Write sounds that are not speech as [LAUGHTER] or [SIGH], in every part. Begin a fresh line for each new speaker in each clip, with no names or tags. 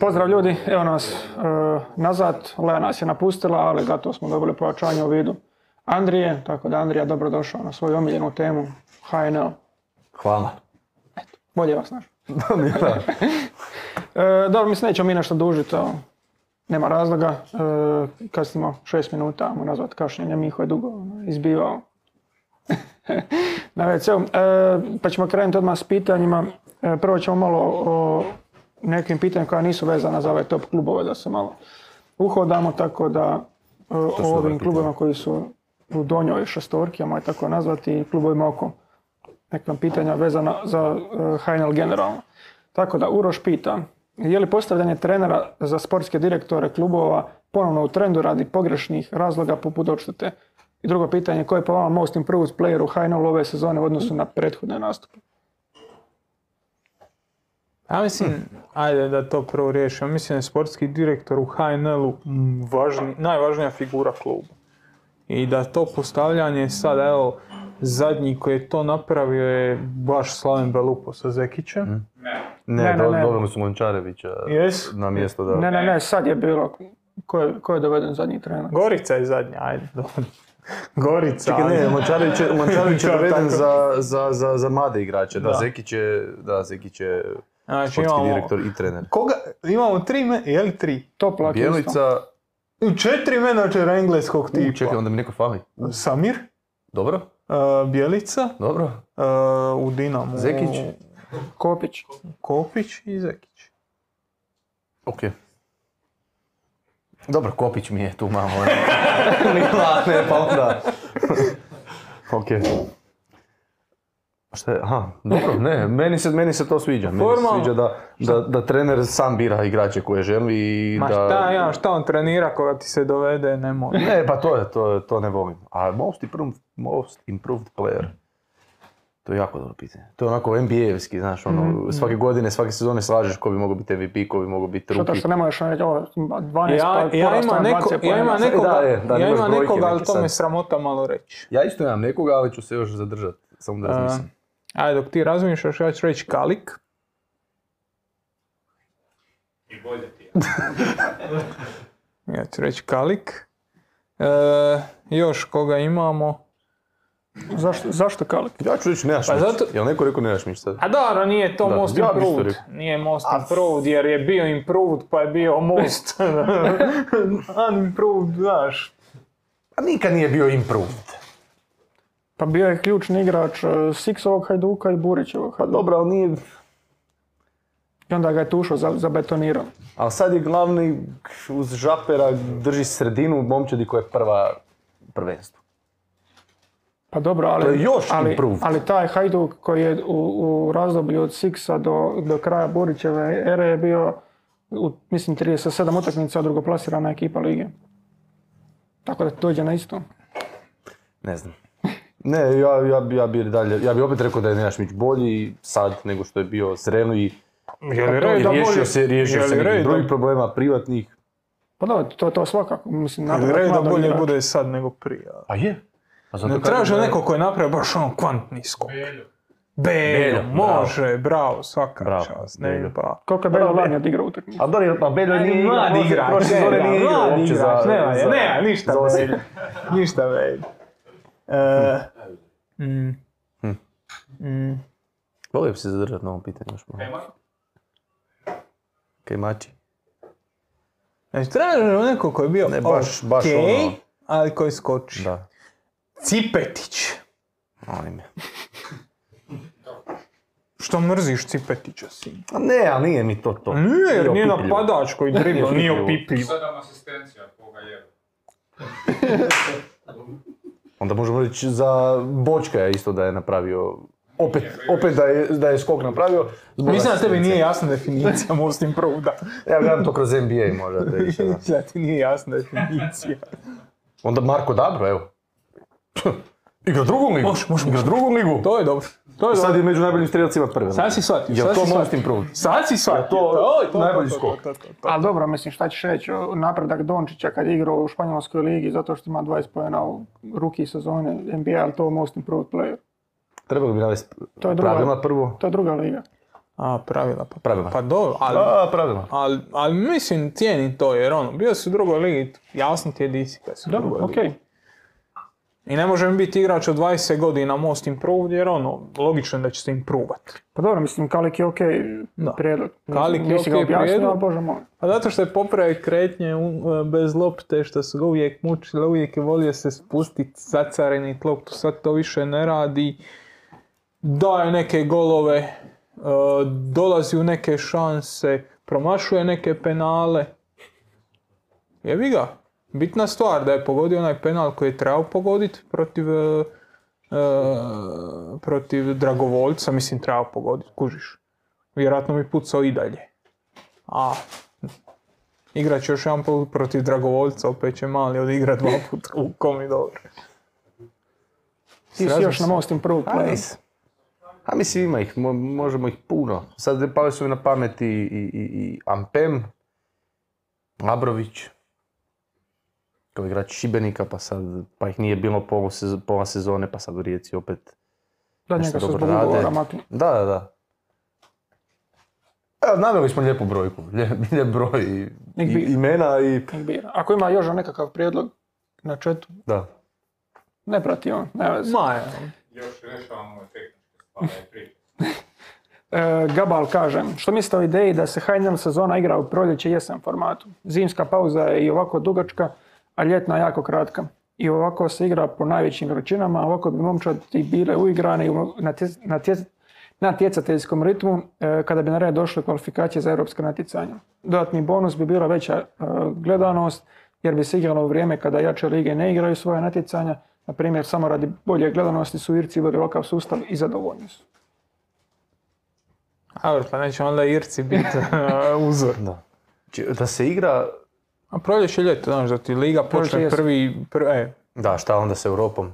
Pozdrav ljudi, evo nas e, nazad. Lea nas je napustila, ali zato smo dobili pojačanje u vidu Andrije, tako da Andrija dobrodošao na svoju omiljenu temu HNL.
Hvala.
Bolje vas znaš. [LAUGHS] E, dobro, mislim, nećemo mi nešto dužiti, to nema razloga. E, kasnimo šest minuta, mu nazvat kašnjenje, Miho je dugo ono, izbivao [LAUGHS] na WC-u. E, pa ćemo krenuti odmah s pitanjima. E, prvo ćemo malo o nekim pitanjima koja nisu vezana za ove top klubove, da se malo uhodamo, tako da e, o ovim klubovima koji su u donjoj šestorki, je tako nazvati, i klubovima oko neka pitanja vezana za e, HNL generalno. Tako da Uroš pita, je li postavljanje trenera za sportske direktore klubova ponovno u trendu radi pogrešnih razloga poput odštete? I drugo pitanje, ko je po vama most improved player u HNL ove sezone u odnosu na prethodne nastupe?
Ja mislim, ajde da to prvo riješimo. Mislim da je sportski direktor u HNL-u mm, važni, najvažnija figura kluba. I da to postavljanje sad, evo, zadnji koji je to napravio je baš Slaven Belupo sa Zekićem.
Ne,
Ne, ne,
do-
ne.
doveli su Mončarevića
Jes?
na mjesto da...
Ne, ne, ne, sad je bilo. Ko je, ko je doveden zadnji trener?
Gorica je zadnja, ajde. dobro. Gorica.
Čekaj, ne, Mončarević je, Mončarević je [LAUGHS] doveden za, za, za, za mlade igrače. Da,
Da.
Zekić je, da, Zekić je
Znači,
sportski
imamo-
direktor i trener.
Koga? Imamo tri me, je li tri?
Top lak isto.
Bijelica,
Četiri menadžera engleskog tipa.
u, čekaj, onda mi neko fali.
Samir,
Dobro,
uh, Bjelica,
dobro.
uh, u Dinamu.
Zekić.
Kopić.
Kopić i Zekić.
Ok. Dobro, Kopić mi je tu malo. [LAUGHS] Mila, ne, pa onda. [LAUGHS] ok. Šta je? Aha, dobro, ne, meni se, meni se to sviđa. Meni se
Formalno.
sviđa da, da, da trener sam bira igrače koje želi i
Ma
da...
šta ja, šta on trenira koga ti se dovede, ne može.
Ne, pa to je, to, je- to ne volim. A most improved, most improved player? To je jako dobro pitanje. To je onako NBA-evski, znaš, ono,
Mhm.
svake godine, svake sezone slažeš ko bi mogao biti MVP, ko bi mogao biti
Što to
rookie.
što ne možeš reći, ovo, 12
Ja,
pa
ja imam
na
neko,
20
ja
sad-
nekoga,
da, je, da,
ja
brojke
nekoga, ali to me sramota malo reći.
Ja isto imam nekoga, ali ću se još zadržati. Samo da razmislim.
Ajde, dok ti razmišljaš, ja ću reći Kalik. [LAUGHS] Ja ću reći Kalik. E, još koga imamo?
Zašto, zašto Kalik?
Ja ću reći Nejašmić.
Pa zato-
Jel neko rekao Nejašmić sad?
A dobro, nije to
Da,
Most
ja
Improved. Nije Most Improved jer je bio Improved pa je bio Most. [LAUGHS] Unimproved, znaš.
Pa nikad nije bio improved.
Pa bio je ključni igrač e, Siksovog Hajduka i Burićevog Hajduka.
Dobro, ali nije...
I onda ga je tušao za, za betonirao.
Ali sad je glavni uz žapera drži sredinu momčadi koja je prva prvenstvo.
Pa dobro, ali,
To je još
ali, ali taj Hajduk koji je u, u razdoblju od Siksa do, do kraja Burićeve ere je bio u, mislim, 37 utakmica drugoplasirana ekipa lige. Tako da dođe na isto.
Ne znam. Ne, ja, ja, bi- ja bi dalje, ja bi opet rekao da je Nejašmić bolji sad nego što je bio s Renu i,
Je li red da
riješio
bolje-
se, riješio
je
se
li
nekih
da-
drugih problema, privatnih.
Pa dobro, to, to svakako. Mislim,
Je li red da bolje bude sad nego prije?
A je. A zato
Ne traže
da
neko ko je napravio baš ono kvantni skok. Beljo.
Beljo, bravo.
može, bravo, svaka
Bravo,
čast. Ne,
Beljo.
pa.
Koliko je Belo lani odigrao utakmicu?
A dobro, pa Beljo nije igrao.
Mladi
prošle-
igrač,
prošle sezone nije igrao
mladi
uopće
igrač,
za-
nema,
za-
nema, ništa. Beljo. [LAUGHS] Ništa Beljo. [LAUGHS] Mm,
Hm.
mm,
Volio bi se zadržati na ovom pitanju još malo. Kajmači.
Znači, tražimo neko ko je bio
Ne, baš- baš
okej,
ono.
ali koji skoči.
Da.
Cipetić.
Je.
Što mrziš Cipetića, sin?
A ne, ali nije mi to to.
Nije, jer nije napadač koji dribla, nije
opipljivo.
opipljiv.
Sedam asistencija, koga je. [LAUGHS]
Onda možemo reći za Bočka je isto da je napravio opet, opet da je, da je skok napravio. zbog
Mislim da tebi nije jasna definicija [LAUGHS] most improveda.
Ja gledam to kroz NBA možda. [LAUGHS] da
ti nije jasna definicija.
Onda Marko Dabro, evo. [LAUGHS] Igra drugu ligu.
Može, može,
Igra drugu ligu.
To je dobro. To je
Sad
dobro.
je među najboljim strelcima prve.
Sad si shvatio.
Jel to most
shvatio.
improved?
Sad si shvatio.
to
je
najbolji
to,
skok?
Ali dobro, mislim, šta ćeš reći, napredak Dončića kad je igrao u Španjolskoj ligi zato što ima 20 pojena u ruki sezone NBA, ali to most improved player.
Trebalo bi navesti
To je druga-
pravila prvo.
To je druga liga.
A, pravila. Pa,
Pravila.
pa dobro, ali,
A, pravila.
ali, ali mislim cijenim to jer ono, bio si u drugoj ligi, jasno ti je di si kad si u
Dobro,
drugoj
ok.
ligi. I ne možem biti igrač od 20 godina most improved jer ono, logično je da će se improvat.
Pa dobro, mislim, Kalik je ok
Da.
prijedlog.
Kalik je ok prijedlog.
bože moj.
Pa zato što je popravio kretnje u- bez lopte, što su ga uvijek mučili, uvijek je volio se spustiti, zacarenit loptu, sad to više ne radi. Daje neke golove, e, dolazi u neke šanse, promašuje neke penale. Jebi ga. Bitna stvar da je pogodio onaj penal koji je trebao pogoditi protiv, e, e, protiv Dragovoljca, mislim trebao pogoditi, kužiš. Vjerojatno bi pucao i dalje. A, igrat će još jedan put protiv Dragovoljca, opet će mali odigra dva [LAUGHS] puta u komi dobro.
Ti si još na
se.
most improved
A, mislim ima ih, mo- možemo ih puno. Sad pali su mi na pamet i, i, i, i Ampem, Labrović, kao igrač Šibenika, pa sad, pa ih nije bilo pola, sez- pola sezone, pa sad u Rijeci opet
Da,
nešto dobro
zbog ugovora
rade. Da, da, da. Evo, naveli smo lijepu brojku, [LAUGHS] lijep, lijep broj i, i- imena i...
Ako ima još nekakav prijedlog na četu,
Da.
ne prati on, ne veze.
Ma, je.
Još rješavamo ove tehničke stvari. [LAUGHS]
E, Gabal kaže, što mislite o ideji da se HNL sezona igra u proljeće jesen formatu? Zimska pauza je i ovako dugačka, a ljetna jako kratka. I ovako se igra po najvećim vrućinama, a ovako bi momčadi bile uigrane natje- natjecateljskom ritmu e, kada bi na red došle kvalifikacije za europska natjecanja. Dodatni bonus bi bila veća e, gledanost jer bi se igralo u vrijeme kada jače lige ne igraju svoje natjecanja. Na primjer, samo radi bolje gledanosti su Irci uveli ovakav sustav i zadovoljni su.
A pa neće onda Irci biti [LAUGHS] uzor.
da. Či- Da se igra,
A proljeće i ljeto, znaš, da ti liga počne prvi, prvi e,
da, šta onda s Europom?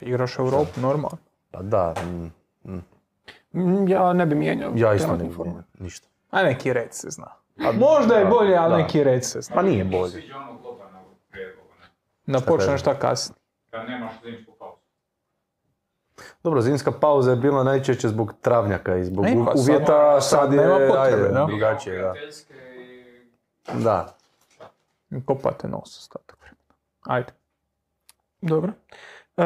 igraš Europu, normalno.
Pa da, mm,
Mm, Ja ne bi mijenjao.
ja isto ne
format.
vidim ništa.
A neki red se zna. [LAUGHS] Možda je bolje, ali
da.
neki red se zna.
Pa nije bolje.
Ono?
Da počneš šta kasnije.
Kad nemaš zimsku pauzu.
Dobro, zimska pauza je bila najčešće zbog travnjaka i zbog
E, pa sad-
uvjeta,
sad
sad je
nema potrebe,
ajde,
da.
drugačije. Da. Da.
Kopate nos ostatak vremena. Ajde.
Dobro. E,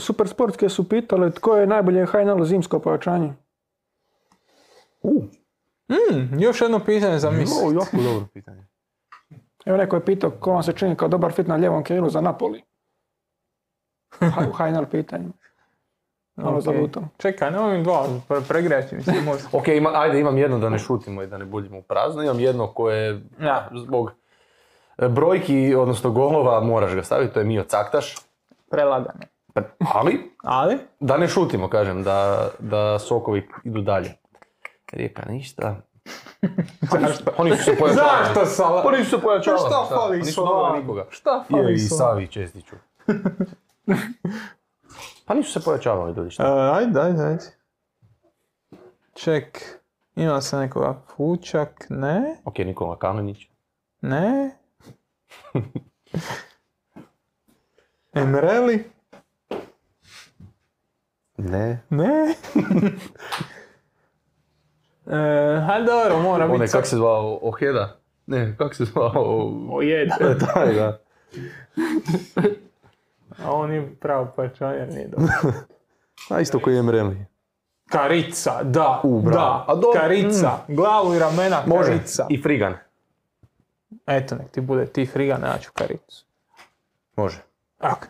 super sportske su pitale tko je najbolje HNL zimsko pojačanje.
Mm, još jedno pitanje za
O,
misli.
jako dobro pitanje.
Evo neko je pitao ko vam se čini kao dobar fit na ljevom krilu za Napoli. U HNL pitanju. Malo
Ok.
zalutam.
Čekaj, mi dva, pre- pregreći mi se.
Ok, ima, ajde imam jedno da ne šutimo i da ne buljimo u prazno. Imam jedno koje
Ja.
zbog brojki, odnosno golova, moraš ga staviti, to je Mio Caktaš.
Prelagane.
Pa, Ali,
Ali?
da ne šutimo, kažem, da, da sokovi idu dalje. Rijeka ništa. [LAUGHS]
Zašto?
Oni su se pojačavali.
Zašto Sala?
Pa nisu se pojačavali.
Šta fali
doveli nikoga.
Šta fali
Je, i? Savi Čestiću. [LAUGHS] pa nisu se pojačavali ljudi,
E,
šta?
ajde, ajde, ajde. Ček, ima se nekoga Fučak, ne,
Ok, Nikola Kamenić.
ne. [LAUGHS] Emreli,
Ne.
ne. [LAUGHS] e, hajde dobro, mora
Onaj,
biti
kak se zvao, Oheda? Ne, kak se zvao?
O, jedan. [LAUGHS]
E, taj, da.
A on je pravo pojačanje, nije dobro.
A isto koji je Emreli.
Karica, da,
U,
da,
A dobro,
Karica, glavu i ramena
Može.
Karica.
I Frigan.
Eto, nek ti bude ti Frigan, ja ću Karicu.
Može.
Ok,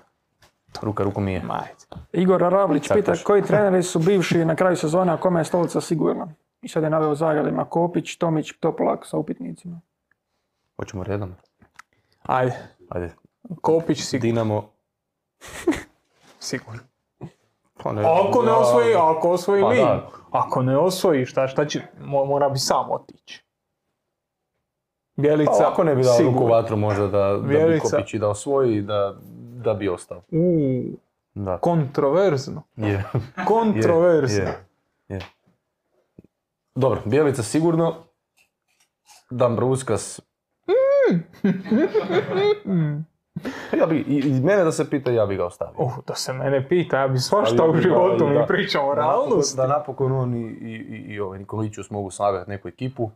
Ruka ruku mije.
ma ajde.
Igor Ravlić pita koji [LAUGHS] treneri su bivši na kraju sezone, a kome je stolica sigurna. I sad je naveo zagradima Kopić, Tomić, Toplak sa upitnicima.
Hoćemo redom.
Ajde,
Ajde.
Kopić sigurno.
Dinamo. [LAUGHS]
sigurno.
Pa ne,
Ako ne osvoji, ako osvoji
Pa.
Ako ne osvoji, šta, šta će, mo- mora bi sam otići. Bjelica,
Pa ako ne bi dao ruku vatru možda da, da bi. Kopić i da osvoji i da, da bi ostao.
U,
Da.
kontroverzno.
Je. [LAUGHS]
Kontroverzno.
Je, je. Dobro, Bijelica sigurno. Dambruskas. [LAUGHS] Ja bi, i, i mene da se pita, ja bi ga ostavio.
Uh, da se mene pita, ja bi svašta u životu, mi pričamo o realnosti.
Da napokon on i, i, i, i ovaj Nikolićus mogu savjeti neku ekipu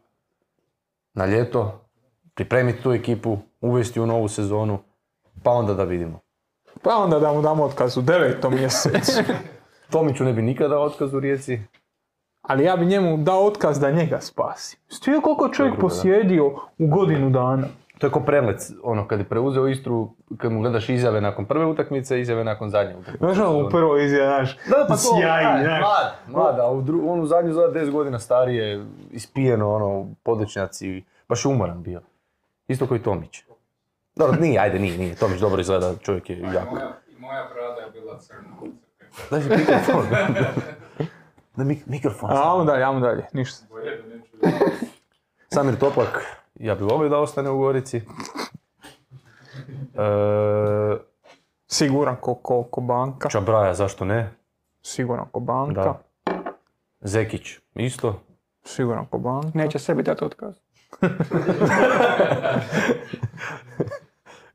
na ljeto, pripremiti tu ekipu, uvesti u novu sezonu, pa onda da vidimo.
Pa onda da mu damo otkaz u devetom mjesecu. [LAUGHS]
Tomiću ne bi nikada otkaz u Rijeci.
Ali ja bi njemu dao otkaz da njega spasi. Stio koliko čovjek
Dobro, da.
posjedio u godinu dana.
To je ko prelec, ono, kad je preuzeo Istru, kad mu gledaš izjave nakon prve utakmice, izjave nakon zadnje utakmice.
Znaš ono u prvoj izjavi, znaš,
Da, pa to,
sjajni,
aj,
znaš.
mlad, mlad, a u dru, on u zadnju zove 10 godina starije, ispijeno, ono, podličnjaci, baš umoran bio. Isto koji Tomić. Dobro, nije, ajde, nije, nije. Tomić dobro izgleda, čovjek je jako.
moja, i moja brada je bila crna.
Daj si mikrofon. Daj mik- mikrofon.
A, ajmo dalje, ajmo dalje, ništa.
Da
Samir Toplak, ja bi volio da ostane u Gorici. E,
Siguran ko, ko, ko banka.
Čabraja, zašto ne?
Siguran ko banka.
Da. Zekić, isto.
Siguran ko banka.
Neće sebi dati otkaz. [LAUGHS]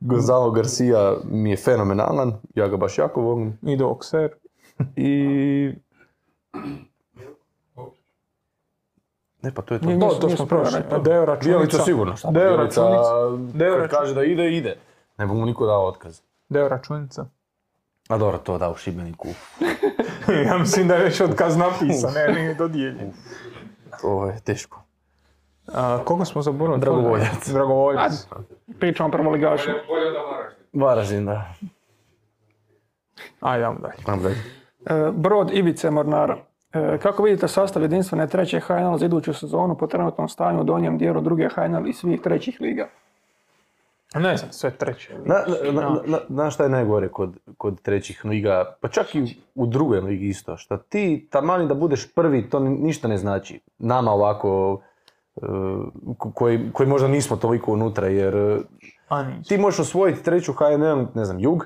Gonzalo Garcia mi je fenomenalan, ja ga baš jako volim.
Ide okser.
I... Ne, pa to je to.
Nije-
To, to smo prošli.
to.
Deo računica.
Bijelica sigurno.
Deo računica. Deo računica.
kaže da ide, ide. Ne bi mu niko dao otkaz.
Deo računica.
A dobro, to da u Šibeniku. [LAUGHS]
ja mislim da je već otkaz napisan, ne, nije dodijeljen.
To je teško.
A, koga smo zaboravili?
Dragovoljac.
Dragovoljac.
Pričamo prvo ligašu.
Bolje, bolje da.
Varaždin, da.
Ajde, ajmo dalje.
E, Brod Ivice Mornara. E, Kako vidite sastav jedinstvene treće HNL za iduću sezonu po trenutnom stanju u donjem dijelu druge HNL i svih trećih liga?
Ne znam, sve treće.
Na, na, na, na, znaš šta je najgore kod, kod trećih liga, pa čak i u drugoj ligi isto, što ti tamani da budeš prvi, to ni- ništa ne znači. Nama ovako, ko- koji, koji možda nismo toliko unutra, jer e,
nisu.
ti možeš osvojiti treću HNL, ne znam, jug,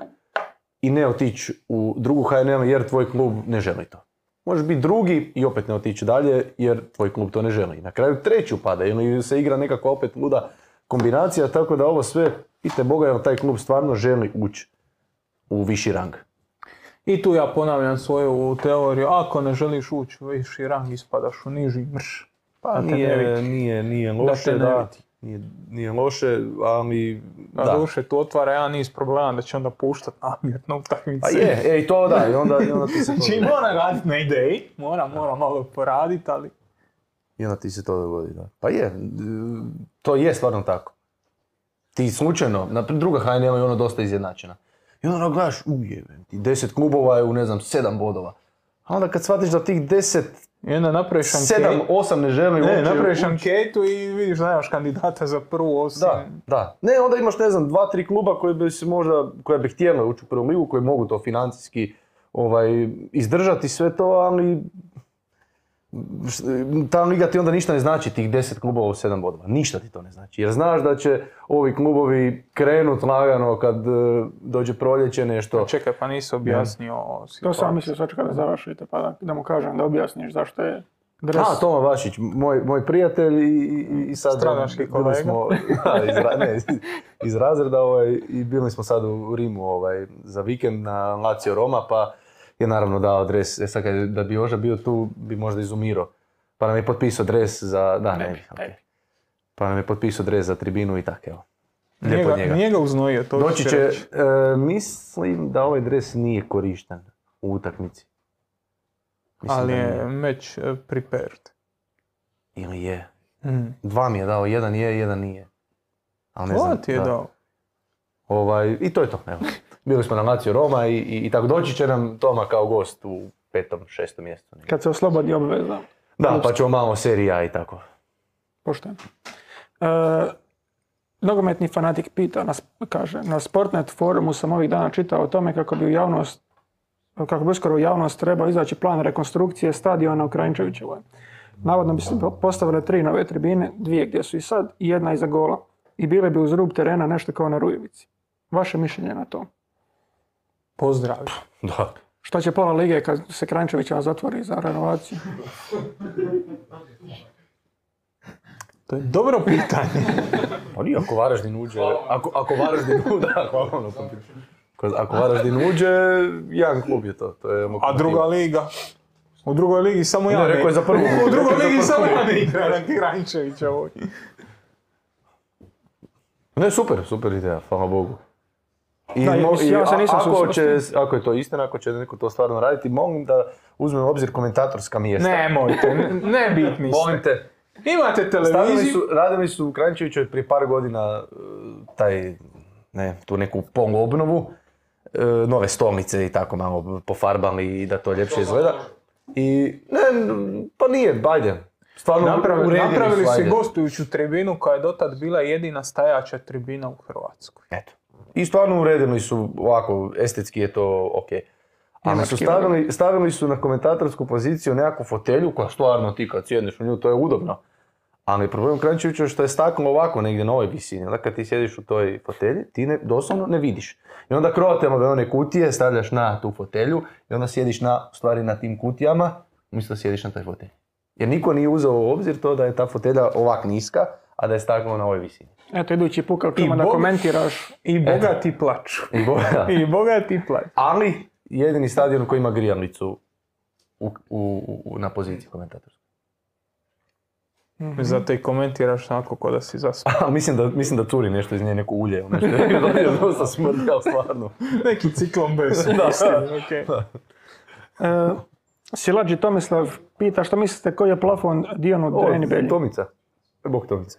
i ne otići u drugu HNL jer tvoj klub ne želi to. Možeš biti drugi i opet ne otići dalje jer tvoj klub to ne želi. Na kraju treću pada ili se igra nekakva opet luda kombinacija, tako da ovo sve, pite Boga, jer taj klub stvarno želi ući u viši rang.
I tu ja ponavljam svoju teoriju, ako ne želiš ući u viši rang, ispadaš u niži mrš. Pa ne
Nije, nije, nije
Da
loše,
te ne
da. Nije, nije loše, ali
Na
da.
duše tu otvara jedan niz problema da će onda puštat namjerno utakmice.
A je, e, i to da, i onda, i onda ti se to
Znači mora radit na ideji, mora, mora malo poradit, ali...
I onda ti se to dogodi, da. Pa je, to je stvarno tako. Ti slučajno, na druga HNL je ono dosta izjednačena. I onda ono gledaš, ujebe, ti deset klubova je u, ne znam, sedam bodova. A onda kad shvatiš da tih deset,
I onda napraviš
sedam,
anketu.
osam ne želi
Ne, napraviš anketu i vidiš da nemaš kandidata za prvu osim...
Da, da. Ne, onda imaš, ne znam, dva, tri kluba koji bi se možda, koja bi htjela ući u prvu ligu, koji mogu to financijski ovaj, izdržati sve to, ali ta liga ti onda ništa ne znači, tih deset klubova u sedam bodova. Ništa ti to ne znači. Jer znaš da će ovi klubovi krenut lagano kad e, dođe proljeće nešto.
Čekaj, pa nisi objasnio o
To sam mislio sad kada završite, pa da, da mu kažem da objasniš zašto je dres.
A, Toma Vašić, moj, moj prijatelj i, i, i sad...
Stranački
bili
kolega.
Smo, [LAUGHS] da, iz, ne, iz, iz razreda ovaj, i bili smo sad u Rimu ovaj, za vikend na Lazio Roma, pa je naravno dao dres. E sad kad, da bi Joža bio tu, bi možda izumirao. Pa nam je potpisao dres za... Da, ne, bi, okej. Pa nam je potpisao dres za tribinu i tako, evo. Lijepo njega.
nije ga uznojio, to
Doći će,
reći.
e, mislim da ovaj dres nije korišten u utakmici. Mislim
Ali je match eh, prepared.
Ili je.
Mm.
Dva mi je dao, jedan je, jedan nije. Ali ne
Ko
znam,
ti je
da.
dao?
Ovaj, I to je to, evo. Bili smo na Lazio Roma i, i, i tako doći će nam Toma kao gost u petom, šestom mjestu.
Kad se oslobodi obveza.
Da, pa ćemo malo serija i tako.
Pošteno. E, nogometni fanatik pita, nas, kaže, na Sportnet forumu sam ovih dana čitao o tome kako bi u javnost kako bi uskoro u javnost trebao izaći plan rekonstrukcije stadiona u Kranjčevićevoj. Navodno bi se postavile tri nove tribine, dvije gdje su i sad i jedna iza gola. I bile bi uz rub terena nešto kao na Rujevici. Vaše mišljenje na to?
Pozdrav.
Da.
Šta će pola lige kad se Kranjčevićeva zatvori za renovaciju?
To je dobro pitanje.
Pa nije, ako Varaždin uđe, ako, ako Varaždin uđe, [LAUGHS] da, hvala pitanju. Ako- Varaždin uđe, jedan klub je to. to je
A druga liga? U drugoj ligi samo ja
Ne, rekao je za prvu.
U drugoj ligi samo ja ne igram na Grančevića ovoj.
Ne, super, super ideja, hvala Bogu. I,
Da,
mo- i
ja se nisam
ako, će, ako je to istina, ako će neko to stvarno raditi, molim da uzmem u obzir komentatorska mjesta.
Nemojte, ne, bitni ste.
Molim te.
Imate televiziju.
su, radili su u Kranjčevićoj prije par godina e, taj, ne, tu neku pong obnovu, e, nove stolnice i tako malo pofarbali i da to ljepše izgleda. I, ne, pa nije, ajde. Stvarno
Napravili, napravili
su,
gostujuću tribinu koja je dotad bila jedina stajaća tribina u Hrvatskoj.
Eto. I stvarno uredili su, ovako, estetski je to ok. Ali su stavili, stavili su na komentatorsku poziciju nekakvu fotelju koja stvarno ti kad sjedneš u nju, to je udobno. Ali problem u Kranjčeviću je što je staklo ovako negdje na ovoj visini. Onda kad ti sjediš u toj fotelji, ti ne, doslovno ne vidiš. I onda kroatelove one kutije stavljaš na tu fotelju i onda sjediš na, u stvari na tim kutijama, umjesto da sjediš na toj fotelji. Jer niko nije uzeo u obzir to da je ta fotelja ovak niska, a da je staklo na ovoj visini.
Eto, idući put kad krenemo da komentiraš,
I bogati plaču. [LAUGHS]
I boja. [LAUGHS]
I bogati plaču.
Ali jedini stadion koji ima grijavnicu u, u, u- na poziciji komentatorske.
Zato i komentiraš onako ko da si zaspao. [LAUGHS]
Ali mislim da, mislim da curi nešto iz nje, neko ulje. Nešto je dosta smrdi, ali stvarno.
Neki ciklon bez. okej.
e, Silađi Tomislav pita što mislite koji je plafon Dijanu
O,
Dreni Belji?
Tomica. Bog Tomica.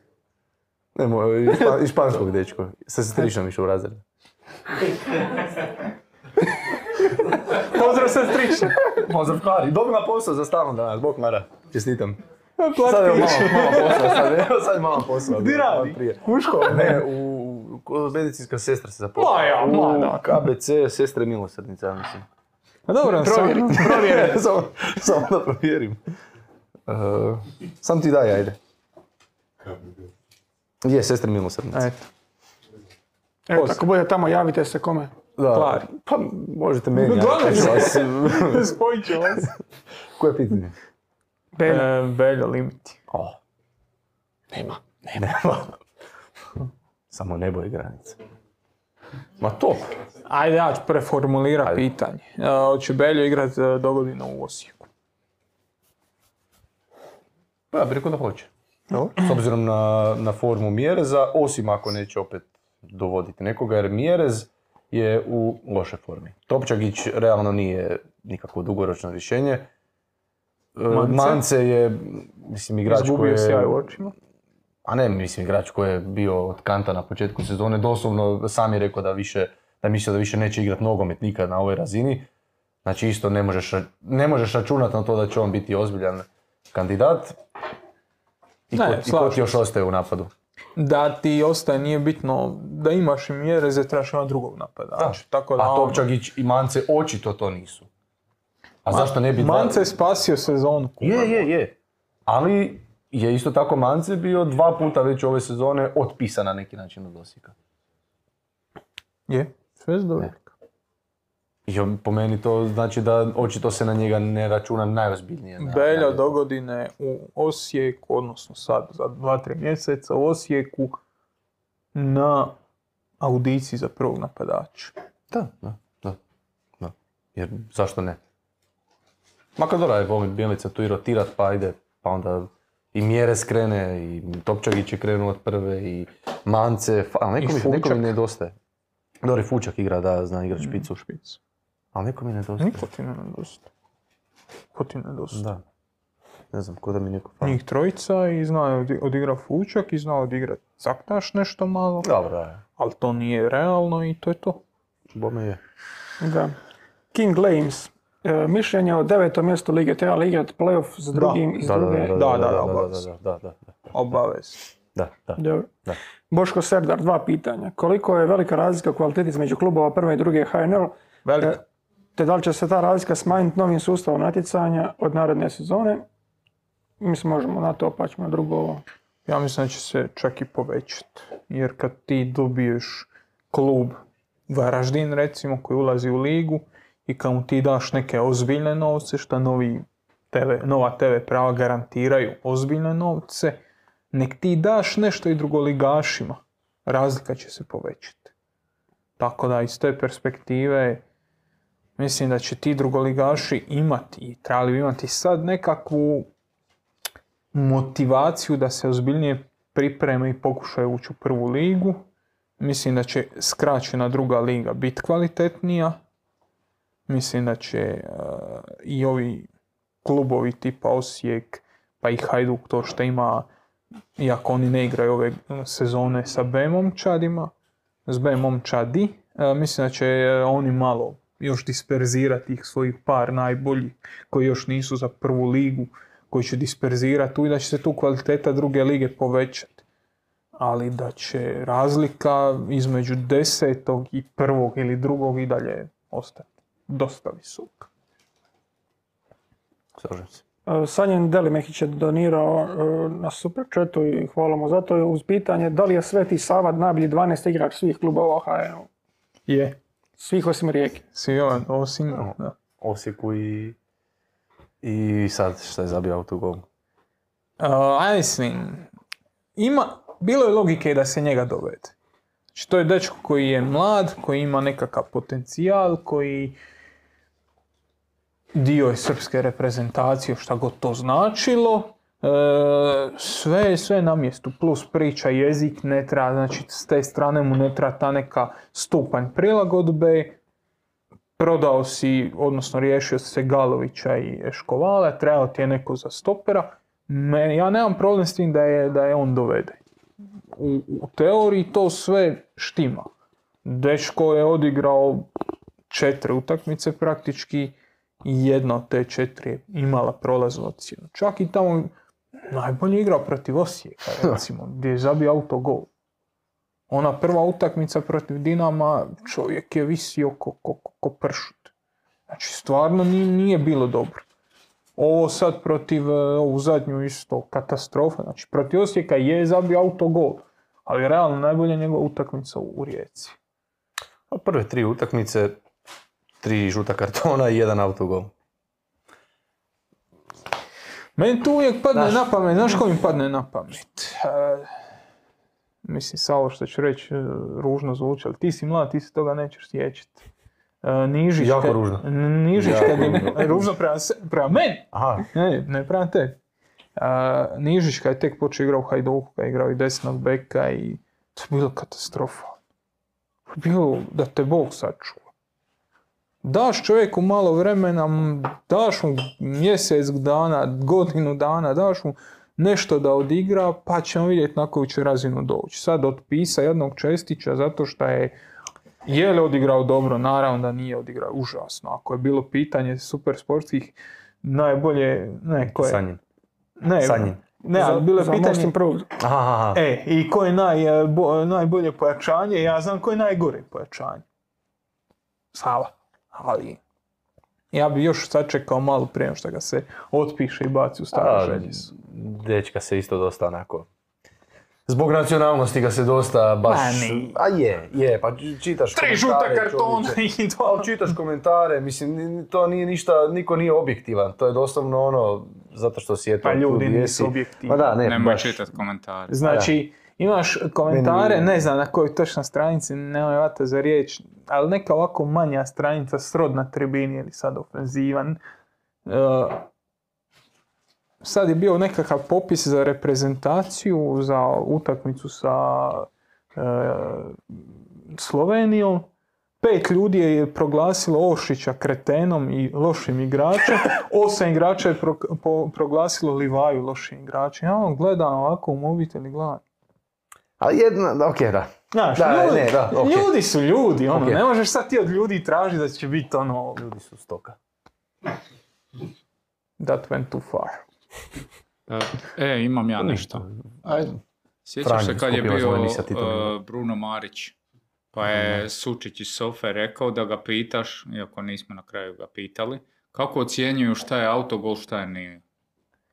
Ne, mo- iz, špa- iz španskog dečko. Sa sestričnom išao u razred. [LAUGHS]
Pozdrav se striče.
Pozdrav Kari, dobila posao za stalno danas, Bog Mara. Čestitam. Sad je malo, malo posla, sad, [LAUGHS] evo sad je malo posla.
Di
bilo,
radi? U školu.
Ne, u, u medicinska sestra se zaposlila.
Ma ja, ma
U
da.
KBC, sestre milosrdnice, ja mislim.
A dobro,
Provjeri,
sam-
provjeri.
samo, samo da provjerim. Uh, sam ti daj, ajde. Je, sestre milosrdnice.
Eto.
Evo, ako bude tamo, javite se kome.
Da. Pa možete meni, ja
Gledaj.
ću vas.
Spojit ću vas.
Koje pitanje?
Belja.
E, Beljo limiti.
O. Nema. Nema. Samo nebo i granice. Ma top.
Ajde, ja ću preformulirati
Ajde.
pitanje. E, Hoće Beljo igrat e, dogodine u Osijeku?
Pa ja bih rekao da hoće. S obzirom na, na formu Mjereza, osim ako neće opet dovoditi nekoga, jer Mjerez je u lošoj formi. Topčagić realno nije nikakvo dugoročno rješenje. E,
Mance?
Mance je, mislim, igrač koji je...
sjaj u očima.
A ne, mislim, igrač koji je bio od kanta na početku sezone, doslovno sam je rekao da više, da mislio da više neće igrati nogomet nikad na ovoj razini. Znači isto ne možeš, ne možeš računati na to da će on biti ozbiljan kandidat. I
Ne,
ko, i ko ti još ostaje u napadu?
Da ti ostaje, nije bitno da imaš i mjere, za trebaš imati drugog napada. Znači, tako da
A
ono-
Topčagić i Mance očito to nisu. A zašto ne bi...
Mance je spasio sezonu.
Je, je, je. Ali je isto tako Mance bio dva puta već ove sezone otpisan na neki način od Osijeka.
Je, sve dobro.
I on- po meni to znači da očito se na njega ne računa najozbiljnije. na-
Belja
na-
do godine u Osijeku, odnosno sad za 2-3 mjeseca u Osijeku na audiciji za prvog napadača.
Da, da, da, da. Jer zašto ne? Makar dobro, je volim Bjelica tu i rotirat, pa ide, pa onda i mjere skrene, i Topčagić je krenuo od prve, i Mance, ali neko, mi, neko mi nedostaje. Dobro, i Fučak igra, da, zna igrat špicu,
Špic.
Ali neko mi nedostaje.
Niko ti ne nedostaje. Ko ti nedostaje?
Da. Ne znam, ko da mi neko fali.
Njih trojica i zna je odi- odigra Fučak i zna odigrat Caktaš nešto malo,
Dobro, da,
ali to nije realno i to je to.
bome je.
Da. King Lames. E, mišljenje o devetom mjestu lige treba li igrati playoff s drugim iz
Da, da,
druge?
da, da,
Da,
da,
da,
da,
obavezno.
da, da, da, da,
Obavez.
da, da,
Dobro.
da.
Boško Serdar, dva pitanja. Koliko je velika razlika u kvaliteti između klubova prve i druge HNL,
Velika.
Te da li će se ta razlika smanjiti novim sustavom natjecanja od naredne sezone? Mislim, možemo na to, pa ćemo drugo ovo.
Ja mislim da će se čak i povećati. Jer kad ti dobiješ klub Varaždin recimo koji ulazi u ligu i kad mu ti daš neke ozbiljne novce što novi TV, nova TV prava garantiraju ozbiljne novce, nek ti daš nešto i drugoligašima. Razlika će se povećati. Tako da iz te perspektive mislim da će ti drugoligaši imati i trebali bi imati sad nekakvu motivaciju da se ozbiljnije pripreme i pokušaju ući u prvu ligu. Mislim da će skraćena druga liga biti kvalitetnija. Mislim da će e, i ovi klubovi tipa Osijek, pa i Hajduk to što ima, iako oni ne igraju ove sezone sa B momčadima, s B momčadi, e, mislim da će e, oni malo još disperzirati tih svojih par najboljih koji još nisu za prvu ligu, koji će disperzirati tu i da će se tu kvaliteta druge lige povećati. Ali da će razlika između desetog i prvog ili drugog i dalje ostati dosta visoka.
Slažem se.
E, Sanjen Delimehić je donirao e, na super chatu i hvala mu za to. Uz pitanje da li je Sveti Sava najbolji 12 igrač svih klubova u?
Je.
Svih osim Rijeke.
Svi on, osim, da.
Osijeku i, i sad što je zabio autogol.
Uh, a mislim, ima, bilo je logike da se njega dovede. Znači, to je dečko koji je mlad, koji ima nekakav potencijal, koji dio je srpske reprezentacije, šta god to značilo. E, sve je sve na mjestu, plus priča, jezik ne treba, znači s te strane mu ne treba ta neka stupanj prilagodbe. Prodao si, odnosno riješio se Galovića i Eškovala, trebao ti je neko za stopera. Me, ja nemam problem s tim da je, da je on dovede. U, u teoriji to sve štima. Dečko je odigrao četiri utakmice praktički jedna od te četiri je imala prolaznu ocjenu. Čak i tamo najbolje igrao protiv Osijeka, [LAUGHS] recimo, gdje je zabio autogol. Ona prva utakmica protiv Dinama, čovjek je visio ko, ko, ko- ko pršut. Znači, stvarno nije, nije bilo dobro. Ovo sad protiv, e, ovu zadnju isto, katastrofa. Znači, protiv Osijeka je zabio autogol, ali realno najbolja njegova utakmica u, u Rijeci.
A prve tri utakmice, tri žuta kartona i jedan autogol.
Meni tu uvijek padne
Znaš-
na pamet, znaš ko mi padne na pamet? E, mislim, sa ovo što ću reći, e, ružno zvuči, ali ti si mlad, ti se toga nećeš sjećati. E, Nižić,
Jako
kad-
ružno.
N- Nižić
Jako
kad je,
ružno. [LAUGHS]
ružno prema, se- prema meni,
Aha,
ne, ne prema tebi. E, Nižić kad je tek počeo igrao u Hajduku, kad je igrao i desnog beka i to je bilo katastrofa. Bilo da te Bog sačuva. Daš čovjeku malo vremena, daš mu mjesec dana, godinu dana, daš mu nešto da odigra, pa ćemo vidjeti na koju će razinu doći. Sad otpisa jednog Čestića zato što je je li odigrao dobro? Naravno da nije odigrao užasno. Ako je bilo pitanje super sportskih, najbolje, ne, ko je?
Sanjin.
Ne,
Sanjin.
ne, ali bilo je
za
pitanje.
Aha, aha.
e, i ko je naj, bo- najbolje pojačanje, ja znam ko je najgore pojačanje. Sava. Ali, ja bi još sačekao malo prije nego što ga se otpiše i baci u staru željezu.
dečka se isto dosta onako... Zbog nacionalnosti ga se dosta baš...
Ma nije.
A je, je, pa čitaš
Tri žuta
komentare,
kartona
čovječe.
i to.
Ali čitaš komentare, mislim, to nije ništa, niko nije objektivan, to je doslovno ono, zato što si eto
Pa
tu
ljudi nisu objektivni.
Ma da, ne,
Nemoj
baš.
čitat komentare.
Znači, imaš komentare, ne znam na kojoj točno stranici, nemoj vata za riječ, ali neka ovako manja stranica srod na tribini ili sad ofenzivan. E, sad je bio nekakav popis za reprezentaciju, za utakmicu sa e, Slovenijom. Pet ljudi je proglasilo Ošića kretenom i lošim igračem. [LAUGHS] Osam igrača je pro- po- proglasilo Livaju lošim igračem. Ja on gledam ovako u mobitel i gledam.
Ali jedna, ok, da.
Znaš,
Da,
ljudi,
ne, da, ok.
ljudi su ljudi, ono, ne možeš sad ti od ljudi tražiti da će biti ono,
Ljudi su stoka.
that went too far.
E, imam ja nešto.
Ajde.
Sjećaš se kad je bio uh, Bruno Marić? Pa je Sučić iz Sofe rekao da ga pitaš, iako nismo na kraju ga pitali, kako ocjenjuju šta je autogol, šta je nije.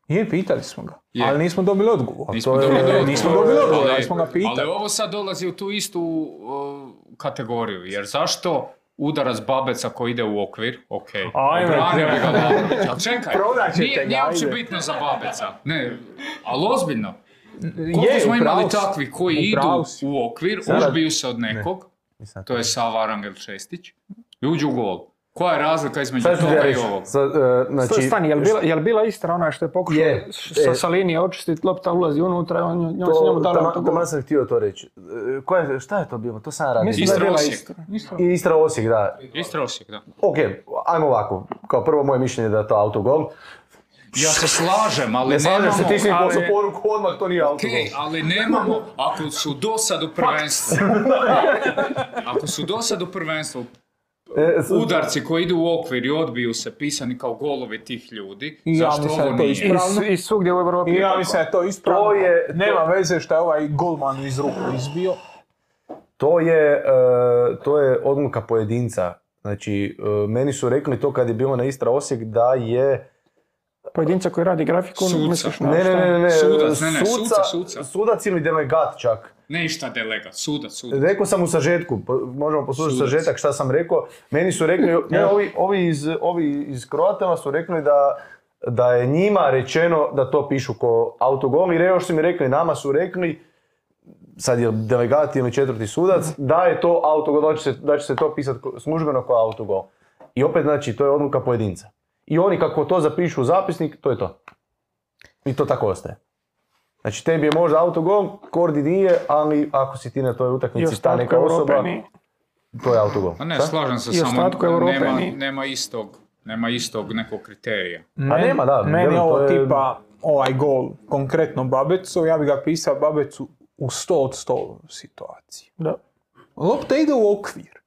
Je, pitali smo ga,
Je.
ali nismo dobili odgovor.
Nismo
to je-
dobili odgovor,
nismo dobili odgovor, ali
ali-
smo ga pitali.
Ali ovo sad dolazi u tu istu uh, kategoriju, jer zašto udarac Babeca koji ide u okvir, ok,
Ajme,
obranio bi ga. Babić, ali [LAUGHS] čekaj, nije, nije uopće bitno za Babeca, ne, ali ozbiljno, Koliko smo imali takvi koji
U
idu u okvir, užbiju se od nekog, to je Sava Arangel Šestić, i uđu u gol. Koja je razlika između
Sad
toga i ovog?
Sad, e, znači,
Stani, jel bila, jel bila Istra ona što je pokušao
Je.
sa,
E.
sa linije očistiti, lopta ulazi unutra, on, njoj
to,
se njemu
tamo,
autogol.
tamo sam htio to reći. E, Koja je, šta je to bilo? To sam radio.
Da je
Istra
bila
Osijek.
Istra.
I Istra Osijek, da.
Istra Osijek, da.
Ok, ajmo ovako. Kao prvo moje mišljenje je da je to autogol.
Ja se slažem, ali
Ne slažem
nemamo...
se, ti si mi
ali-
poruku odmah, to nije autogol.
Okej, ali nemamo, ako su dosad u prvenstvu, ako su dosad u prvenstvu udarci koji idu u okvir i odbiju se pisani kao golovi tih ljudi,
I ja
zašto
mislim
ovo nije?
I, I svugdje u Europi.
I ja mislim da je to ispravno.
To je- to-
Nema veze što je ovaj golman iz ruku izbio.
To je, e, to je odluka pojedinca. Znači, e, meni su rekli to kad je bilo na Istra Osijek da je...
Pojedinca koji radi grafiku,
Suca.
misliš na
Ne, ne,
šta?
ne, ne, ne,
Sudac, ne, ne,
suca,
suca, suca.
sudac ili delegat čak.
Ne išta delegat, sudac, sudac.
Rekao sam u sažetku, možemo poslušati
Sudac.
sažetak šta sam rekao. Meni su rekli, ne, ovi, ovi, iz, ovi iz Kroatama su rekli da, da je njima rečeno da to pišu ko autogol i još su mi rekli, nama su rekli, sad je delegat ili četvrti sudac, da je to autogol, da će se, da će se to pisati ko- službeno kao autogol. I opet, znači, to je odluka pojedinca. I oni kako to zapišu u zapisnik, to je to. I to tako ostaje. Znači, tebi je možda autogol, Kordi nije, ali ako si ti na toj utakmici ta neka osoba, to je autogol.
A ne, slažem se
I
samo, nema, nema istog, nema istog nekog kriterija.
Meni-
nema, da,
Meni
vjerujem,
ovo
je-
tipa, ovaj gol, konkretno Babecu, ja bi ga pisao Babecu u 100 od 100 situaciji.
Da.
Lopta ide u okvir.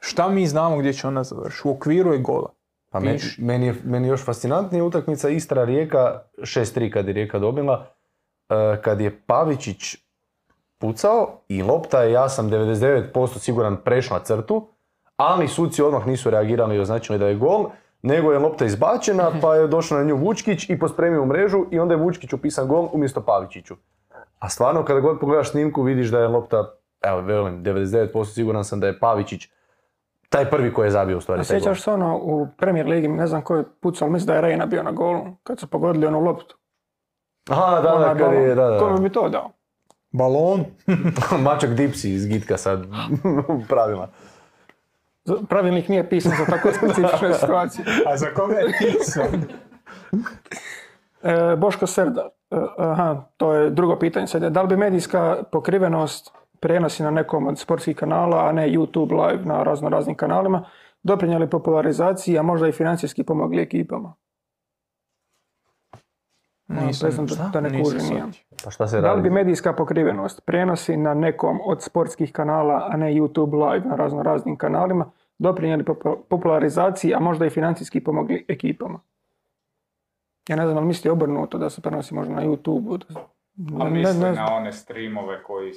Šta mi znamo gdje će ona završiti? U okviru je gola.
Pa meni,
Piš.
meni je meni još fascinantnija utakmica Istra-Rijeka, 6-3 kad je Rijeka dobila, e, kad je Pavičić pucao i lopta je, ja sam 99% siguran, prešla crtu, ali suci odmah nisu reagirali i označili da je gol, nego je lopta izbačena, pa je došao na nju Vučkić i pospremio u mrežu i onda je Vučkić upisan gol umjesto Pavičiću. A stvarno kada god pogledaš snimku vidiš da je lopta, evo velim, 99% siguran sam da je Pavičić taj prvi koji je zabio u stvari
A
taj gol.
sjećaš se ono u Premier Ligi, ne znam ko je pucao, mislim da je Reina bio na golu, kad su pogodili onu loptu.
Aha, da, da, kad je,
balon.
da,
Kome
da.
bi to dao?
Balon. [LAUGHS]
Mačak Dipsi iz Gitka sad [LAUGHS] pravila.
Pravilnik nije pisan za tako [LAUGHS] specifične situacije.
A za koga je pisao?
E, Boško Serdar, e, aha, to je drugo pitanje sad. Da li bi medijska pokrivenost prenosi na nekom od sportskih kanala, a ne YouTube live na razno raznim kanalima, doprinijeli popularizaciji, a možda i financijski pomogli ekipama?
Nisam,
da, da ne
Nisam
kužim.
Pa šta se
Da li
radi?
bi medijska pokrivenost prenosi na nekom od sportskih kanala, a ne YouTube live na razno raznim kanalima, doprinijeli popu- popularizaciji, a možda i financijski pomogli ekipama? Ja ne znam, ali misli obrnuto da se prenosi možda na YouTube? Da...
A
ne-
mislim
ne znam.
na one streamove koji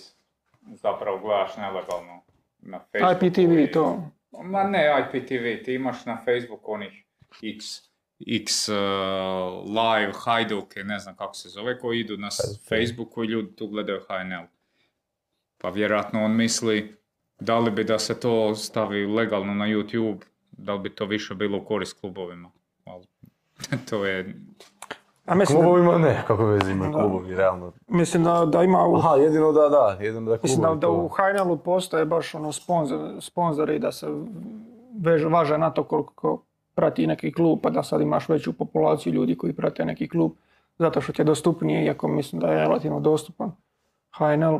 zapravo gledaš nelegalno na Facebooku.
IPTV
i-
to.
Ma ne IPTV, ti imaš na Facebooku onih X, X uh, live, hajduke, ne znam kako se zove, koji idu na Facebooku i ljudi tu gledaju HNL. Pa vjerojatno on misli da li bi da se to stavi legalno na YouTube, da li bi to više bilo u korist klubovima. Ali, [LAUGHS] to je
A mislim da,
Klubovima ne, kako veze imaju
Da.
klubovi, realno.
mislim da, da ima u,
Aha, jedino da, da, jedino da
mislim da, da u HNL-u postoje baš ono sponzor, sponzori da se veže, važe na to koliko prati neki klub, pa da sad imaš veću populaciju ljudi koji prate neki klub, zato što ti je dostupnije, iako mislim da je relativno dostupan. HNL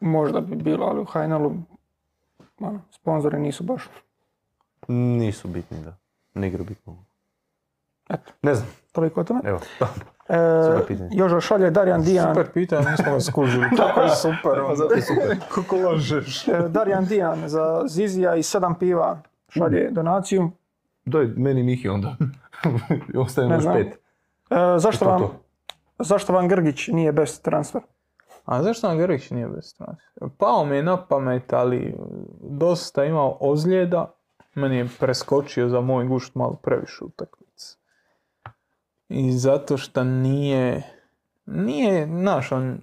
možda bi bilo, ali u HNL-u ono, sponzori nisu baš.
Nisu bitni, da. Ne igraju bitnu.
Eto.
Ne znam,
Toliko o tome.
evo.
E,
Super pitanje.
Jožo šalje Darjan Dijan.
Super pitanje, nismo ga skužili. [LAUGHS] Kako je super.
Pa zato je super. [LAUGHS]
Kako lažeš.
E, Darjan Dijan za Zizija i sedam piva šalje donaciju.
Doj meni Mihi onda. [LAUGHS] Ostaje još pet.
E, zašto,
To,
vam,
to.
zašto vam Grgić nije best transfer?
A zašto nam Grgić nije bez transfera? Pao mi je na pamet, ali dosta imao ozljeda. Meni je preskočio za moj gušt malo previše utakmice. I zato što nije, nije, znaš, on,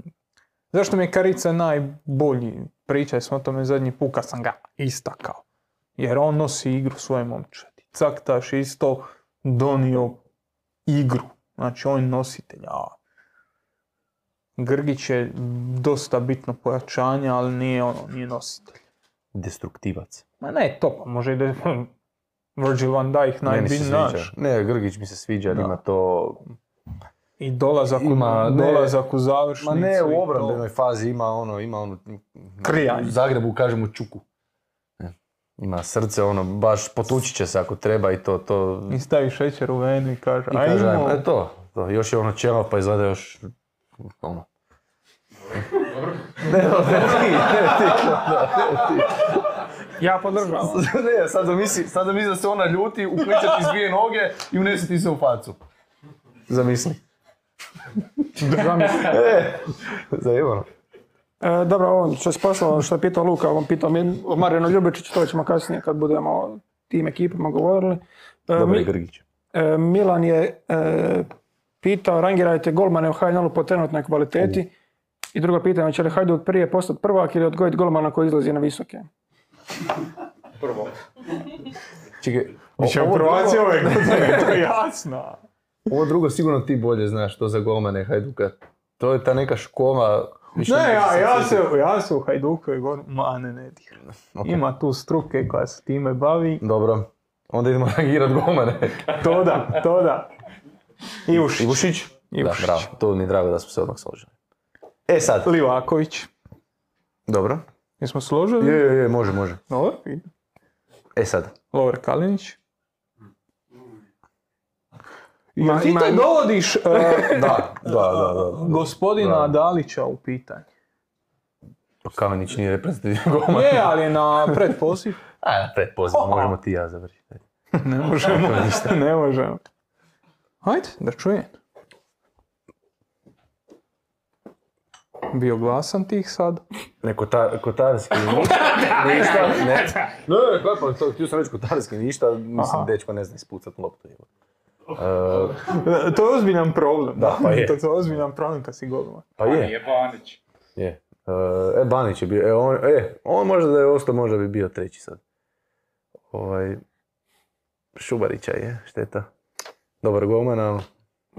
zašto mi je Karica najbolji? Pričali smo o tome zadnji put kad sam ga istakao. Jer on nosi igru svoje momčadi. Caktaš isto donio igru. Znači on je nositelj. A Grgić je dosta bitno pojačanje, ali nije ono, nije nositelj.
Destruktivac.
Ma ne to, pa može i da Virgil van Dijk
sviđa.
naš.
Ne, Grgić mi se sviđa,
Da.
ima to...
I dolazak,
Ima,
u,
ne-
dolazak u
Ma
završnicu.
ne,
i
u obrambenoj fazi ima ono, ima ono...
Krijanje.
U Zagrebu kažemo čuku. Ne. Ima srce, ono, baš potući će se ako treba i to, to...
I stavi šećer u venu i kaže,
I
ajmo.
kaže, ajmo, e to, to, još je ono čelav pa izgleda još, ono. ne, ne, ti, ne, ti, da, ne, ti.
Ja podržavam.
ne, sad zamisli, sad zamisli da se ona ljuti, ukliče ti s dvije noge i unese ti se u facu. Zamisli.
Zamisli.
E, zajebano.
E, dobro, ovo što se poslao, što je pitao Luka, on pitao mi, o Marinu Ljubičiću, to ćemo kasnije kad budemo o tim ekipama govorili. E, Mi-
je Grgić.
e, Milan je e, pitao, rangirajte golmane u HNL-u po trenutnoj kvaliteti. I drugo pitanje, će li Hajduk prije postati prvak ili odgojiti golmana koji izlazi na visoke?
Prvo.
Čekaj,
Biće
drugo-
ove godine, [LAUGHS] to je jasno.
Ovo drugo sigurno ti bolje znaš, to za golmane Hajduka. To je ta neka škola...
Ne, ja, ja, se, ja se u Hajduku i govorim, ma ne, ne diram.
Ok.
Ima tu struke koja se time bavi.
Dobro, onda idemo [LAUGHS] rangirat golmane.
To da, to da. Ivušić.
Ivušić?
Ivušić.
Da, bravo, to mi je drago da smo se odmah složili. E sad,
Livaković.
dobro.
Jesmo složili?
Je, je, je, može, može.
Dobro.
E sad,
Lover Kalinić.
Ima-
Jel ti
ima-
te dovodiš [LAUGHS] e,
da, da, da, da.
gospodina
Da.
Dalića u pitanje?
Kamenić nije reprezentativan [LAUGHS] golman.
Je, ali je na predpoziv.
A, na predpoziv, možemo ti i ja završiti.
Ne možemo, ne možemo. Hajde, da čujem. Bio glasan tih sad.
Ne, kota, kotarski [LAUGHS] ništa, ništa, [LAUGHS] ne. Ne, ne, kako pa, to, htio sam reći kotarski ništa, mislim, dečko ne zna ispucat loptu. E,
To je ozbiljan problem.
Da, pa je.
To je ozbiljan problem kad si golman.
pa
Je.
je,
je Banić.
je. E, e, Banić je bio, e, on, e, on možda da je ostao, možda bi bio treći sad. Ovaj, Šubarića je, šteta. Dobar golman, ali...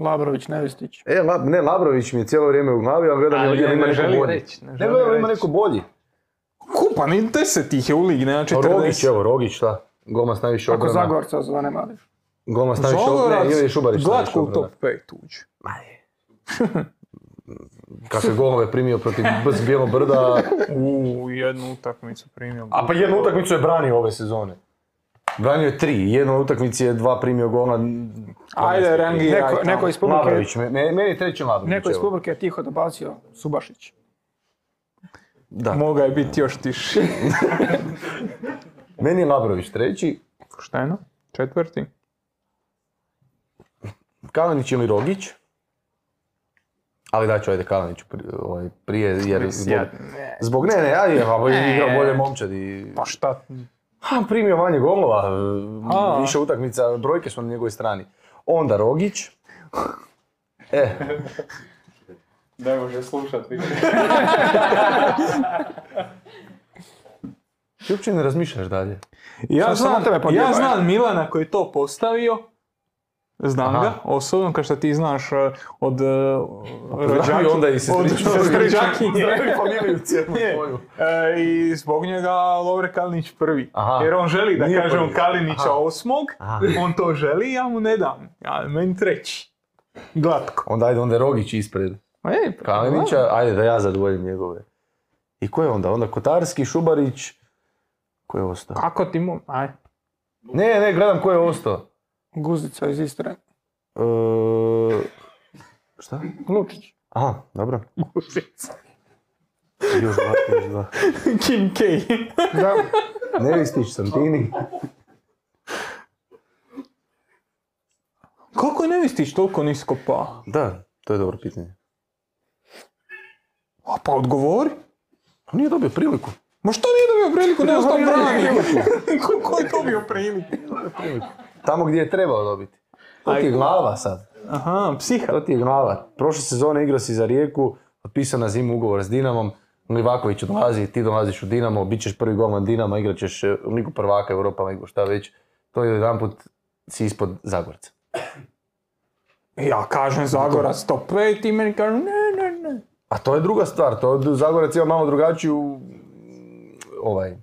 Labrović, Nevistić.
E, La, ne, Labrović mi je cijelo vrijeme u glavi, ali gledam
Ali ne
ima neko bolji.
reći, ne
Ne
želi
gledam ima neko bolji.
Kupa, ni deset ih je u ligi, nema
A Rogić,
40.
evo, Rogić, šta? Golman s najviše
Ako
obrana.
Zagorca zanemariš.
Golman s najviše obrana. Ne, ili je Šubarić najviše
glatko u
obrana.
top 5 uđe.
Ma je. [LAUGHS] Kakve golove primio protiv Bs Bijelo brda.
U jednu utakmicu primio.
A pa jednu utakmicu je branio ove sezone. Branio je tri, jednu utakmici je dva primio gola.
Ajde, rangiraj
Neko, iz publike,
me- meni je treći Labrović.
neko iz publike je tiho dobacio Subašić.
Da.
Mogao je biti još tiši. [LAUGHS]
Meni je Labrović treći,
Pošteno. Četvrti.
Kalanić ili Rogić. Ali daću ajde Kalaniću pri- ovaj, prije, jer zbog,
ne.
zbog ne, ne, ajde, a
Ne.
igrao bolje momčad i...
Pa šta?
Ha, primio manje golova,
A.
više utakmica, brojke su na njegovoj strani. Onda Rogić. [LAUGHS] E,
Ne može slušat više.
ti uopće ne razmišljaš dalje.
Ja
samo
znam,
tebe
ja znam Milana koji je to postavio. Znam
Aha.
ga, osobno, kao što ti znaš uh, od uh,
Pozdravi onda i
sestričakinje.
Familiju cijelu
Je.
svoju.
E, I zbog njega Lovre Kalinić prvi.
Aha.
Jer on želi da
Nije
kažemo
prvi.
Kalinića
Aha.
osmog, on to želi, ja mu ne dam. Ja, meni treći. Glatko.
Onda ajde, onda je Rogić ispred
E, pa,
Kalinića, ajde da ja zadovoljim njegove. I ko je onda? Onda Kotarski, Šubarić, ko je ostao?
Kako ti mu... Aj.
Ne, ne, gledam ko je ostao.
Guzica iz Istre.
E, šta?
Lučić.
Aha, dobro. Još dva, još dva.
Kim K.
Da,
Nevistić, Santini.
Kako ne misliš toliko nisko pa?
Da, to je dobro pitanje.
A pa odgovori.
Pa nije dobio priliku.
Ma što nije dobio priliku, ne ostao brani? Kako [LAUGHS] je dobio priliku?
Tamo gdje je trebao dobiti. To ti je glava sad.
Aha, psiha.
To ti je glava. Prošle sezone igrao si za Rijeku, potpisao na zimu ugovor s Dinamom, Livaković dolazi, ti dolaziš u Dinamo, bit ćeš prvi golman Dinama, igrat ćeš e, Ligu prvaka, Europa ligu, šta već. To je jedan put si ispod Zagorca.
Ja kažem Zagorac top 5 i meni kažu ne, ne, ne.
A to je druga stvar, to Zagorac ima malo drugačiju, ovaj, e,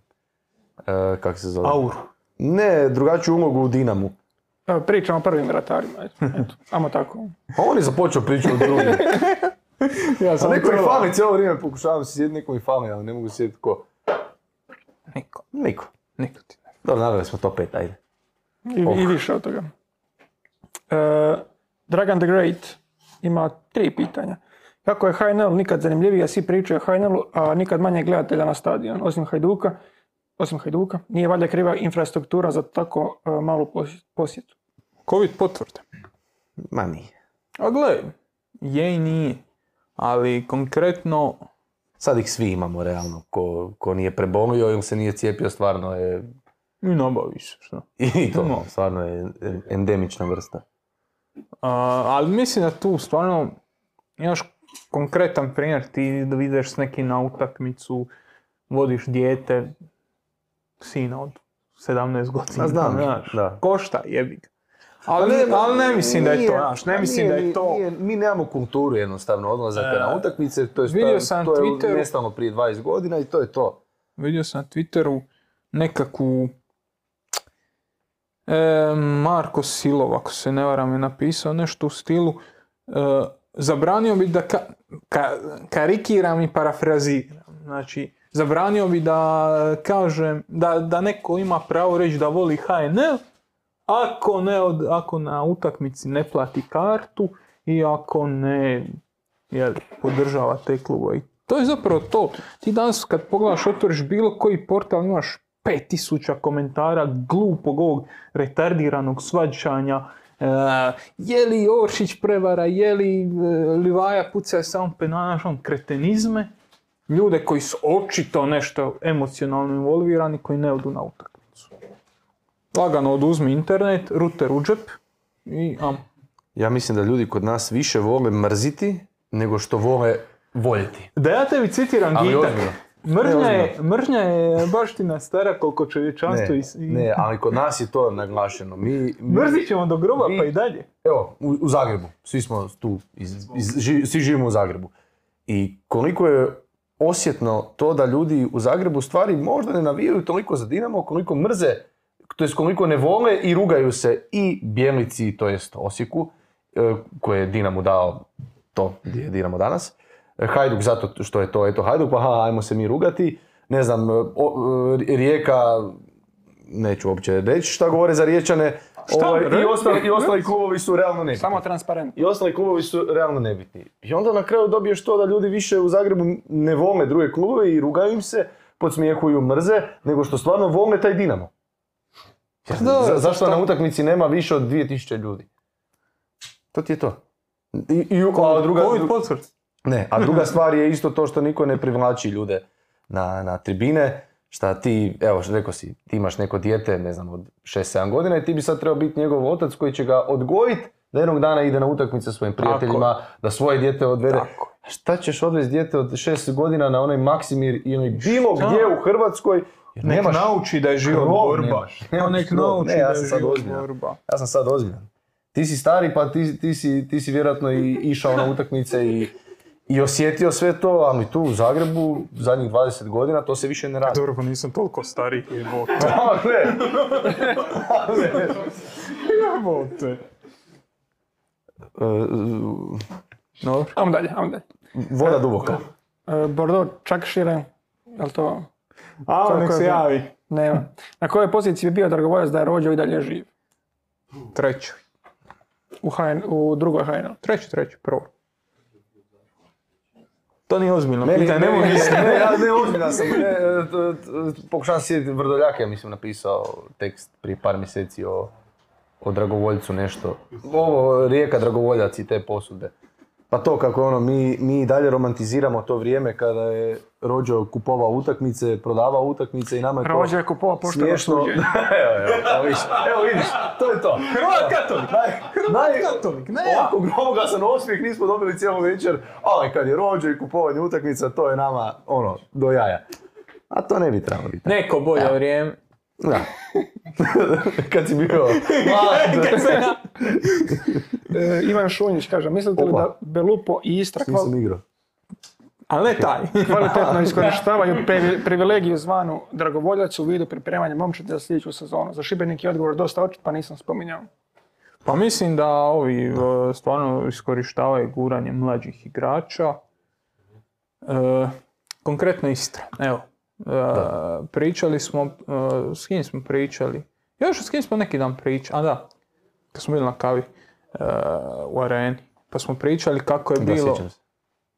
kak se zove?
Auru.
Ne, drugačiju ulogu u Dinamu.
Evo, pričamo o prvim ratarima, eto, [LAUGHS] eto, samo tako.
A on je započeo priču o drugim. [LAUGHS]
Ja
A neko mi fali, cijelo vrijeme pokušavam se sjetiti, neko mi fali, ali ne mogu sjetiti ko.
Niko,
Niko.
niko ti ne.
Dobro, naveli smo to pet, ajde.
I, i više od toga. E, Dragan the Great ima tri pitanja. Kako je HNL nikad zanimljiviji, a svi pričaju o HNL-u, a nikad manje gledatelja na stadion, osim Hajduka, osim Hajduka, nije valjda kriva infrastruktura za tako e, malu posjet- posjetu.
Covid potvrde.
Ma nije.
A gle, je i nije. Ali konkretno,
Sad ih svi imamo realno, ko, ko nije prebolio ili se nije cijepio, stvarno je,
i nabavi se, što? [LAUGHS]
i to,
No.
stvarno je endemična vrsta.
A, ali mislim da tu stvarno imaš konkretan primjer, ti da ideš s nekim na utakmicu, vodiš dijete, sina od 17 godina.
A znam,
znaš,
da.
Košta, jebi ga. Ali, ne, ali ne mislim da je to,
Nije-
znaš, ne
pa
mislim da
nije-
je to...
nije- mi nemamo kulturu jednostavno odlazaka
E,
na utakmice, to je,
vidio sam
to je
Twitteru-
nestalo prije 20 godina i to je to.
Vidio sam na Twitteru nekakvu e, Marko Silov, ako se ne varam, je napisao nešto u stilu e, zabranio bi da ka, ka- karikiram i parafraziram. Znači, zabranio bi da kažem, da, da neko ima pravo reći da voli HNL, ako, ne od, ako na utakmici ne plati kartu i ako ne jel, podržava te klubove. To je zapravo to. Ti danas kad pogledaš, otvoriš bilo koji portal, imaš 5000 komentara glupog ovog retardiranog svađanja. E, je li Oršić prevara, je li e, Livaja puca samo penal, on kretenizme. Ljude koji su očito nešto emocionalno involvirani, koji ne odu na utakmicu. Lagano oduzmi internet, ruter u džep i am.
Ja mislim da ljudi kod nas više vole mrziti nego što vole voljeti.
Da ja tebi citiram
Ali
Gitak.
ozbiljno.
Mržnja je, mržnja je baština stara koliko čovječanstvo
Ne,
i...
ne, ali kod nas je to naglašeno. Mi, mi-
Mrzit ćemo do groba
Vi-
pa i dalje.
Evo, u, u Zagrebu, svi smo tu, iz, iz- ži- svi živimo u Zagrebu. I koliko je osjetno to da ljudi u Zagrebu stvari možda ne navijaju toliko za Dinamo, koliko mrze, to jest koliko ne vole i rugaju se i Bjelici, to jest Osijeku, e, koje je Dinamo dao to gdje je Dinamo danas. E, Hajduk zato što je to, eto Hajduk, pa ajmo se mi rugati. Ne znam, e, Rijeka, neću uopće reći šta govore za Riječane,
Šta?
ovaj, i, ostali, i ostali klubovi su realno nebitni.
Samo transparentno.
I ostali klubovi su realno nebitni. I onda na kraju dobiješ to da ljudi više u Zagrebu ne vole druge klubove i rugaju im se, podsmijehuju, mrze, nego što stvarno vole taj Dinamo. Jer
Da,
za- zašto
šta-
na utakmici nema više od 2000 ljudi? To ti je to. I, i, a druga, ne, a druga stvar je isto to što niko ne privlači ljude na, na tribine. Šta ti, evo što rekao si, ti imaš neko dijete, ne znam, od 6-7 godina i ti bi sad trebao biti njegov otac koji će ga odgojiti da jednog dana ide na utakmice sa svojim prijateljima, da svoje dijete odvede.
Tako.
Šta ćeš odvesti dijete od 6 godina na onaj Maksimir ili bilo
Šta?
gdje u Hrvatskoj? Jer
Nek
nemaš
nauči da je život borba. nek [LAUGHS] nauči
Ne, ja
da
sam
je
sad
život
ozbiljan.
borba.
Ja sam sad ozbiljan. Ti si stari pa ti, ti, si, ti si vjerojatno i išao na utakmice i, i osjetio sve to, ali tu u Zagrebu zadnjih 20 godina to se više ne radi.
Dobro, pa nisam toliko stari. Jebote.
A, gle.
Jebote.
E,
Dobro.
Ajmo dalje, ajmo dalje.
Voda duboka.
E, Bordeaux Čakšire, jel to
A, nek se javi.
nema. Na kojoj poziciji bi bio Dragovoljac da je rođo i dalje živ?
Treći.
U, HN, u drugoj HNL.
Treći, treći, prvo. To nije ozbiljno
Meni,
pitanje,
ne,
nemoj
ne,
misliti.
ne, ja ne ozbiljan sam. Ne, e, pokušavam sjetiti, Vrdoljak je mislim napisao tekst prije par mjeseci o, o Dragovoljcu nešto. Ovo, Rijeka Dragovoljac i te posude. Pa to kako ono, mi, mi i dalje romantiziramo to vrijeme kada je Rođo kupovao utakmice, prodavao utakmice i nama je to
Rođo je kupovao pošteno
smiješno. [LAUGHS] evo, evo, evo, vidiš, evo vidiš, to je to.
Hrvat katolik!
Naj,
katolik, ne ja.
Ovako gromogasan osmijeh nismo dobili cijelu večer, ali kad je rođo i kupovanje utakmica, to je nama, ono, do jaja. A to ne bi trebalo biti.
Neko bolje vrijeme.
Da. [LAUGHS] kad si bio mlad. [LAUGHS]
E, Ivan Šunjić kaže, mislite li
Opa.
da Belupo i Istra kval-
Nisam igrao.
Ali ne taj. [LAUGHS]
kvalitetno iskorištavaju privi- privilegiju zvanu dragovoljac u vidu pripremanja momčadi za sljedeću sezonu. Za Šibenik je odgovor dosta očit, pa nisam spominjao.
Pa mislim da ovi e, stvarno iskorištavaju guranje mlađih igrača. E, konkretno Istra, evo. E, pričali smo, e, s kim smo pričali? Još s kim smo neki dan pričali, a da, kad smo bili na kavi e, u areni. Pa smo pričali kako je
Da,
bilo...
sjećam se.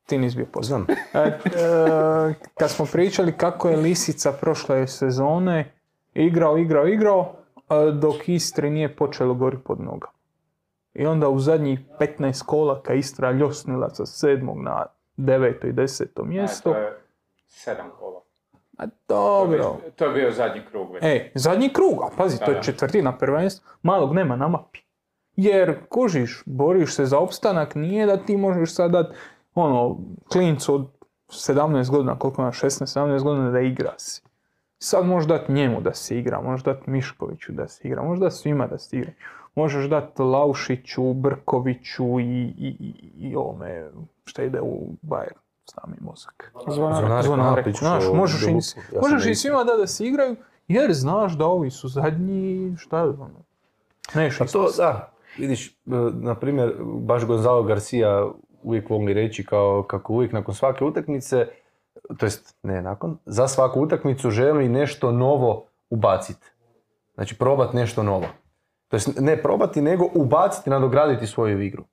Ti nisi bio.
Znam.
E, kad smo pričali kako je Lisica prošle sezone igrao, igrao, igrao, dok Istri nije počelo gori pod noga. I onda u zadnjih 15 kola kad Istra ljosnila sa sedmog na deveto i deseto mjesto.
to je sedam kola.
A dobro.
To je bio zadnji krug već.
E, zadnji krug, a pazi, to je četvrtina prvenstva, malog nema na mapi. Jer, kužiš, boriš se za opstanak, nije da ti možeš sad dat, ono, klincu od 17 godina, koliko ima, 16-17 godina da igra si. Sad možeš dati njemu da se igra, možeš dati Miškoviću da se igra, možeš dati svima da se igra. Možeš dati Laušiću, Brkoviću i, i, i, i ovome, šta ide u Bayern, sami mozak.
Zvonar.
Zvonarek,
znaš, možeš.
Ja sam
možeš i svima da, da se igraju, jer znaš da ovi su zadnji, šta je ono. Neš
Pa to, da, vidiš, e, na primjer, baš Gonzalo Garcia uvijek voli reći kao kako uvijek nakon svake utakmice, to jest ne nakon, za svaku utakmicu želi nešto novo ubaciti. Znači probat nešto novo. To jest ne probati, nego ubaciti, nadograditi svoju igru.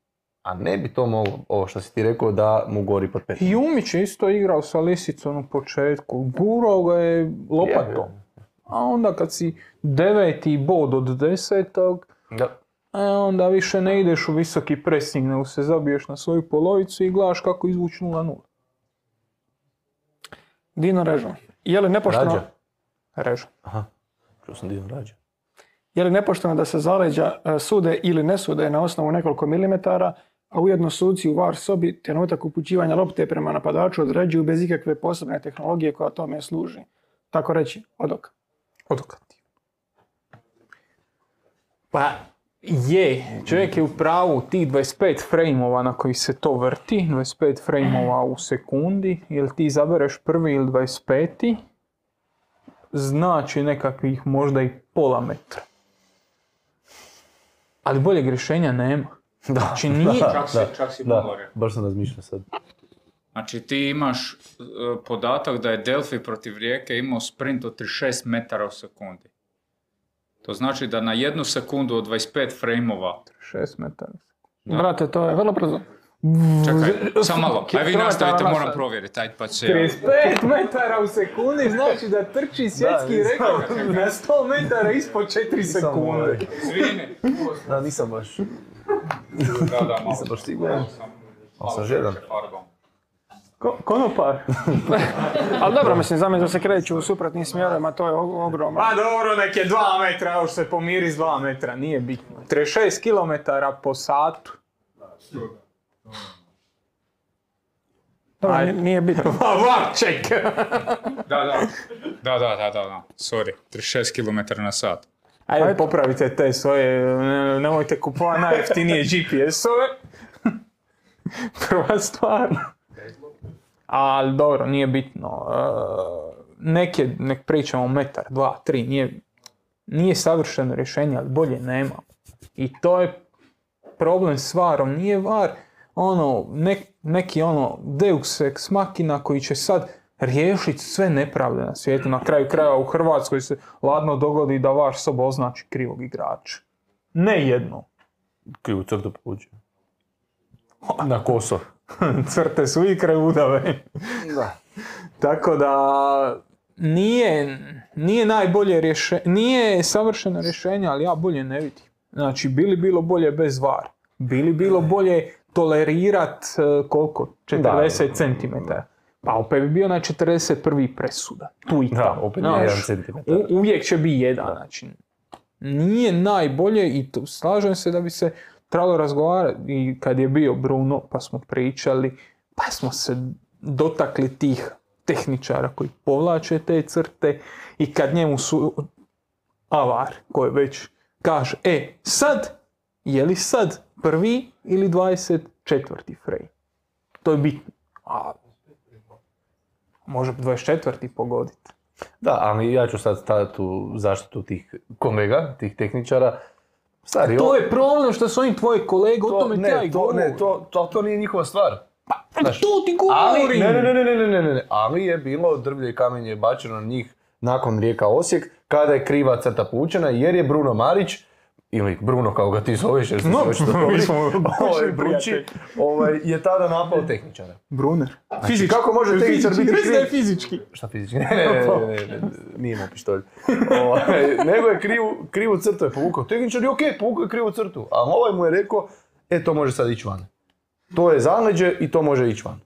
A ne bi to moglo, ovo što si ti rekao, da mu gori pod petom.
I Umić je isto igrao sa Lisicom u početku, gurao ga je lopatom. A onda kad si deveti bod od desetog,
Da.
e, onda više ne ideš u visoki pressing, nego se zabiješ na svoju polovicu i gledaš kako izvući 0-0.
Dino Režo. Je li nepošteno,
Rađa.
Reža.
Aha, čuo sam Dino Rađa.
je li nepošteno da se zaleđa e, sude ili ne sude na osnovu nekoliko milimetara, a ujedno suci u VAR sobi trenutak upućivanja lopte prema napadaču određuju bez ikakve posebne tehnologije koja tome služi. Tako reći, odok.
Odokativno. Pa je, čovjek je u pravu tih 25 frejmova na koji se to vrti, 25 frejmova u sekundi, ili ti izabereš prvi ili 25 znači nekakvih možda i pola metra. Ali boljeg rješenja nema.
Da,
Znači nije,
Čak si,
da,
čak si
da, baš sam razmišljao sad.
Znači ti imaš e, podatak da je Delfi protiv Rijeke imao sprint od 36 metara u sekundi. To znači da na jednu sekundu od 25 frejmova,
6 metara.
Brate, to je vrlo brzo.
čekaj, [LAUGHS] samo malo, aj vi nastavite,
na
moram provjeriti, ajde pa će ja.
35 metara u sekundi znači da trči svjetski rekord [LAUGHS] na 100 metara ispod 4 sekunde.
Zvini.
Da, nisam baš,
Da, da, malo.
nisam baš siguran.
Malo sam,
žedan.
Ko, konopar. [LAUGHS]
Ali dobro, mislim, za da se kreću u suprotnim smjerovima, to je ogromno.
Pa dobro, nek je 2 metra, još se pomiri s 2 metra, nije bitno. 36 km po satu.
Dobro,
ajde.
nije- bitno. [LAUGHS]
Pa Varček!
Da, da. Da, da, da, da, da. Sorry, 36 km na sat.
Ajde,
Ajde.
popravite te svoje, ne- nemojte kupovati najjeftinije GPS-ove. [LAUGHS] Prva stvar. Ali dobro, nije bitno. E, Nek, je, nek pričamo metar, dva, tri, nije, nije savršeno rješenje, ali bolje nema. I to je problem s varom, nije var ono, nek- neki ono deus ex machina koji će sad riješiti sve nepravde na svijetu. Na kraju krajeva u Hrvatskoj se ladno dogodi da var soba označi krivog igrača. Ne jedno.
Krivu crtu povuče. Na koso. [LAUGHS]
Crte su i kraj udave.
Da.
Tako da nije, nije najbolje rješenje, nije savršeno rješenje, ali ja bolje ne vidim. Znači, bili bilo bolje bez VAR. Bili bilo bolje tolerirat e, koliko? 40 cm. Pa opet bi bio na 41. presuda. Tu i
Da,
tamo.
opet jedan centimetar.
u- uvijek će biti jedan. Znači, nije najbolje i to, slažem se da bi se trebalo razgovarati i kad je bio Bruno pa smo pričali, pa smo se dotakli tih tehničara koji povlače te crte i kad njemu su avar koji već kaže, e, sad, je li sad prvi ili 24. frame? To je bitno. A može 24. pogoditi.
Da, ali ja ću sad staviti u zaštitu tih kolega, tih tehničara. Stari,
to je problem što su oni tvoji kolege, to, o tome
ne, to, ne, to, to, to nije njihova stvar. Pa, e, Znaš,
to ti!
Ali, ne, ne, ne, ne, ne, ne, ne, ali je bilo drvlje i kamenje bačeno na njih nakon Rijeka Osijek, kada je kriva crta pučena, jer je Bruno Marić ili Bruno kao ga ti zoveš, jer
No,
se [LAUGHS]
mi smo [LAUGHS]
ovaj, Bruči, ovaj, je tada napao tehničara.
Bruner.
Fizički. kako može tehničar biti
da je
kriv?
fizički.
Šta fizički? [LAUGHS] Ne, ne, ne, ne, ne, nije imao pištolj. Ovaj, nego je krivu, krivu crtu je povukao. Tehničar je okej, povukao je krivu crtu. A ovaj mu je rekao, e to može sad ići van. To je zaleđe i to može ići van.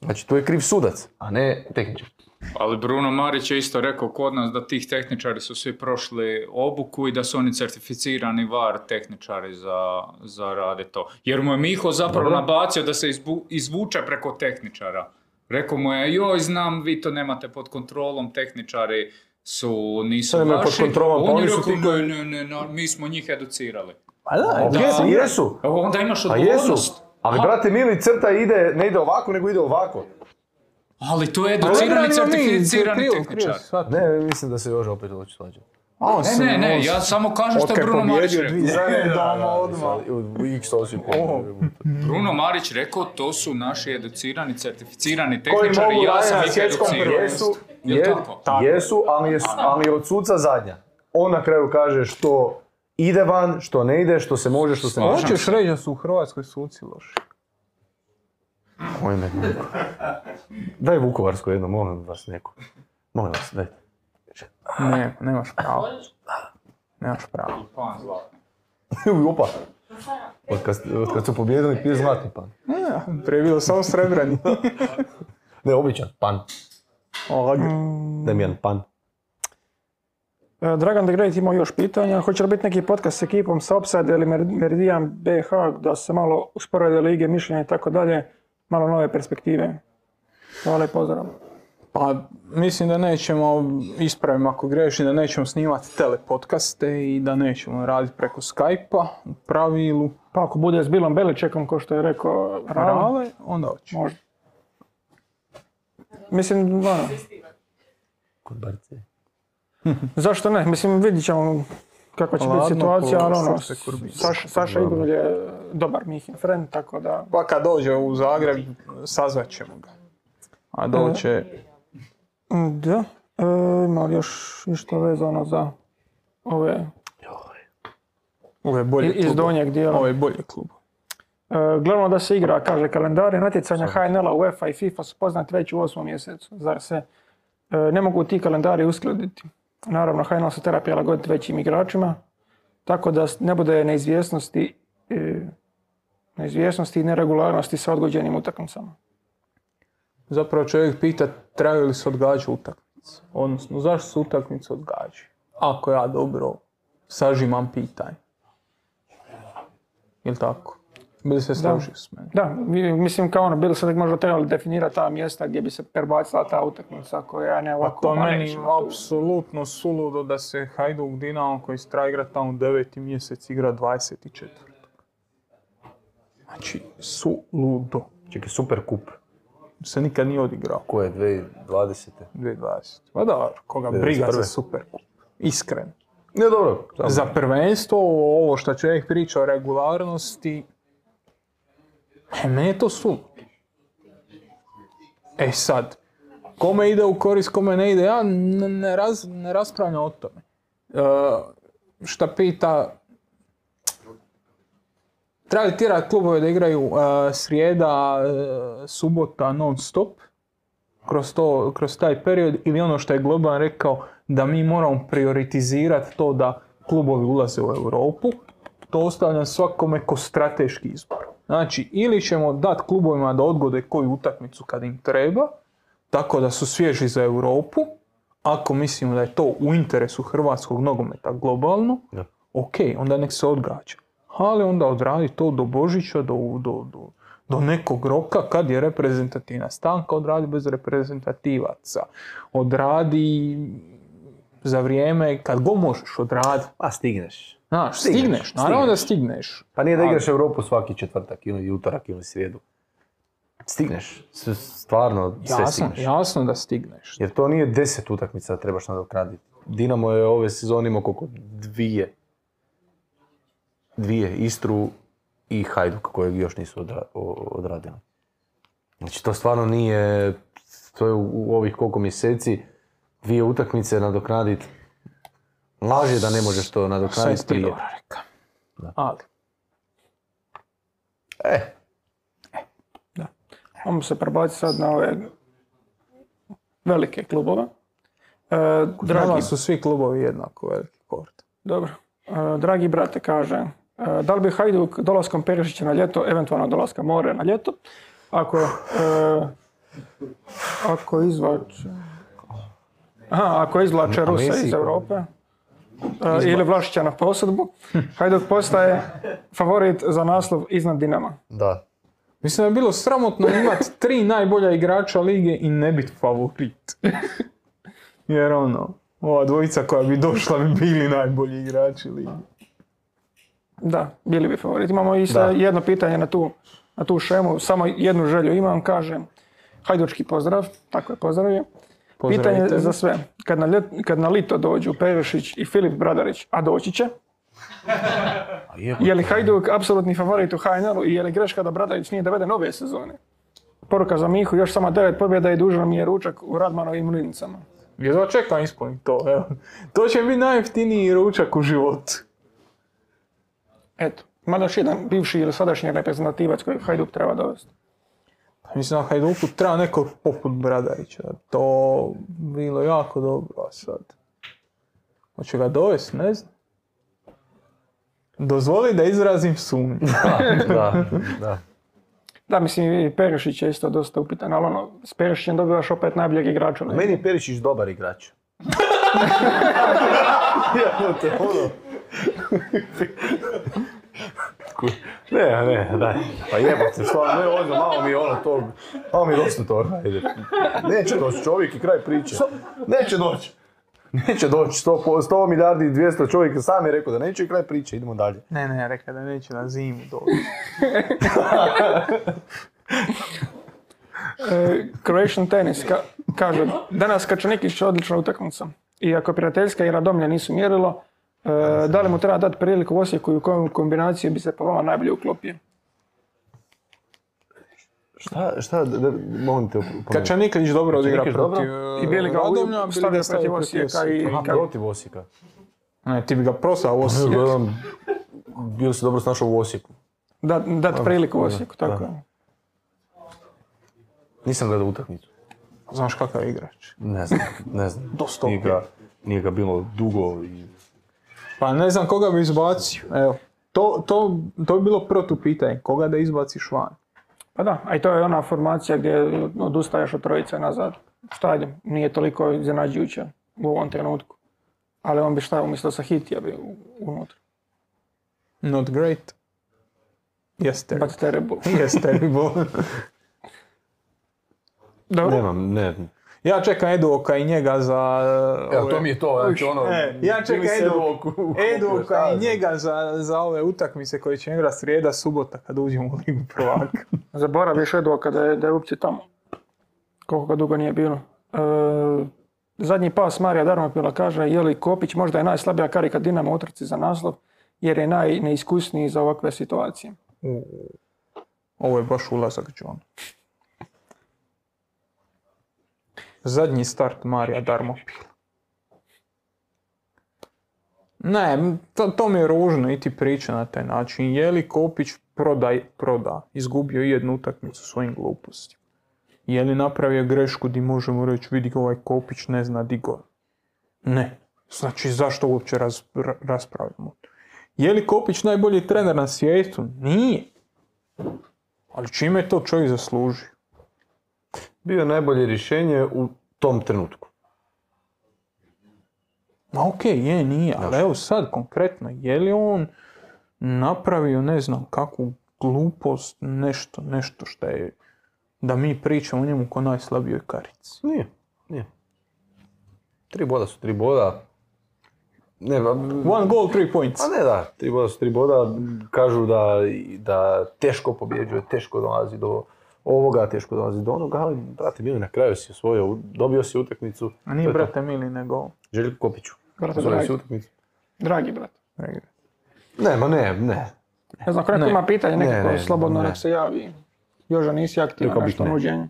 Znači, tu je kriv sudac, a ne tehničar.
Ali Bruno Marić je isto rekao kod nas da tih tehničari su svi prošli obuku i da su oni certificirani VAR tehničari za, za rade to. Jer mu je Miho zapravo
Dobro.
nabacio da se izbu- izvuče preko tehničara. Rekao mu je, joj znam, vi to nemate pod kontrolom, tehničari su, nisu
nemaju pod
vaši.
kontrolom? Pa
On
oni
je
su ti
ne, ne, ne, ne, mi smo njih educirali.
Pa da,
Da.
jesu.
Evo, onda imaš
Pa jesu.
odgovornost.
Ali, brate, mili, crta ide, ne ide ovako, nego ide ovako.
Ali to je educirani, certificirani tehničar.
Ne, mislim da se još opet hoće svađati.
On
Ne, ne, ne, ja samo kažem što je Bruno Marić
pobjedio
rekao.
odmah.
Bruno Marić rekao, to su naši educirani, certificirani tehničari, ja sam ih educirao. Jel
je- jesu, ali je, ali je od suca zadnja. On na kraju kaže što ide van, što ne ide, što se može, što se ne može.
Hoćeš reći da su u Hrvatskoj suci loši?
Oj, ne, Vuko. Daj Vukovarsko jedno, molim vas neko. Molim vas, dajte.
Ne, nemaš pravo. Nemaš pravo. [LAUGHS]
Opa. Od kad, od kad su pobjedili pije zlatni pan.
Ne, prije je bilo samo srebrani. [LAUGHS]
Ne, običan pan.
Lagano.
Daj mi jedan pan.
E, Dragan de Great imao još pitanja. Hoće li biti neki podcast s ekipom sa Opside ili Mer- Meridian BH da se malo usporede lige, mišljenja i tako dalje, malo nove perspektive. Hvala i pozdrav.
Pa mislim da nećemo, ispravim ako grešim, da nećemo snimati telepodcaste i da nećemo raditi preko Skype-a u pravilu.
Pa ako bude s Bilom Beličekom, ko što je rekao Rale,
Rale, onda hoće.
možda. Mislim, ono,
Kod Barce.
zašto ne? Mislim, vidit ćemo kakva će biti situacija, ali ono. Saša, Saša Igor je dobar Mihin friend, tako da...
Pa kad dođe u Zagreb, sazvat ćemo ga. A doće...
Mm, Da, e, ima li još nešto vezano za ove
Ove bolje
iz
klubove.
donjeg dijela?
Ove bolje klub.
E, glavno da se igra, kaže, kalendari natjecanja HNL-a, UEFA i FIFA su poznati već u osmom mjesecu. Zar se e, ne mogu ti kalendari uskladiti? Naravno, HNL se treba prilagoditi većim igračima, tako da ne bude neizvjesnosti, e, neizvjesnosti i neregularnosti sa odgođenim utakmicama.
Zapravo čovjek pita trebaju li se odgađati utakmice. Odnosno, zašto se utakmice odgađaju? Ako ja dobro sažimam pitanje. Jel tako? Bili se složio s menom?
Da, mislim kao ono, bilo se da možda trebali definirati ta mjesta gdje bi se prebacila ta utakmica koja ne ovako...
To je
ma
meni apsolutno suludo da se Hajduk Dinamo koji se treba igrati tamo deveti mjesec igra 24. Znači, suludo.
Čekaj, super kup.
Se nikad nije odigrao
Ko je 2020.
2020. Pa da, koga briga za
91..
Superkup. Iskreno.
Ne, dobro. samo-
Za prvenstvo, ovo što čovjek priča o regularnosti, e, to suludo. E sad, kome ide u korist, kome ne ide, ja ne, ne, raz, ne raspravljam o tome. E, šta pita, treba li tjerati klubove da igraju e, srijeda, e, subota non stop, kroz, to, kroz taj period ili ono što je Globan rekao da mi moramo prioritizirati to da klubovi ulaze u Europu, to ostavljam svakome ko strateški izbor. Znači, ili ćemo dati klubovima da odgode koju utakmicu kad im treba, tako da su svježi za Europu, ako mislimo da je to u interesu hrvatskog nogometa globalno,
Da.
ok, onda nek se odgađa. Ali onda odradi to do Božića, do, do, do, do nekog roka kad je reprezentativna stanka, odradi bez reprezentativaca. Odradi za vrijeme kad go možeš odraditi.
Pa stigneš.
Znaš,
Stigneš,
stigneš, naravno da
stigneš. Pa nije da
Ali-
igraš Europu svaki četvrtak ili utorak ili srijedu. stigneš. Stvarno sve
Jasno,
stigneš.
jasno da stigneš.
Jer to nije deset utakmica da trebaš nadoknaditi. Dinamo je ove sezone imao koliko? Dvije. Dvije. Istru i Hajduk kojeg još nisu odra- odradili. Znači to stvarno nije, to je u, u ovih koliko mjeseci dvije utakmice nadoknaditi. Laž je da ne možeš to nadoknaditi prije.
dobro rekao. Ali,
E,
Ajmo se prebaciti sad na ove velike klubove. E, dragi,
su svi klubovi jednako veliki kort.
dobro. E, dragi brate kaže, e, da li bi Hajduk dolaskom Perišića na ljeto, eventualno dolaska More na ljeto, ako, e, ako izvlače, aha, ako izvlače
Messi
iz Europe, e, ili Vlašića na posudbu, [LAUGHS] Hajduk postaje favorit za naslov iznad Dinama.
da.
Mislim da je bilo sramotno imati tri najbolja igrača lige i ne biti favorit. [LAUGHS] Jer ono, ova dvojica koja bi došla bi bili najbolji igrači lige.
Da, bili bi favorit. Imamo i jedno pitanje na tu, na tu šemu, samo jednu želju imam, kaže Hajdučki pozdrav, tako je pozdravio. Pitanje za sve. Kad na, ljet- kad na lito dođu Perišić i Filip Bradarić, a doći će, je li Hajduk apsolutni favorit u HNL-u i je li greška da Bradarić nije doveden nove sezone? Poruka za Mihu, još samo devet pobjeda i dužan mi je ručak u Radmanovim mlinicama.
Jedva čekam ispuniti to, evo. To će biti najjeftiniji ručak u životu.
Eto, mada još jedan bivši ili sadašnji reprezentativac kojeg Hajduk treba dovesti.
Mislim da Hajduku treba neko poput Bradarića. To bilo jako dobro, a sad. Hoće ga dovesti, ne znam. Dozvoli da izrazim sumnju. [LAUGHS]
da, da.
Da, mislim i Perišić je isto dosta upitan, ali ono, s Perišićem dobivaš opet najboljeg igrača.
Meni je Perišić dobar igrač. [LAUGHS] Jebote, ono. [LAUGHS] Ne, ne, daj. Pa jebote, stvarno, ne, ono, malo mi je ono tog, malo mi je dosta toga, ajde. Neće doći čovjek i kraj priče. Neće doći. Neće doći, 100, po- 100 milijardi i 200 čovjek sam je rekao da neće i kraj priče, idemo dalje.
Ne, ne, rekao da neće na zimu doći.
E, Croatian Tennis ka- kaže, danas Kačanikić je odlična utakmica. Iako prijateljska i Radomlja nisu mjerilo, e, da li mu treba dati priliku u Osijeku i u kojoj kombinaciji bi se po vama najbolje uklopio?
Šta, šta, da, molim te.
Kad Niklić dobro odigra protiv
I bili ga
Radomlja,
u-
bili ga
protiv Osijeka i-
Aha, protiv Osijeka.
Ne, ti bi ga prosao u Osijek.
Bio se dobro snašao u Osijeku.
Da, dati priliku u Osijeku, tako je.
Nisam gledao utakmicu.
Znaš kakav je igrač.
Ne znam, ne znam.
Dosta
nije ga, nije ga bilo dugo i...
Pa ne znam koga bi izbacio. Evo, to, to, to bi bilo protupitanje. Koga da izbaciš van?
Pa da, a i to je ona formacija gdje odustaješ od trojice nazad. Šta ajde, nije toliko iznenađujuće u ovom trenutku. Ali on bi šta umjesto sa Hitija bi unutra.
Not great. Yes, terrible.
But terrible. [LAUGHS]
Yes, terrible.
Dobro,
Nemam, ne.
Ja čekam Eduoka i njega za...
Evo, to mi je to, znači ono...
E, ja čekam
bili se
Edu,
Eduoku-
Eduka i njega za, za ove utakmice koje će igrati srijeda, subota kad uđemo u Ligu prvaka. [LAUGHS]
zaboraviš Edo kada je, da je uopće tamo. Koliko ga dugo nije bilo. E, zadnji pas Marija Darmopila kaže je li Kopić možda je najslabija karika Dinama u utrci za naslov jer je najneiskusniji za ovakve situacije.
Ovo je baš ulazak John. Zadnji start Marija Darmopil. Ne, to, to mi je ružno i ti priča na taj način. Je li Kopić prodaj, proda, izgubio jednu utakmicu svojim glupostima? Je li napravio grešku di možemo reći vidi ovaj Kopić ne zna di gol? Ne. Znači zašto uopće raz, ra- raspravljamo? Je li Kopić najbolji trener na svijetu? Nije. Ali čime je to čovjek zaslužio?
Bio je najbolje rješenje u tom trenutku.
Ma okej, je, nije, ali evo sad konkretno, je li on napravio, ne znam, kakvu glupost, nešto, nešto što je, da mi pričamo o njemu ko najslabijoj karici.
Nije, nije. Tri boda su tri boda. Ne, ba-
One goal, three points.
Pa ne da, tri boda su tri boda. Kažu da, da teško pobjeđuje, teško dolazi do ovoga, teško dolazi do onoga, ali brate mili, na kraju si osvojio, dobio si utakmicu.
A nije brate mili nego...
Željko Kopiću.
Brate, dragi.
si utakmicu.
Dragi brat.
Ne, ma ne, ne.
Ne znam, ako neko ima pitanje,
Ne,
nekako
ne,
slobodno
ne.
nek se javi. Joža, nisi aktivan nešto
ne.
nuđenje.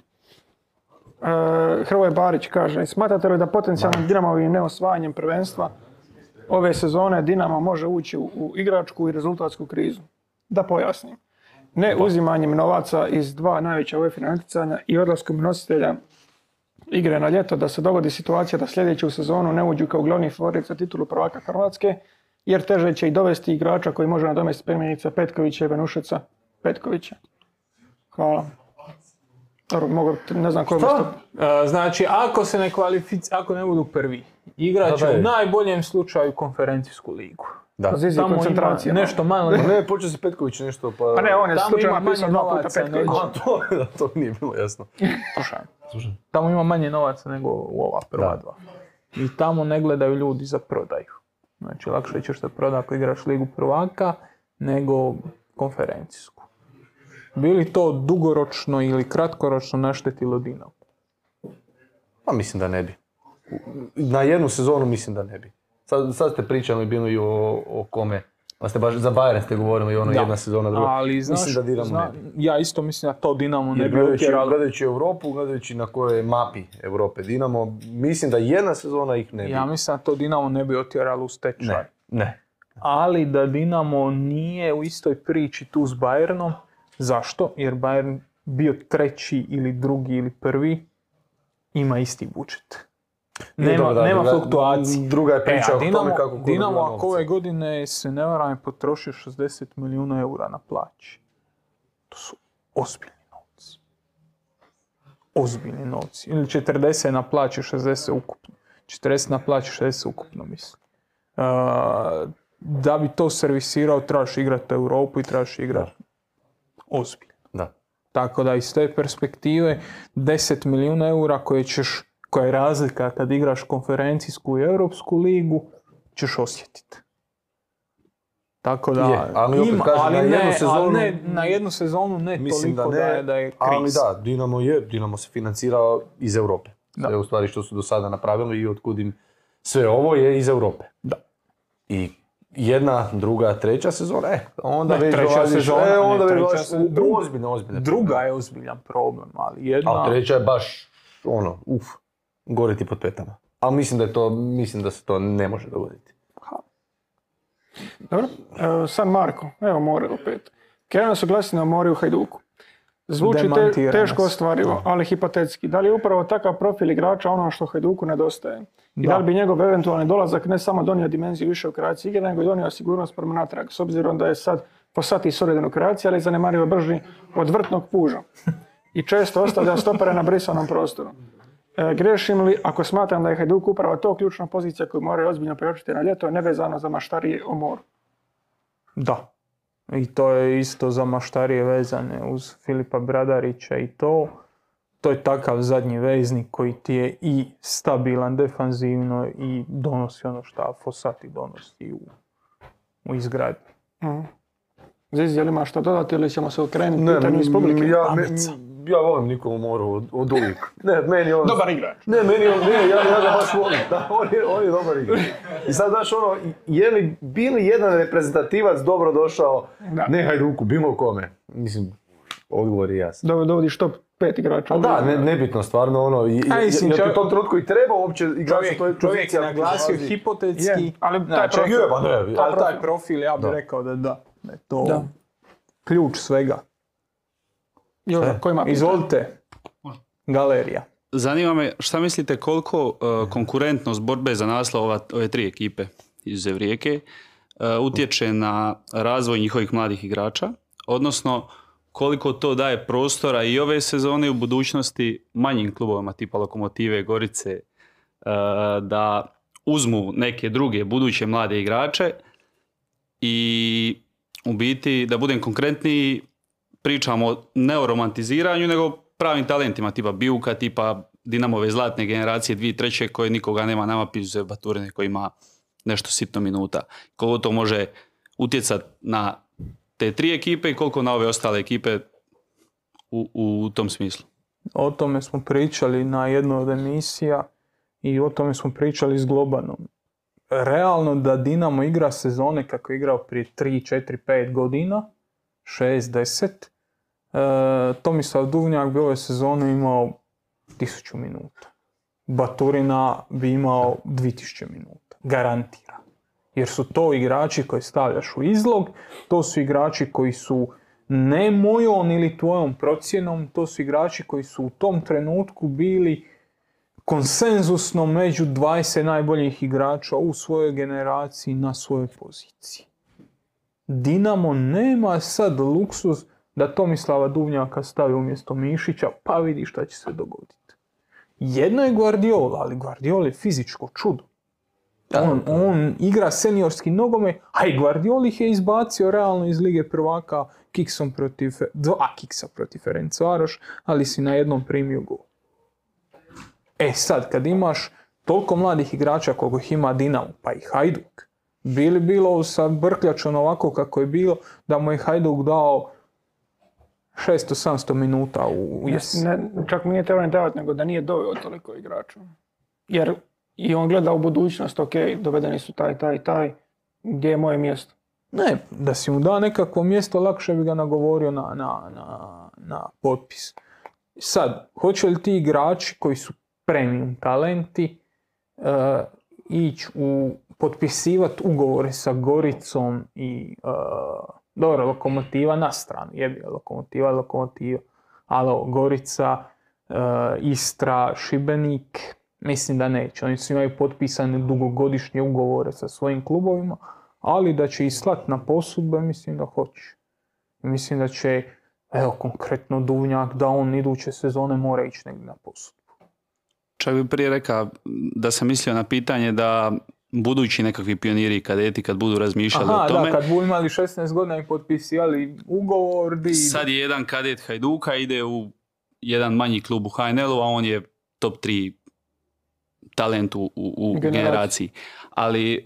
E, Hrvoje Barić kaže, smatrate li da potencijalnim Dinamovim neosvajanjem prvenstva ove sezone Dinamo može ući u, u igračku i rezultatsku krizu? Da pojasnim. Ne uzimanjem novaca iz dva najveća UEFA natjecanja i odlaskom nositelja igre na ljeto da se dogodi situacija da sljedeću sezonu ne uđu kao glavni favorit za titulu prvaka Hrvatske, jer teže će i dovesti igrača koji može nadomestiti primjerice Petkovića i Venušeca Petkovića. Hvala. Dobro, mogu, ne znam koji.
E, Znači, ako se ne kvalific... ako ne budu prvi, igrat će u najboljem slučaju konferencijsku ligu.
Da.
Zizi,
Tamo
koncentracija.
ima nešto malo...
Ma ne, počeo si Petković nešto, pa...
Pa ne, on je
Tamo
slučajno
ima manje
napisao dva puta
novaca
Petković.
nego-
A, to, da, to nije bilo jasno.
Slušaj, Tamo ima manje novaca nego u ova prva
Da.
dva. I tamo ne gledaju ljudi za prodaju. Znači, lakše ćeš se prodati ako igraš ligu prvaka nego konferencijsku. Bili to dugoročno ili kratkoročno naštetilo Dinamo?
Pa mislim da ne bi. Na jednu sezonu mislim da ne bi. Sad, sad ste pričali bili o, o kome. Pa ste baš za Bayern ste govorili ono
Da.
jedna sezona, druga.
Ali, znaš,
mislim da Dinamo
zna-
ne bi.
ja isto mislim da to Dinamo ne bi
gledajući,
utjeralo.
gledajući Europu, gledajući na kojoj mapi Europe Dinamo, mislim da jedna sezona ih ne bi.
Ja mislim da to Dinamo ne bi otjeralo u stečaj.
ne, ne.
ali da Dinamo nije u istoj priči tu s Bayernom. Zašto? Jer Bayern bio treći ili drugi ili prvi, ima isti budžet. Nema,
dobro, da,
nema
druga-
fluktuacije.
Druga je priča
E,
o
Dinamo,
tome kako ko
Dinamo ako ove godine se ne varam je potrošio 60 milijuna eura na plaći. To su ozbiljni novci. Ozbiljni novci. Ili 40 na plaći, 60 ukupno. 40 na plaći, 60 ukupno mislim. Uh, da bi to servisirao trebaš igrati Europu i trebaš igrati ozbiljno.
Da.
Tako da iz te perspektive 10 milijuna eura koje ćeš, koja je razlika kad igraš konferencijsku i europsku ligu, ćeš osjetiti. Tako da,
Je, ali opet kažem,
ali
na
ne,
jednu
ali
sezonu-
ne, na jednu sezonu ne
Mislim da
toliko
ne,
da je, da je kriz.
ali da, Dinamo je, Dinamo se financira iz Europe.
Da.
Sve u stvari što su do sada napravili i otkud im sve ovo je iz Europe.
Da.
I jedna, druga, treća sezona, e, onda
Ne,
već
treća
dolaziš,
sezona,
e,
ne,
onda već
treća
dolaziš
druga-
ozbiljne, ozbiljne.
Druga je ozbiljan problem, ali jedna...
A treća je baš, ono, uf, gore ti pod petama. Ali mislim da je to, mislim da se to ne može dogoditi.
Dobro. E, San Marko, evo more opet. Krenuli su glasine o mori u Hajduku. Zvuči te, teško ostvarivo, ali hipotetski. Da li je upravo takav profil igrača ono što Hajduku nedostaje? I da,
Da.
li bi njegov eventualni dolazak ne samo donio dimenziju više u kreaciji igre, nego i donio sigurnost prema natrag, s obzirom da je sad po sati solidan u kreaciji, ali zanemarivo brži od vrtnog puža. I često ostavlja stopere na brisanom prostoru. E, grešim li ako smatram da je Hajduk upravo to ključna pozicija koju moraju ozbiljno preočiti na ljeto, nevezano za maštarije o moru?
Da. I to je isto za maštarije vezane uz Filipa Bradarića i to. To je takav zadnji veznik koji ti je i stabilan defanzivno i donosi ono što Fosati donosi u, u izgradnji.
Mhm. Zizi, je li imaš što dodati ili ćemo se okrenuti pitanju iz publike?
ja, me-. Ja volim Nikolu Moru od, od uvijek. Ne, meni on...
Dobar igrač.
Ne, meni on, ne, ja, ja ga baš volim. Da, on je, on je dobar igrač. I sad, znaš, ono, je li bili jedan reprezentativac dobro došao,
Da.
ne Hajduku, bilo kome. Mislim, odgovor je jasan.
Do, dovodiš top pet igrača.
A da, ne, nebitno, stvarno, ono, i,
A, mislim,
jer u
čovjek-
tom trenutku i treba uopće igrač u toj
Čovjek, čovjek je
poziciji, ako
naglasio hipotetski,
Je, ali taj
Znači,
profil-
Je, pa ne,
ali
taj
taj profil ja bih rekao da da. Je to
Da.
ključ svega.
Joža, ko ima pitanje?
Izvolite, galerija.
Zanima me šta mislite koliko uh, konkurentnost borbe za naslov ova, ove tri ekipe iz Rijeke uh, utječe na razvoj njihovih mladih igrača, odnosno koliko to daje prostora i ove sezone i u budućnosti manjim klubovima tipa Lokomotive, Gorice, uh, da uzmu neke druge buduće mlade igrače i u biti, da budem konkretniji, pričamo o romantiziranju, nego pravim talentima, tipa Bijuka, tipa Dinamove zlatne generacije, dvije treće koje nikoga nema nama pizuze Baturine koji ima nešto sitno minuta. Koliko to može utjecati na te tri ekipe i koliko na ove ostale ekipe u, u tom smislu?
O tome smo pričali na jednoj od emisija i o tome smo pričali s Globanom. Realno da Dinamo igra sezone kako je igrao prije 3, 4, 5 godina, 6, 10, e, Tomislav Duvnjak bi ove sezone imao 1000 minuta. Baturina bi imao 2000 minuta. Garantira. Jer su to igrači koje stavljaš u izlog, to su igrači koji su ne mojom ili tvojom procjenom, to su igrači koji su u tom trenutku bili konsenzusno među 20 najboljih igrača u svojoj generaciji na svojoj poziciji. Dinamo nema sad luksuz da Tomislava Duvnjaka stavi umjesto Mišića, pa vidi šta će se dogoditi. Jedno je Guardiola, ali Guardiola je fizičko čudo. On, on igra seniorski nogome, a i Guardiola ih je izbacio realno iz Lige prvaka kiksom protiv, dva kiksa protiv Ferencvaroš, ali si na jednom primio gol. E sad, kad imaš toliko mladih igrača koliko ih ima Dinamo, pa i Hajduk, bili bilo sa Brkljačom ovako kako je bilo, da mu je Hajduk dao 600-700 minuta u jesen.
Ne, čak mi nije trebalo ni davati, nego da nije doveo toliko igrača. Jer i on gleda u budućnost, ok, dovedeni su taj, taj, taj, gdje je moje mjesto?
Ne, da si mu dao nekakvo mjesto, lakše bi ga nagovorio na, na, na, na potpis. Sad, hoće li ti igrači koji su premium talenti uh, ići u potpisivati ugovore sa Goricom i uh, dobro, lokomotiva na stranu, jebi lokomotiva, lokomotiva, ali Gorica, uh, Istra, Šibenik, mislim da neće. Oni su imaju potpisane dugogodišnje ugovore sa svojim klubovima, ali da će ih slat na posudbe, mislim da hoće. Mislim da će, evo konkretno Duvnjak, da on iduće sezone mora ići negdje na posudbu.
Čak bi prije rekao da sam mislio na pitanje da budući nekakvi pioniri i kadeti kad budu razmišljali
Aha,
o tome.
da, kad budu imali 16 godina i potpisivali ugovor, di...
Sad je jedan kadet Hajduka, ide u jedan manji klub u HNL-u, a on je top 3 talent u, u,
Generaciji.
Ali e,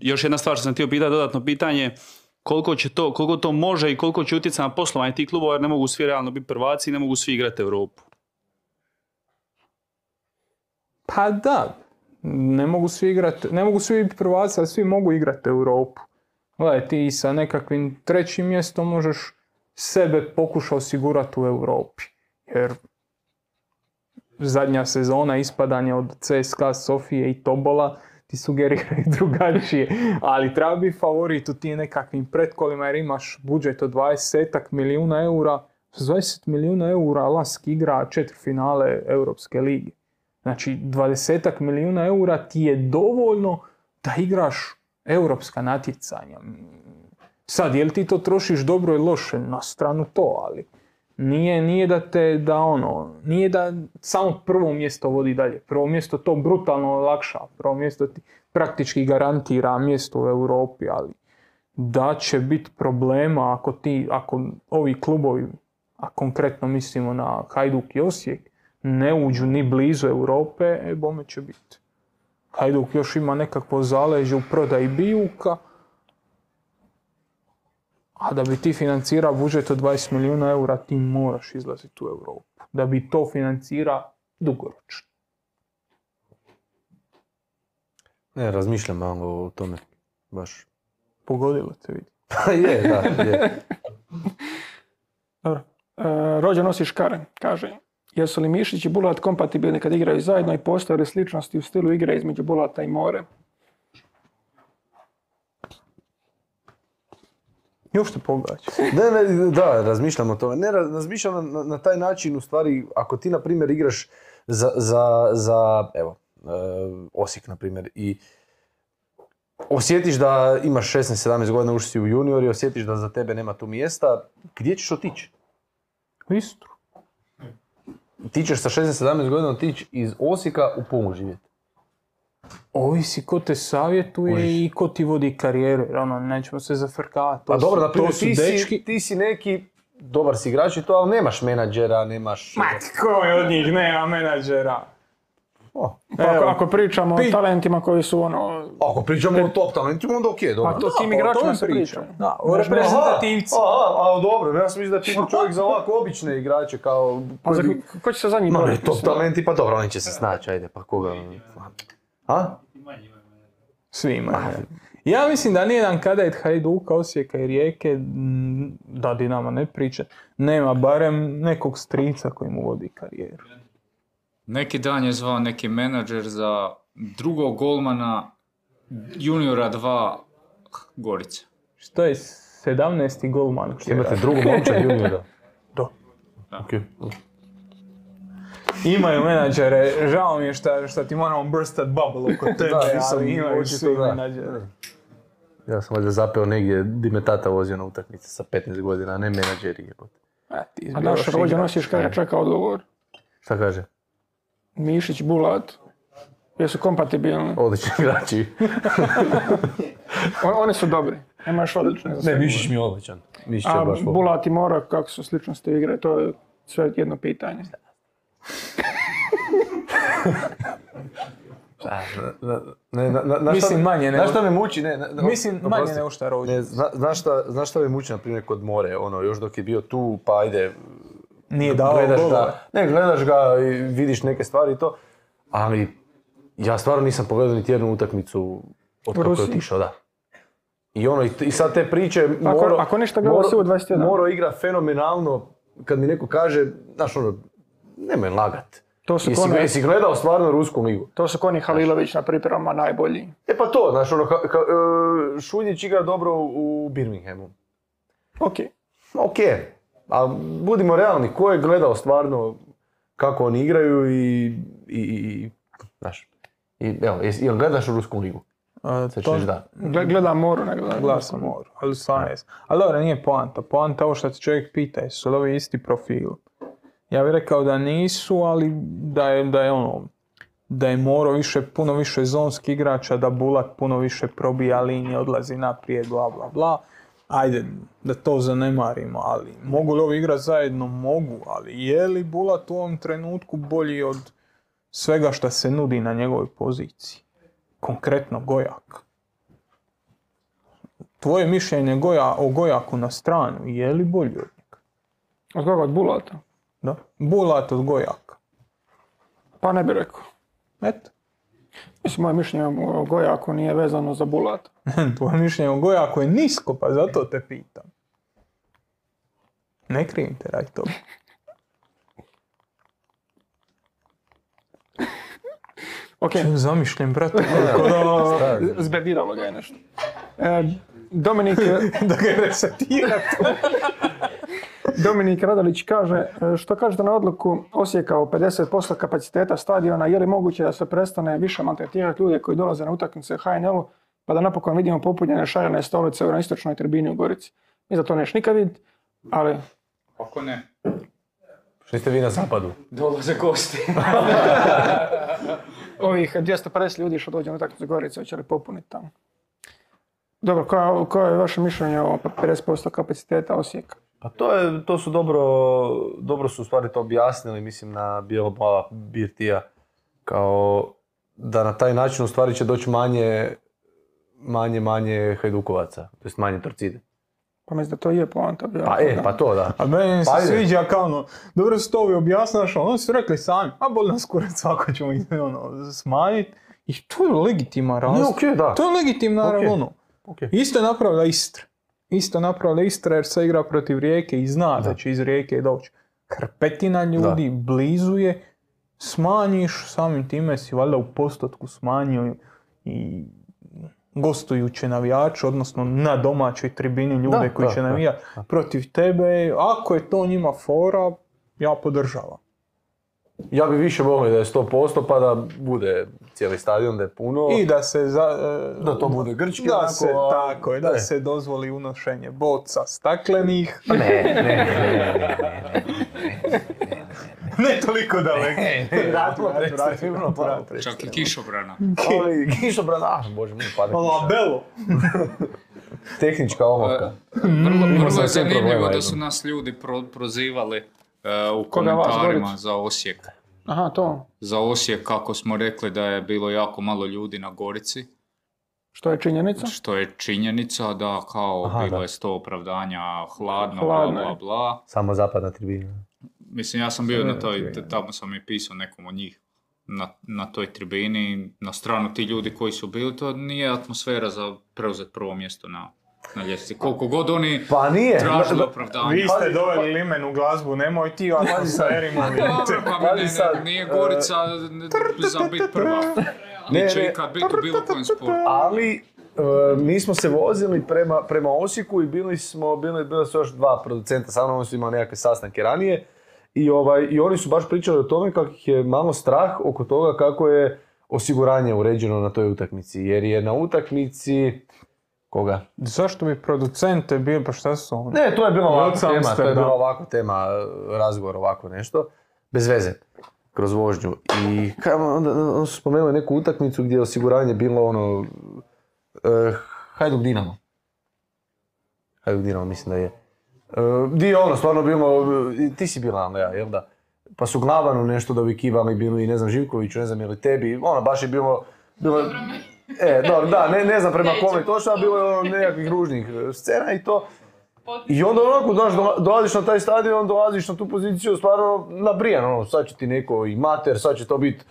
još jedna stvar što sam htio pitati, dodatno pitanje, koliko, će to, koliko to može i koliko će utjecati na poslovanje tih klubova, jer ne mogu svi realno biti prvaci i ne mogu svi igrati Europu.
Pa da, ne mogu svi igrati, ne mogu svi biti prvaci, ali svi mogu igrati Europu. Gledaj, ti sa nekakvim trećim mjestom možeš sebe pokušati osigurati u Europi. Jer zadnja sezona ispadanje od CSKA, Sofije i Tobola ti sugeriraju [LAUGHS] drugačije. Ali treba biti favorit u tim nekakvim pretkolima jer imaš budžet od 20 milijuna eura. S 20 milijuna eura Lask igra četiri finale Europske lige. Znači 20 milijuna eura ti je dovoljno da igraš europska natjecanja. Sad, je li ti to trošiš dobro ili loše? Na stranu to, ali nije, nije da te, da ono, nije da samo prvo mjesto vodi dalje. Prvo mjesto to brutalno olakša. Prvo mjesto ti praktički garantira mjesto u Europi, ali da će biti problema ako ti, ako ovi klubovi, a konkretno mislimo na Hajduk i Osijek, ne uđu ni blizu Europe, e bome će biti. Hajduk još ima nekakvo zaleđe u prodaji bijuka, a da bi ti financirao budžet od 20 milijuna eura, ti moraš izlaziti u Europu. Da bi to financira dugoročno.
Ne, razmišljam malo o tome. Baš.
Pogodilo te vidi. [LAUGHS]
Pa je, da, je.
Dobro. E, rođen nosi škare, kaže. Jesu li Mišić i Bulat kompatibilni kad igraju zajedno i postoje li sličnosti u stilu igre između Bulata i More?
Još te pogađa.
Ne, ne, da, razmišljam o tome. Ne, ra- razmišljam na, na taj način, u stvari, ako ti, na primjer, igraš za, za, za evo, e, Osijek, na primjer, i osjetiš da imaš 16-17 godina, ušli si u junior i osjetiš da za tebe nema tu mjesta, gdje ćeš otići?
U Istru.
Ti ćeš sa 16-17 godina otići iz Osijeka u Pumu živjeti.
Ovisi ko te savjetuje i ko ti vodi karijeru. Jer ono, nećemo se zafrkavati.
Pa dobro, na primjer, ti, si, ti si neki dobar si igrač i to, ali nemaš menadžera, nemaš...
Ma tko je od njih nema menadžera?
O,
Pa ako,
Evo,
ako pričamo
pi-
o talentima koji su ono...
Ako pričamo o top talentima, onda okej, dobro.
Pa to tim
o
igračima se
pričam.
priča.
Da, o reprezentativci.
Aha, a dobro, ja sam mislio da ti [LAUGHS] čovjek za ovako obične igrače kao...
Pa za, ko će se za njih
Ma top
mislim?
talenti, pa dobro, oni će se snaći, ajde, pa koga... A?
Svi imaju. Ja mislim da nijedan kadet Hajduka, Osijeka i Rijeke, da Dinamo ne priča, nema barem nekog strica koji mu vodi karijeru.
Neki dan je zvao neki menadžer za drugog golmana juniora 2 Gorice.
Što je 17. golman? što
Imate
radio.
drugu momčad [LAUGHS] juniora.
To.
Okej.
Imaju menadžere, žao mi je šta, šta ti moramo brstat bubble oko [LAUGHS] tebe,
Da,
ali imaju svi
da.
menadžere.
Ja sam valjda zapeo negdje di me tata vozio na utakmice sa 15 godina, a ne menadžeri jebote.
A, ti
A naš
igrač.
nosiš kada čeka odgovor.
Šta kaže?
Mišić, Bulat. Jesu kompatibilni.
Odlični igrači. [LAUGHS]
On, oni su dobri. Nemaš odlične za sebe.
mi je odličan. Mišić je
A
baš.
Bulat i Mora, kako su sličnosti igre, to je sve jedno pitanje.
Ne, na, na, na
Mislim, manje nego-
Znaš šta me muči? Ne, ne,
Mislim, manje nego šta rođe.
Ne, zna, znaš, šta, znaš šta me muči, na primjer, kod More, ono, još dok je bio tu, pa ajde,
Nije dao
gledaš
golove.
ga, ne, gledaš ga i vidiš neke stvari i to, ali ja stvarno nisam pogledao niti jednu utakmicu od kako je otišao, da. I ono, i, i sad te priče,
Ako-
Moro,
ako gledao si u 21.
Moro igra fenomenalno, kad mi neko kaže, znaš ono, nemoj lagat.
To su
Jesi,
kone-
jesi gledao stvarno Rusku ligu?
To su Koni Halilović na pripremama najbolji.
E pa to, znaš ono, ha- e, Šuljić igra dobro u u Birminghamu.
Ok.
Ok, a budimo realni, ko je gledao stvarno kako oni igraju i, i, i znaš, i, evo, jesi, jel gledaš Rusku ligu?
A, to-
da.
Gle- Gledam Moru, ne gledam.
Sam moru, ali stvarno jesam. Ali dobro, nije poanta. Poanta je ovo što te čovjek pita, jesu li ovi isti profil? Ja bih rekao da nisu, ali da je, da je ono, da je Moro više, puno više zonski igrača, da Bulat puno više probija linije, odlazi naprijed, bla bla bla. Ajde, da to zanemarimo, ali mogu li ovi igrati zajedno? Mogu, ali je li Bulat u ovom trenutku bolji od svega što se nudi na njegovoj poziciji? Konkretno Gojak tvoje mišljenje Goja, o Gojaku na stranu, je li bolji od njega?
Od koga? Od Bulata?
Da? Bulat od Gojaka.
Pa ne bi rekao.
Eto.
Mislim, moje mišljenje o Gojaku nije vezano za Bulata. [LAUGHS]
Tvoje mišljenje o Gojaku je nisko, pa zato te pitam. Ne krivim te radi toga. [LAUGHS]
Ok,
Zamišljen, brate. Kako da,
zbediralo ga je nešto. E, Dominik, [LAUGHS]
da ga resetira.
Dominik Radolić kaže, e, što kažete na odluku Osijeka o 50% kapaciteta stadiona, je li moguće da se prestane više maltretirati ljude koji dolaze na utakmice u HNL-u, pa da napokon vidimo popunjene šarene stolice na istočnoj tribini u Gorici? Mi za to neš nikad vidjeti, ali
Ako ne,
Što ste vi na zapadu?
dolaze gosti. [LAUGHS]
ovih 250 ljudi što dođe na utakmicu u Gorici, hoće li popuniti tamo? Dobro, koja, koje je vaše mišljenje o 50% kapaciteta Osijeka?
Pa to, je, to su dobro, dobro su u stvari to objasnili, mislim, na bijelo plava birtija, kao da na taj način u stvari će doći manje, manje, manje hajdukovaca, to jest manje torcide.
Pa mislim da to je poanta. bila.
Pa e, pa to da.
A meni se
Pa
sviđa kao ono, dobro su to ovi objasnaš, ono su rekli sami, a boli nas kurac ako ćemo ih ono, smanjiti. I to je legitiman razlog.
Da.
To je legitimna
Okej.
ono.
Okej.
Isto je napravila Istra. Isto napravila Istra jer se igra protiv Rijeke i zna da, će iz Rijeke doći. Hrpetina ljudi, blizu je, smanjiš, samim time si valjda u postotku smanjio i gostujuće navijače, odnosno na domaćoj tribini ljude
Da,
koji
da,
će
da,
navijati protiv tebe. Ako je to njima fora, ja podržavam.
Ja bi više volio da je 100% pa da bude cijeli stadion, da je puno.
I da se za, e,
Da to bude grčki
da
onako,
se,
a-
tako je, da
ne.
se dozvoli unošenje boca staklenih.
Ne, ne, ne, ne, ne.
Ne toliko daleko.
Vratimo pa
Čak i kišobrana.
Ali kišobran, ah, bože moj, pada kiša.
Labelo.
Tehnička olovka.
Vrlo, vrlo
sam
je zanimljivo da su nas ljudi pro- prozivali e, u
Koga vas,
komentarima za Osijek.
Aha, to.
Za Osijek, kako smo rekli da je bilo jako malo ljudi na Gorici,
Što je činjenica?
što je činjenica da kao
Aha,
bilo
da.
je sto opravdanja, hladno,
Hladno
bla, bla, bla.
Samo zapadna tribina.
Mislim, ja sam bio na toj,
tribina.
tamo sam i pisao nekom od njih na, na toj tribini, na stranu ti ljudi koji su bili, to nije atmosfera za preuzeti prvo mjesto na, na ljestvici. Koliko god oni
Pa nije.
tražili
Da-
opravdanja.
Vi ste doveli limenu glazbu, nemoj ti atmosferi, molim te.
Dobro, pa
Pazi
ne, ne, nije Gorica za bit prva.
Ne,
Neće ikad biti u bilo kojem sportu.
Ali e, mi smo se vozili prema, prema Osijeku i bili smo, bili, bili su još dva producenta, sa mnom su imali nekakve sastanke ranije. I, ovaj, I oni su baš pričali o tome kako ih je malo strah oko toga kako je osiguranje uređeno na toj utakmici. Jer je na utakmici... Koga?
Zašto bi producente bili, pa šta su oni?
Ne, to je bila ovako tema, to je bila ovako tema, razgovor ovako nešto, bez veze, kroz vožnju. I kao, onda, onda su spomenuli neku utakmicu gdje je osiguranje bilo ono, uh, Hajduk Dinamo. Hajduk Dinamo mislim da je. Uh, di je ono, stvarno bilo, i ti si bila Andreja, jel da? Pa su Glavanu nešto dovikivali bili i ne znam Živkoviću, ne znam je li tebi, ono baš je bilo, bilo E, dobro, da, ne, ne znam prema kome točno, ali bilo je ono nekakvih ružnih e, scena i to. I onda onako, znaš, dola- dolaziš na taj stadion, dolaziš na tu poziciju, stvarno nabrijan, ono, sad će ti neko i mater, sad će to biti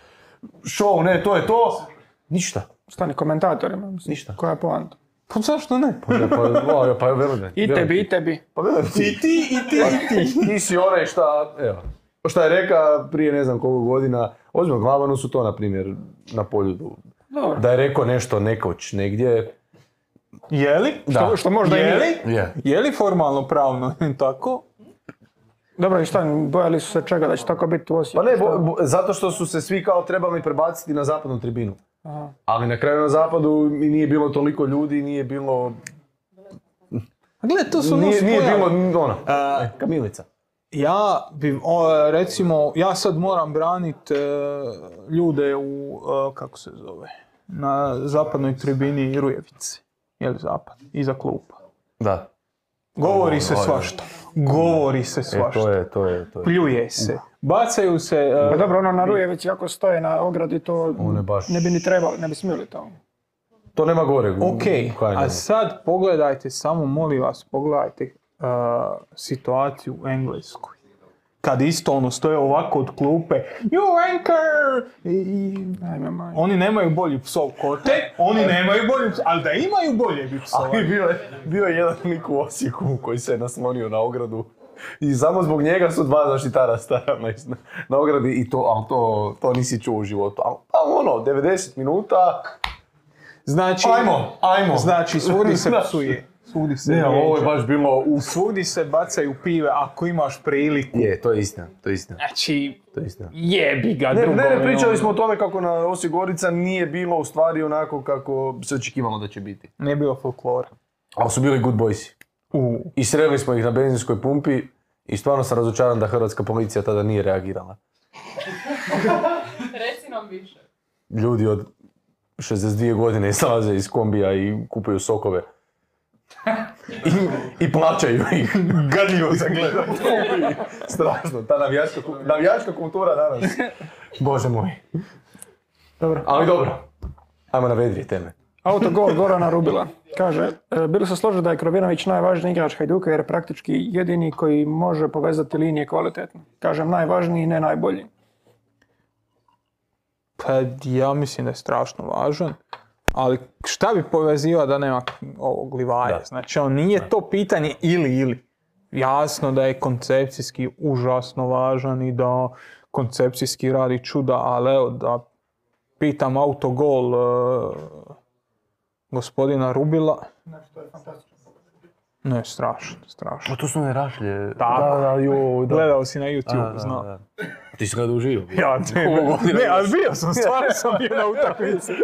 show, ne, to je to. Ništa.
Stani komentatorima. Mislim.
Ništa.
Koja je poanta?
Pa zašto ne?
Pa, pa, [LAUGHS] pa, pa velim me,
I tebi, i tebi.
Pa velim ti.
I ti, i ti, i ti.
Ti si onaj šta, evo, šta je reka prije ne znam koliko godina, ozbiljno Glavanu su to, na primjer, na poljudu.
Dobro.
Da je rekao nešto nekoć negdje,
Je li?
Da.
Što, što možda
Je li?
je.
Je li formalno pravno [LAUGHS] tako?
Dobro, i šta, bojali su se čega da će tako biti u Osijeku?
Pa ne, bo- bo- zato što su se svi kao trebali prebaciti na zapadnu tribinu.
Aha.
Ali na kraju na zapadu nije bilo toliko ljudi, nije bilo...
A gle, to su
Nije, nije bilo, ono,
A,
e, kamilica.
Ja bi, o, recimo, ja sad moram branit e, ljude u, e, kako se zove, na zapadnoj tribini Rujevice. Je li zapad? Iza klupa.
Da.
Govori se svašta. Govori se
E,
svašta.
to je, to je, to je.
Pljuje se. Bacaju se... e,
Pa dobro, ono na Rujevici ako stoje na ogradi to
baš-
ne bi ni trebali, ne bi smjeli to.
To nema gore.
Ok, a sad pogledajte, samo molim vas, pogledajte situaciju u Engleskoj. Kad isto ono stoje ovako od klupe, you anchor! I, i oni nemaju bolju psovku od te, oni nemaju bolju psovku, ali da imaju bolje bi psovali.
Ali bio je, bio je jedan lik u Osijeku koji se je naslonio na ogradu. I samo zbog njega su dva zaštitara stajala na, na ogradi i to, ali to, to nisi čuo u životu. Ali pa ono, 90 minuta,
Znači,
ajmo, ajmo.
Znači, svudi se psuje. Svudi se
Ne, ali ovo je baš bilo u...
Svudi se bacaju pive ako imaš priliku.
Je, to je istina, to je istina,
Znači,
to je istina.
jebi ga
Ne,
drugo.
ne, ne, pričali smo o tome kako na Osijek Gorica nije bilo u stvari onako kako se očekivalo da će biti.
Nije bilo folklora.
Ali su bili good boysi.
U,
I sreli smo ih na benzinskoj pumpi i stvarno sam razočaran da hrvatska policija tada nije reagirala. [LAUGHS]
Reci nam više.
Ljudi od 62 godine [LAUGHS] izlaze iz kombija i kupuju sokove. I, i plaćaju ih. Gadljivo sam gledao. Strašno, ta navijačka, navijačka kultura danas. Bože moj.
Dobro.
Ali dobro. Ajmo na vedrije teme.
Autogol Gorana Rubila. Kaže, e, bili se složili da je Krovinović najvažniji igrač Hajduka jer je praktički jedini koji može povezati linije kvalitetno. Kažem najvažniji, ne najbolji.
Pa ja mislim da je strašno važan. Ali šta bi povezivao da nema ovog Livaja?
Da.
Znači, on nije to pitanje ili ili. Jasno da je koncepcijski užasno važan i da koncepcijski radi čuda, ali evo da pitam autogol e, gospodina Rubila. Ne, strašno, strašno.
Pa to su one rašlje.
Tako.
Da, da, joj, da.
Gledao si na YouTube,
Da, da, da. Ti si gledao uživo?
Ja, [LAUGHS] ne, ne, ali bio sam, stvarno sam bio na [LAUGHS] utakmici. Uh,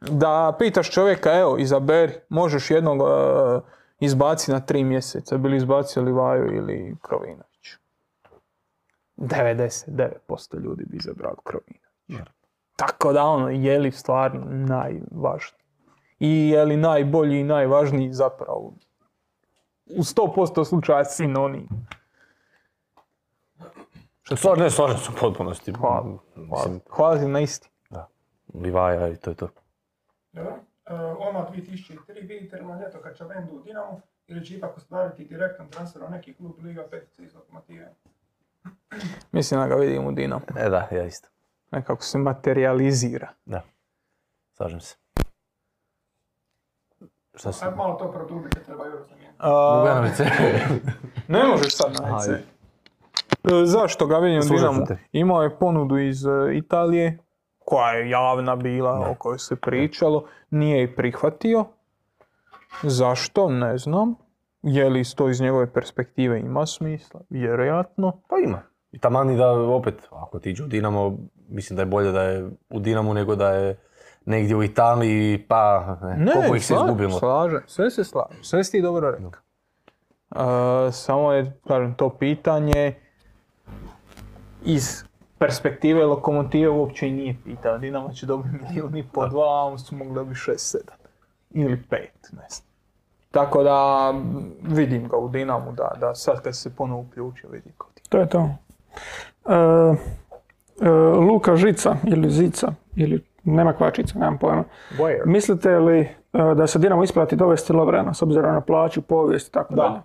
da pitaš čovjeka, evo, izaberi, možeš jednog uh, izbaci na tri mjeseca, bili izbacio Livaju ili Krovinović. 99% ljudi bi izabrali Krovinović. Tako da ono, je li stvarno najvažniji? I je li najbolji i najvažniji zapravo u 100% slučaja sinonim?
Što ne, slažem se u potpunosti.
Hvala.
Mislim,
Hvala ti na isti.
Livaja i to je to.
Dobro. E, Oma 2003, vidite li na ljeto Kačavendu u Dinamu ili će ipak ostvariti direktan transfer u neki klub Liga petice iz Lokomotive?
Mislim da ga vidim u Dinamo.
E da, ja isto.
Nekako se materializira.
Da. Slažem se. Šta si?
Malo to produbite, treba Euro zamijeniti. [LAUGHS]
Ne možeš sad na. EC. E, Zašto ga vidim
te.
Imao je ponudu iz e, Italije, koja je javna bila, o kojoj se pričalo. Nije i prihvatio. Zašto? Ne znam. Je li to iz njegove perspektive ima smisla? Vjerojatno.
Pa ima. I taman i da opet, ako ti iđe u Dinamo, mislim da je bolje da je u Dinamu nego da je negdje u Italiji, pa ne, koliko ih se izgubilo.
Slažem, sve se slažem, sve si ti dobro rekao. E, samo je, kažem, to pitanje iz perspektive lokomotive uopće i nije pitao. Dinamo će dobiti milijun i po dva, a on su mogli dobiti šest, sedam. Ili pet, ne znam. Tako da vidim ga u Dinamu, da, da sad kad se ponovo uključio vidi kod ti.
To je to. E, e, Luka Žica ili Zica ili nema kvačica, nemam pojma.
Boyer.
Mislite li e, da se Dinamo isplati dovesti Lovrena s obzirom na plaću, povijest i tako
Da.
dalje?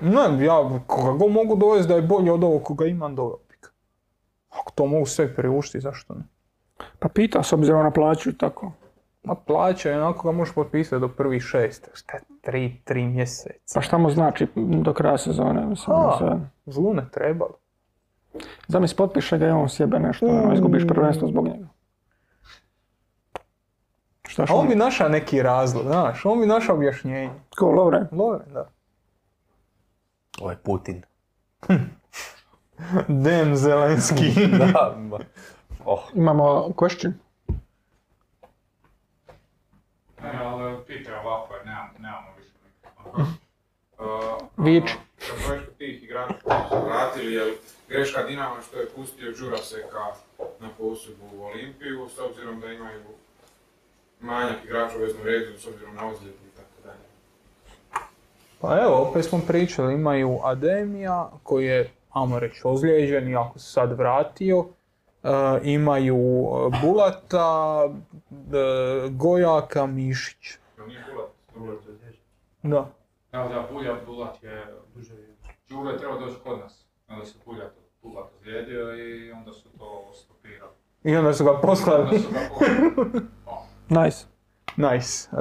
Ne, ja koga mogu dovesti da je bolji od ovog koga imam doveo. Ako to mogu sve priuštiti, zašto ne?
Pa pita s obzirom na plaću i tako.
Ma plaća je onako ga možeš potpisati do prvih šest. Šta tri, tri mjeseca.
Pa šta mu znači do kraja sezone? Mislim,
A. Zlu ne trebalo.
Zamisli, potpiše ga i on sjebe nešto, ono, izgubiš prvenstvo zbog njega. Šta
A on bi našao neki razlog, znaš, on bi našao objašnjenje.
Ko, Lovren?
Lovren, da.
Ovo je Putin. [LAUGHS]
Dem Zelenski. [LAUGHS]
da, oh,
Imamo question?
Ne, ali pitaj ovako jer nemam, nemamo više mikrofona. Uh,
Vič.
Kad kod tih igrača koji su vratili, je greška Dinama što je pustio Đuraseka na posudbu u Olimpiju, s obzirom da imaju manjak igrača u veznom redu, s obzirom na ozljede i tako dalje.
Pa evo, opet smo pričali, imaju Ademija koji je, ajmo reći, ozlijeđen, iako se sad vratio. E, imaju e, Bulata, e, Gojaka, Mišić.
To nije Bulat, Bulat je ozlijeđen.
Da.
Da, da, Buljat, Bulat je duže Đure je trebao doći kod nas. Onda se Buljat, Bulat ozlijedio i onda su to stopirali.
I onda su ga
Onda
poslali.
su ga poslali. [LAUGHS]
Nice.
Nice. E,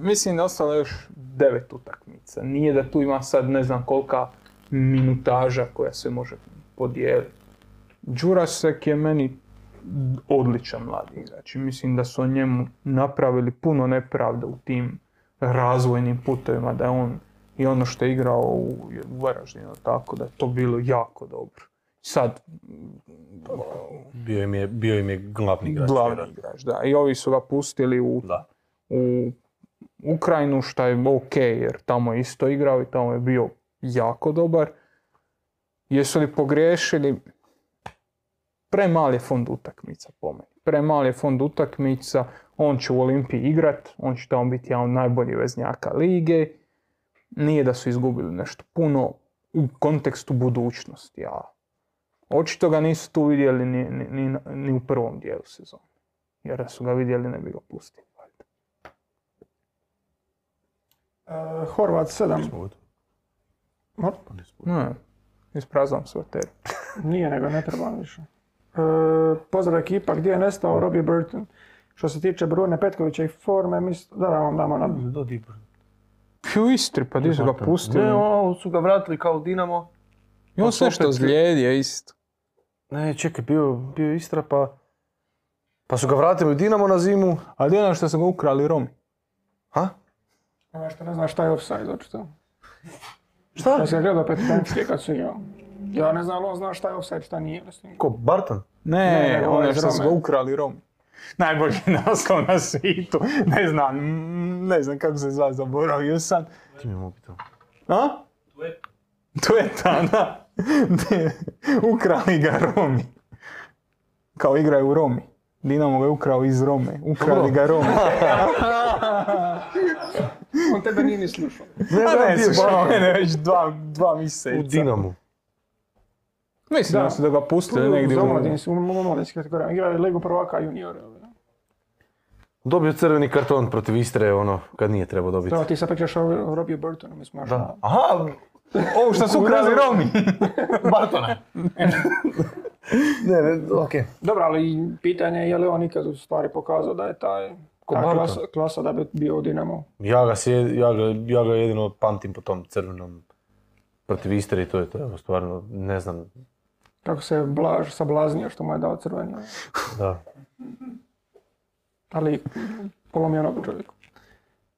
mislim da ostalo još devet utakmica. Nije da tu ima sad ne znam kolika minutaža koja se može podijeliti. Đurasek je meni odličan mladi igrač. Mislim da su o njemu napravili puno nepravde u tim razvojnim putovima, da je on i ono što je igrao u u Varaždinu, tako da je to bilo jako dobro. Sad,
bio, im je, bio im je glavni igrač.
glavni igrač, da. I ovi su ga pustili u
Da.
u Ukrajinu, što je ok, jer tamo je isto igrao i tamo je bio jako dobar. Jesu li pogriješili? Premal je fond utakmica po meni. Premal je fond utakmica, on će u Olimpiji igrat, on će tamo biti jedan od najboljih veznjaka lige. Nije da su izgubili nešto puno u kontekstu budućnosti, a očito ga nisu tu vidjeli ni, ni, ni, ni u prvom dijelu sezone. Jer da su ga vidjeli ne bi ga pustili. valjda.
E, Horvat 7. Mo-
Ne, isprazam se bateriju. [LAUGHS]
Nije, nego ne treba više. E, pozdrav ekipa, gdje je nestao Robbie Burton? Što se tiče Brune Petkovića i forme, mislim, da vam damo na...
Do Dibra.
U Istri, pa di su ga pustili.
Ne, ovo su ga vratili kao Dinamo.
I on
pa
sve što zlijedio isto.
Ne, čekaj, bio, bio Istra pa... Pa su ga vratili u Dinamo na zimu.
A gdje je ono što su ga ukrali Romi?
Ha?
Ono što ne zna šta je offside, očito.
Šta?
Ja sam gledao Petitenske kad su igrao. Ja ne znam, ali on zna šta je offside, šta nije.
Ko, Barton?
Ne,
Ne, ne,
ono
je
što su ga ukrali Romi. Najbolji [LAUGHS] naslov na svijetu. Ne znam, ne znam kako se zva, zaboravio sam.
Ti mi to.
A? Tueta, da. Ne, Ukrali ga Romi. Kao igraju u Romi. Dinamo ga je ukrao iz Rome. Ukrali ga Romi. [LAUGHS]
On tebe nije ni slušao.
Ne,
ne,
Barton.
mene već dva, dva mjeseca.
U Dinamu.
Mislim da, su da ga pustili negdje
u
u...
omladinski, u omladinskim kategorijama. Igrali Ligu prvaka juniora.
Dobio crveni karton protiv Istre, ono, kad nije trebao dobiti.
To ti sad pričaš o Robiju Burtonu, mi smo
Da. Aha,
Ovo što su ukrali Romi. [LAUGHS]
Bartona. ne, ne, okej.
Dobro, ali pitanje je je li on ikad u stvari pokazao da je taj
Ko
ta klasa, klasa da bi bio u Dinamo.
Ja ga, sjed, ja, ga, ja ga jedino pamtim po tom crvenom protiv Istre i to je to. Evo, stvarno, ne znam.
Kako se Blaž sablaznio što mu je dao crveni.
Da.
Ali polomio nogu čovjeku.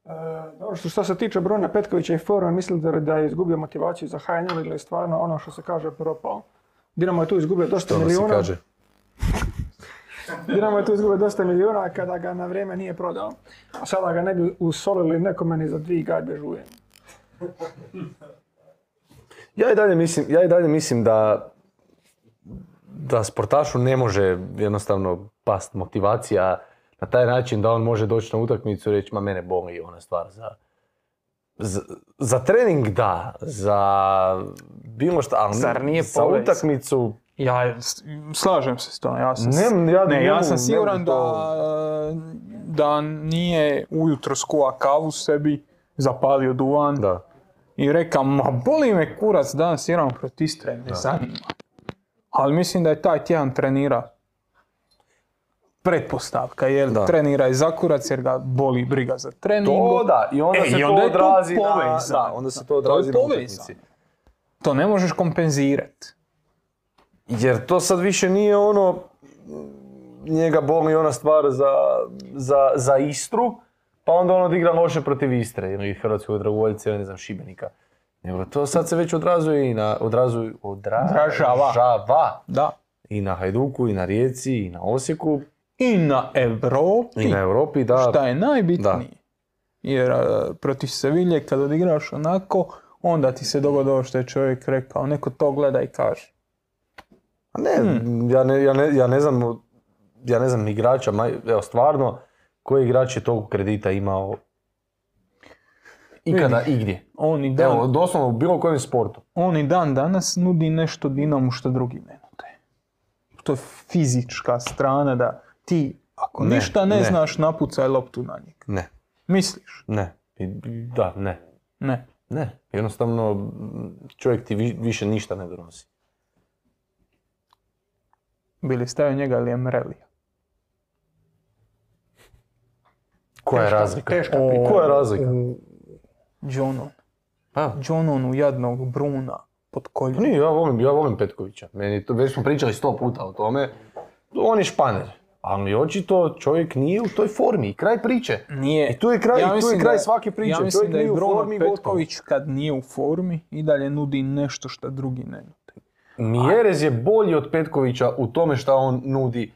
E, dobro, što, što se tiče Bruna Petkovića i forme, mislite li da je izgubio motivaciju za HNL ili je stvarno ono što se kaže propao? Dinamo je tu izgubio dosta
To ono se
milijuna.
kaže. [LAUGHS]
Dinamo je tu izgubio dosta milijuna kada ga na vrijeme nije prodao. A sada ga ne bi usolili nekome ni za dvije gajbe žuje.
Ja i dalje mislim, ja i dalje mislim da da sportašu ne može jednostavno past motivacija na taj način da on može doći na utakmicu i reći ma mene boli ona stvar za, za, za trening da, za bilo šta, ali
Zar nije
za utakmicu
Ja slažem se s tom. Ja sam,
Ne, ja
ne,
ne
ja sam
ne
siguran da,
to-
da nije ujutro skuva kavu sebi, zapalio duvan
da.
i rekao, ma boli me kurac, danas igramo protiv Istre, ne zanima. Ali mislim da je taj tjedan trenira pretpostavka, jer
Da.
trenira i za kurac jer ga boli briga za trening.
To da, i onda
E,
se
i
to
onda je to
odrazi na,
povezano.
da, onda se to
To je
odrazi na
povezano.
utakmici.
To ne možeš kompenzirati.
Jer to sad više nije ono, njega boli ona stvar za, za, za Istru, pa onda on odigra loše protiv Istre, ili Hrvatskog dragovoljca, ili ne znam, Šibenika. Nego to sad se već odrazuje i na, odrazuje,
Odražava.
odražava
Da.
i na Hajduku, i na Rijeci, i na Osijeku,
I na Europi.
i na Europi, da.
Šta je najbitnije. Jer e, protiv Sevilje kad odigraš onako, onda ti se dogodi ovo što je čovjek rekao. Neko to gleda i kaže.
A ne, ja ne, ja ne, ja ne znam, ja ne znam igrača, ma- evo stvarno, koji igrač je toliko kredita imao ikada igdje.
On i dan,
Evo, doslovno u bilo kojem sportu.
on i dan danas nudi nešto Dinamu što drugi ne nude. To je fizička strana da ti, ako
Ne,
ništa ne,
ne.
znaš, napucaj loptu na njega.
Ne,
Misliš?
ne, I- da, ne,
Ne.
ne. Jednostavno, čovjek ti vi- više ništa ne donosi.
Bili stavio njega ili Emrelija.
Koja je razlika?
Teška
O,
pitanja.
Koja je razlika?
U Johnon.
Pa,
u jadnog Bruna pod koljenom.
nije, ja volim, ja volim Petkovića. Meni to, već smo pričali sto puta o tome. On je španer. Ali očito čovjek nije u toj formi. I kraj priče.
Nije.
I tu je kraj, i tu je kraj
da-
svake priče.
Ja mislim
Čovjek
da je Bruno. Petković kad nije u formi i dalje nudi nešto što drugi ne nude.
Mjerez je bolji od Petkovića u tome šta on nudi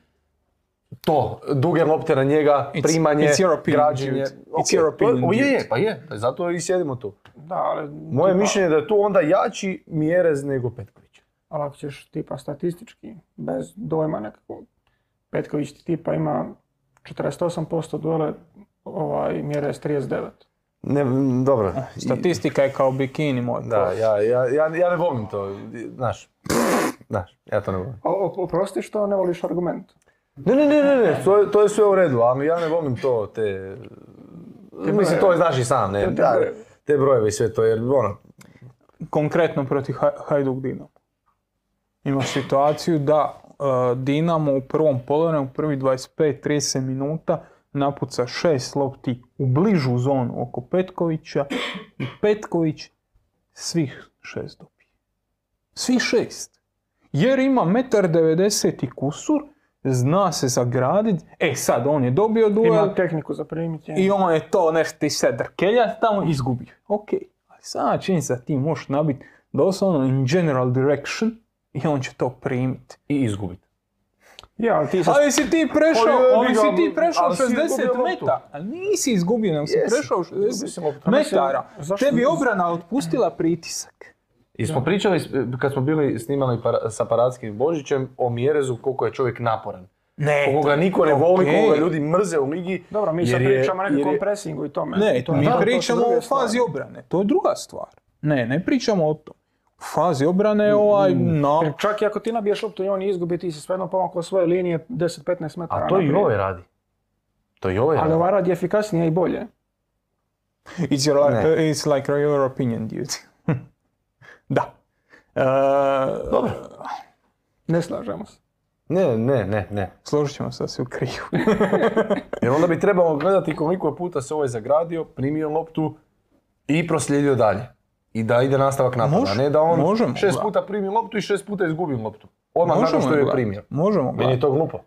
to, duge lopte na njega,
It's-
primanje,
it's your opinion,
građenje.
It's your opinion,
o, je, je, pa je, zato i sjedimo tu.
Da, ali...
Moje
tipa-
mišljenje je da je tu onda jači Mjerez nego Petković.
Ali ako ćeš tipa statistički, bez dojma nekakvog, Petković ti tipa ima 48% duele, ovaj, mjere s 39.
Ne, m, dobro.
Statistika je kao bikini moj.
Da, ja, ja, ja, ja ne volim to, znaš. Znaš, ja to ne volim.
O- oprosti što ne voliš argument.
Ne, ne, ne, ne, ne, to, je- to je sve u redu, ali ja ne volim to, te... Mislim, to je znaš i sam, ne,
Te
da,
brojeve.
te brojeve i sve to, jer ono,
Konkretno protiv Haj- Hajduk Dinamo. Ima situaciju da e, Dinamo u prvom polovremenu, u prvi 25-30 minuta napuca šest lopti u bližu zonu oko Petkovića i Petković svih šest dobije. Svih šest. Jer ima 1,90 m i kusur, zna se zagradit. E sad, on je dobio duel.
Ima tehniku za primiti.
I on je to nešto ti se tamo izgubio. Ok, ali sada činjenica da ti možeš nabiti doslovno in general direction i on će to primiti.
i izgubit.
Ja, ali ti se...
Ali si ti prešao, ali si ti prešao
ali si
60
izgubio loptu.
metara. Ali nisi izgubio, nego si prešao
Izgubio
60
si loptu.
metara. Tebi obrana otpustila pritisak.
I smo pričali, kad smo bili snimali para- sa Paradskim Božićem, o Mjerezu koliko je čovjek naporan.
Ne,
Koliko ga niko ne voli,
okej.
koliko ga ljudi mrze u ligi.
Dobro, mi sad pričamo o
je-
presingu i tome.
Ne,
To
mi
da,
pričamo o fazi obrane. To je druga stvar. Ne, ne pričamo o tom. u fazi obrane ovaj, no,
Jer čak i ako ti nabiješ loptu i on izgubi, ti si svejedno pomakao svoje linije 10-15 metara.
A to i
naprijed.
ovaj radi. To i ovaj
Ali
radi.
ovaj radi efikasnije i bolje.
It's, your, it's like your opinion, dude. Da. E,
Dobro.
Ne slažemo se.
Ne, ne, ne, ne.
složit ćemo se da se u kriju. [LAUGHS]
Jer onda bi trebalo gledati koliko puta se ovaj zagradio, primio loptu i proslijedio dalje. I da ide nastavak napada,
Može,
a ne da on
možemo,
šest puta primi loptu i šest puta izgubi loptu. Odmah nakon što
je
primio.
Možemo
Meni je to glupo.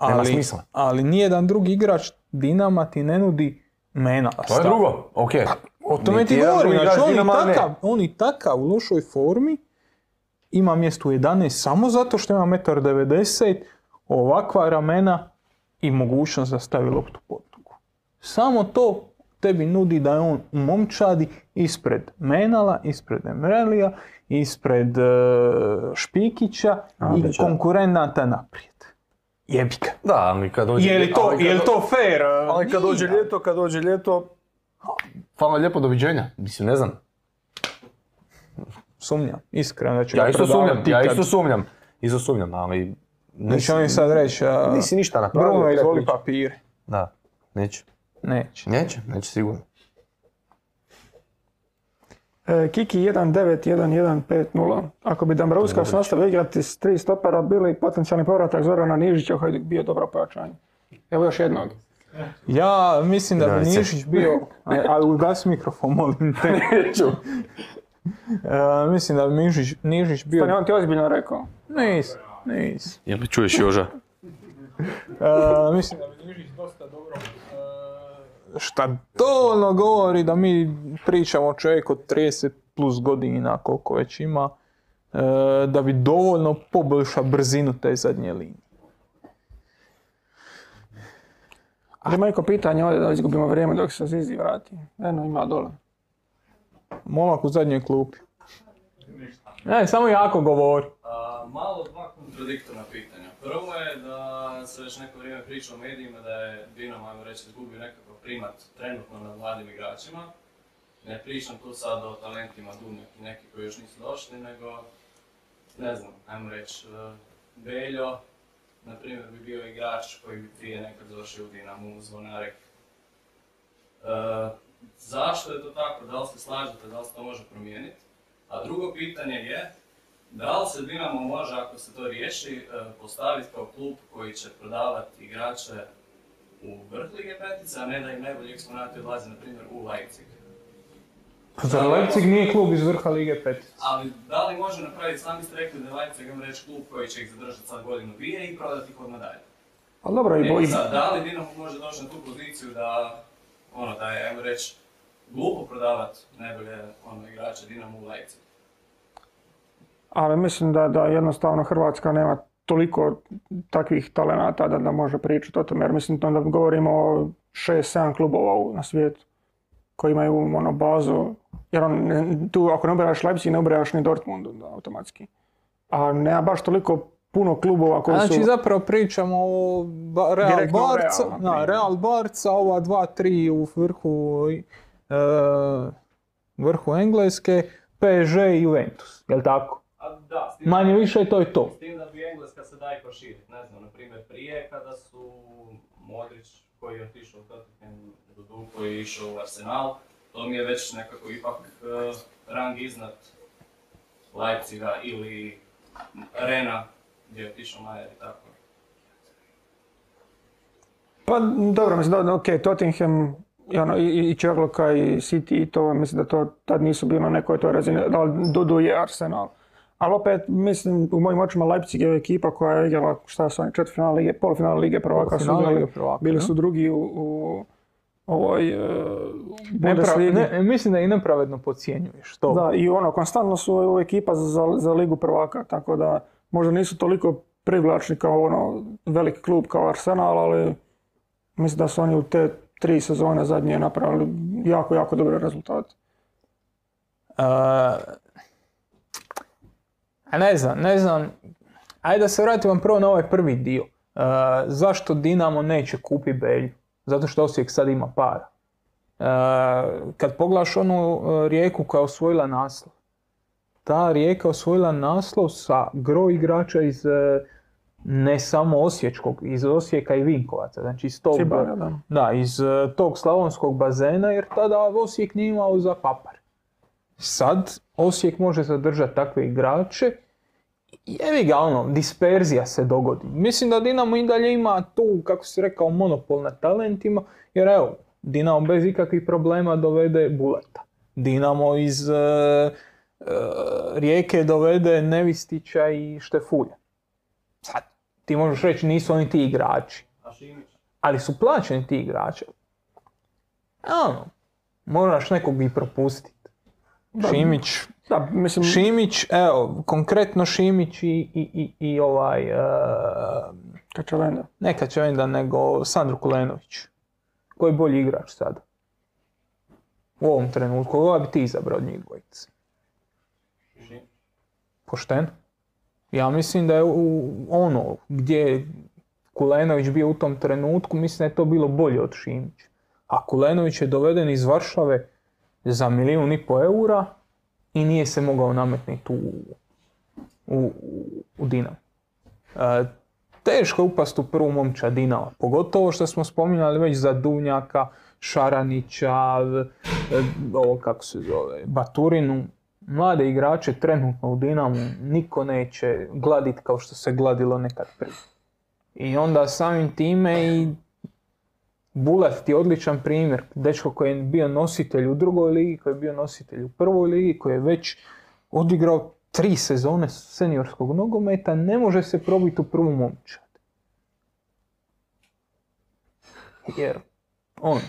Nema
ali,
smisla.
ali nijedan drugi igrač Dinama ti ne nudi mena.
To je drugo, ok.
O tome ti govorim, znači on i,
ne.
takav, on i takav u lošoj formi ima mjesto u 11 samo zato što ima 1,90 m, ovakva ramena i mogućnost da stavi loptu pod nogu. Samo to tebi nudi da je on u momčadi ispred Menala, ispred Emrelija, ispred e, Špikića i
Andrića.
konkurenata naprijed. Jebi ga.
Da, ali kad dođe...
Je li to,
ali kad
je li to fair?
Ali kad dođe ljeto, kad dođe ljeto... Hvala lijepo, doviđenja. Mislim, ne znam.
Sumnjam, iskreno da će
Ja isto sumnjam, ja isto sumnjam. Isto sumnjam, ali...
Neće oni sad reći, a,
Nisi ništa napravio.
Bruno, izvoli papire.
Da, neće.
Neće.
Neće, neće sigurno.
E, Kiki 1-9-1-1-5-0. Ako bi Dambrauskas nastavio igrati s tri stopera, bili potencijalni povratak Zorana Nižića u Hajduk bio dobro pojačanje. Evo još jednog.
Ja mislim da bi. Nišić bio, ali ugasi mikrofon, molim te. [LAUGHS]
Neću.
E, mislim da bi Nišić, Nišić
To je
bio...
on ti ozbiljno rekao.
Nis, nis.
Jel me čuješ Joža?
E, mislim da bi Nišić dosta dobro... e, šta dovoljno govori da mi pričamo o čovjeku od 30 plus godina, koliko već ima, e, da bi dovoljno poboljša brzinu te zadnje linije.
Ima neko pitanje ovdje da izgubimo vrijeme dok se Zizi vrati. Eno ima dole.
Momak u zadnjoj klupi. Ne, samo jako govori.
A, malo dva kontradiktorna pitanja. Prvo je da se već neko vrijeme priča o medijima da je Dinamo, ajmo reći, izgubio nekakav primat trenutno nad mladim igračima. Ne pričam tu sad o talentima Dubnjak i neki koji još nisu došli, nego, ne znam, ajmo reći, e, Beljo, na primjer, bi bio igrač koji bi prije nekad došao u Dinamo, Zvonarek. E, zašto je to tako? Da li se slažete, da li se to može promijeniti? A drugo pitanje je, da li se Dinamo može, ako se to riješi, e, postaviti kao klub koji će prodavati igrače u vrh Lige Petica, a ne da im najbolji eksponati odlaze, na primjer, u Leipzig?
Zar Leipzig nije klub iz vrha Lige Petica?
Ali da li može napraviti, sami ste rekli da je Leipzig, reći, klub koji će ih zadržati sad godinu dvije i prodati ih odmah dalje.
Ali dobro, i,
E, sad, da li Dinamo može doći na tu poziciju da, ono, da je, ajmo reći, glupo prodavati najbolje ono, igrače Dinamo u Leipzig?
ali mislim da, da jednostavno Hrvatska nema toliko takvih talenata da, da može pričati o tome. Jer mislim da govorimo o 6-7 klubova na svijetu koji imaju ono bazu. Jer on, ne- tu ako ne ubrajaš Leipzig, ne ubrajaš ni Dortmund onda, automatski. A nema baš toliko puno klubova koji
Znači
su...
zapravo pričamo o Ba- Real Barca,
Realu, na.
Real Barca, ova dva, tri u vrhu, e, vrhu Engleske, PSG i Juventus, jel tako?
A da, s tim,
Manje više to je to.
s tim da bi Engleska se daje proširiti, ne znam, na primjer prije kada su Modrić koji je otišao u Tottenham, Dudu koji je išao u Arsenal, to mi je već nekako ipak eh, rang iznad Leipziga ili Rena gdje je otišao Majer i tako.
Pa dobro, mislim da, ok, Tottenham i, ono, i, i Čerloka i City i to, mislim da to tad nisu bili na nekoj toj razini, da li Dudu je Arsenal. Ali opet, mislim, u mojim očima Leipzig je ekipa koja je igrala, šta su oni, četvrtfinale lige, polufinale lige prvaka su
prvaka,
bili
da.
su drugi u, u ovoj uh,
Nepra-
Bundesligi.
ne, mislim da i nepravedno podcjenjuješ to.
Da, i ono, konstantno su ovo ekipa za, za ligu prvaka, tako da možda nisu toliko privlačni kao ono veliki klub kao Arsenal, ali mislim da su oni u te tri sezone zadnje napravili jako, jako dobre rezultate.
E, a ne znam, ne znam. Ajde da se vratimo prvo na ovaj prvi dio. E, zašto Dinamo neće kupi Belju? Zato što Osijek sad ima para. E, kad pogledaš onu e, rijeku koja je osvojila naslov, ta Rijeka osvojila naslov sa gro igrača iz e, ne samo Osječkog, iz Osijeka i Vinkovaca. Znači iz tog,
Cibara, da.
da, iz e, tog slavonskog bazena, jer tada Osijek nije imao za papar. Sad Osijek može zadržati takve igrače Jevi ga, ono, disperzija se dogodi. Mislim da Dinamo i dalje ima tu, kako si rekao, monopol na talentima, jer evo, Dinamo bez ikakvih problema dovede Buleta. Dinamo iz e, e, Rijeke dovede Nevistića i Štefulja. Sad, ti možeš reći nisu oni ti igrači.
A Šimić?
Ali su plaćeni ti igrači. Ono, moraš nekog i propustiti. Šimić,
Da, mislim,
Šimić, evo, konkretno Šimić i, i, i, i ovaj, e,
Kačavenda.
ne Kačavenda, nego Sandro Kulenović. Koji je bolji igrač sada? U ovom trenutku, koga bi ti izabrao od njih dvojice? Pošten? Ja mislim da je u, ono, gdje je Kulenović bio u tom trenutku, mislim da je to bilo bolje od Šimića. A Kulenović je doveden iz Varšave za milijun i po eura i nije se mogao nametniti u, u, u, Dinamo. E, teško je upast u prvu momča Dinama, pogotovo što smo spominjali već za Dunjaka, Šaranića, e, ovo kako se zove, Baturinu. Mlade igrače trenutno u Dinamu niko neće gladiti kao što se gladilo nekad prije. I onda samim time i Bulat je odličan primjer. Dečko koji je bio nositelj u drugoj ligi, koji je bio nositelj u prvoj ligi, koji je već odigrao tri sezone seniorskog nogometa, ne može se probiti u prvu momčad. Jer on,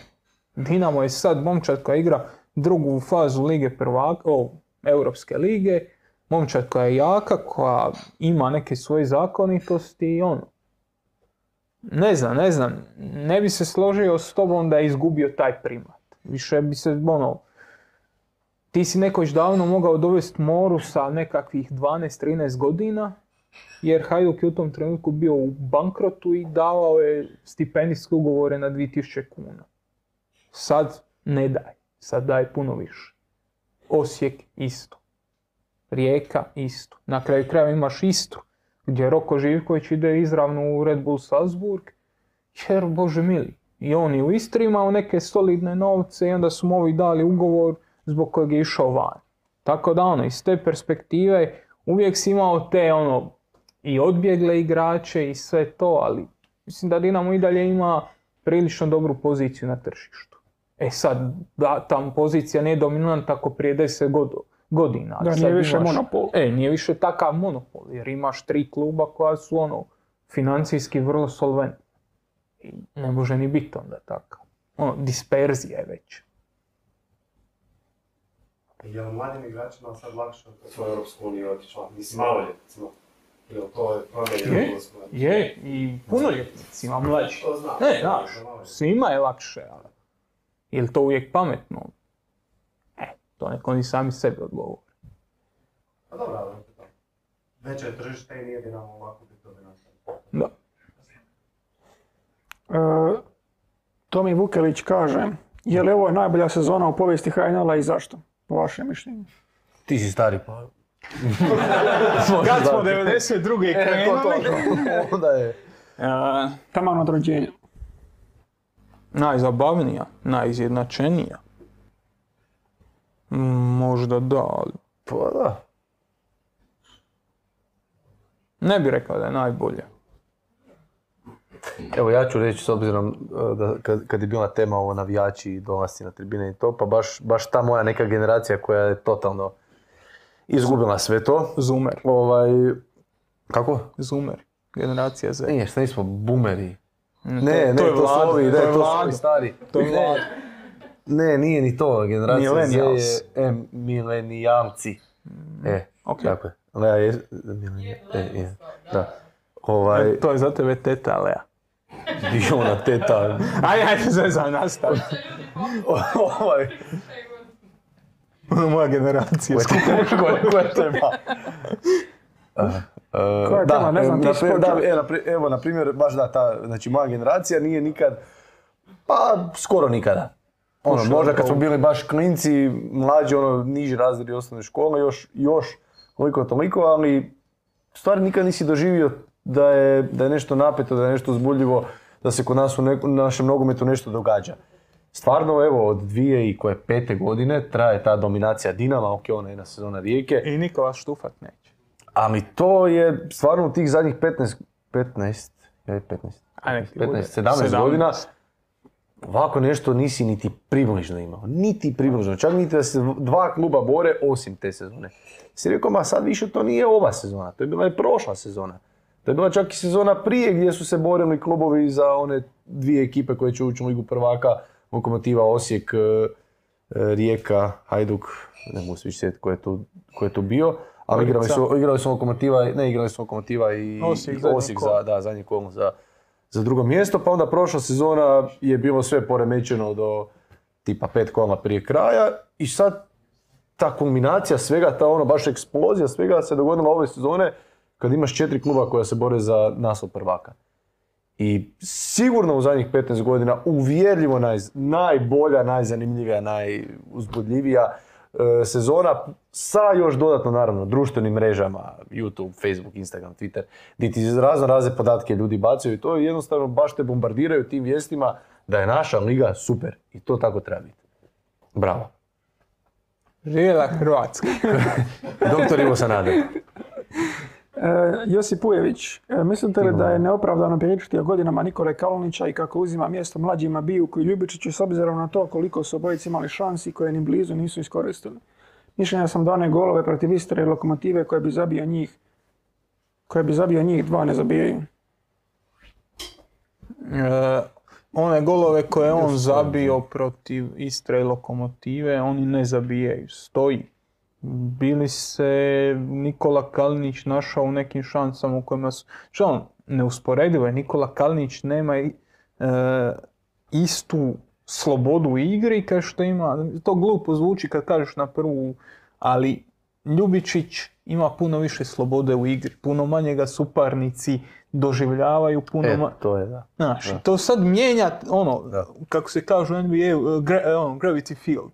Dinamo je sad momčad koja igra drugu fazu lige prvaka, o, Europske lige, momčad koja je jaka, koja ima neke svoje zakonitosti i ono, ne znam, ne znam, ne bi se složio s tobom da je izgubio taj primat. Više bi se, ono, ti si nekoć davno mogao dovesti Moru sa nekakvih 12-13 godina, jer Hajduk je u tom trenutku bio u bankrotu i davao je stipendijske ugovore na 2000 kuna. Sad ne daj, sad daje puno više. Osijek isto. Rijeka isto. Na kraju krajeva imaš Istru gdje Roko Živković ide izravno u Red Bull Salzburg, jer bože mili, i on je u Istri imao neke solidne novce i onda su mu ovi dali ugovor zbog kojeg je išao van. Tako da ono, iz te perspektive uvijek si imao te ono, i odbjegle igrače i sve to, ali mislim da Dinamo i dalje ima prilično dobru poziciju na tržištu. E sad, da, tam pozicija nije dominanta ako prije 10 godina godina.
Da,
Sad
nije više
imaš-
monopol.
E, nije više takav monopol, jer imaš tri kluba koja su ono, financijski vrlo solventna. I ne može ni biti onda takav. Ono, disperzija je već.
Je li mladim igračima sad lakše u Europsku uniju otišli? Mislim, maloljetnicima. Jel to je promijenjeno
Je, je, i punoljetnicima mlađi.
To znam.
Ne, znaš, svima je lakše, ali je li to uvijek pametno? E, to neko oni sami sebi odgovore.
Pa dobro, ali. Veće je tržište i nije Dinamo ovako biti.
Da.
E, Tomi Vukelić kaže, je li ovo najbolja sezona u povijesti HNL-a i zašto? Po vašem mišljenju.
Ti si stari pa... [LAUGHS]
Kad smo 92. [LAUGHS]
E, to. [LAUGHS] Onda je...
Taman od rođenja.
najzabavnija, najizjednačenija. Možda da, ali
Pa da.
ne bi rekao da je najbolja.
Evo ja ću reći s obzirom e, da kad, kad je bila tema ovo navijači i dolasci na tribine i to, pa baš, baš ta moja neka generacija koja je totalno izgubila sve to.
Zumer,
Ovaj, kako?
Zumer, generacija Z.
Nije, šta nismo boomeri.
Mm,
Ne, ne, to,
je
su
Vlado,
ovi, ne,
to je
to su ovi stari.
To je
Ne,
Vlado.
Ne, nije ni to, generacija. Z je e, milenijalci. E,
ok.
tako je. Lea je, mileni- e, je, da. Ovaj,
To je za tebe teta Lea. [LAUGHS]
bio ona teta.
Ajde, ajde, zezam, nastavi. [LAUGHS]
ovaj,
Ono moja generacija.
koja, koja tema?
Koja je tema? Ne znam, ti
e, evo, na primjer, baš da, ta, znači moja generacija nije nikad, pa skoro nikada. Ono, možda kad smo bili baš klinci, mlađi, ono, niži razredi osnovne škole, još, još toliko, toliko, ali stvari nikad nisi doživio da je, da je nešto napeto, da je nešto uzbudljivo, da se kod nas u neku- našem nogometu nešto događa. Stvarno, evo, od dvije i koje pete godine traje ta dominacija Dinama, ok, ona je jedna sezona Rijeke,
I Nikola Štufat neće.
ali to je stvarno u tih zadnjih 15, 15, je 15,
A neki
15,
bude
17 godina, ovako nešto nisi niti približno imao. Niti približno. Čak niti da se dva kluba bore osim te sezone. Si rekao, ma sad više to nije ova sezona, to je bila i prošla sezona. To je bila čak i sezona prije gdje su se borili klubovi za one dvije ekipe koje će ući u Ligu prvaka, Lokomotiva Osijek, e, e, Rijeka, Hajduk, ne mogu se više sjetiti ko je tu, ko je tu bio, ali igrali su, igrali su Lokomotiva, ne igrali su Lokomotiva i
Osijek,
za, da, zadnji kolo za, za drugo mjesto, pa onda prošla sezona je bilo sve poremećeno do tipa pet kola prije kraja i sad ta kulminacija svega, ta ono baš eksplozija svega se dogodila ove sezone kad imaš četiri kluba koja se bore za naslov prvaka. I sigurno u zadnjih 15 godina uvjerljivo naj, najbolja, najzanimljivija, najuzbudljivija sezona sa još dodatno naravno društvenim mrežama, YouTube, Facebook, Instagram, Twitter, gdje ti razno razne podatke ljudi bacaju i to jednostavno baš te bombardiraju tim vijestima da je naša liga super i to tako treba biti. Bravo.
Živjela Hrvatska. [LAUGHS]
Doktor Ivo Sanader. [LAUGHS]
E, Josip Pujević, e, mislite li da je neopravdano pričati o godinama Nikole Kalinića i kako uzima mjesto mlađima Bijuku i Ljubičiću s obzirom na to koliko su obojice imali šansi koje ni blizu nisu iskoristili? Mišljenja sam da one golove protiv Istre i Lokomotive koje bi zabio njih, koje bi zabio njih dva ne zabijaju.
E, one golove koje je on zabio protiv Istre i Lokomotive, oni ne zabijaju, stoji. Bili se Nikola Kalinić našao u nekim šansama u kojima su... Što on, neusporedivo je, Nikola Kalinić nema e, istu slobodu u igri kao što ima, to glupo zvuči kad kažeš na prvu, ali Ljubičić ima puno više slobode u igri, puno manje ga suparnici doživljavaju, puno
E, to je da.
Znaš, to sad mijenja, ono,
Da.
kako se kaže u NBA, uh, gra- uh, ono, gravity field.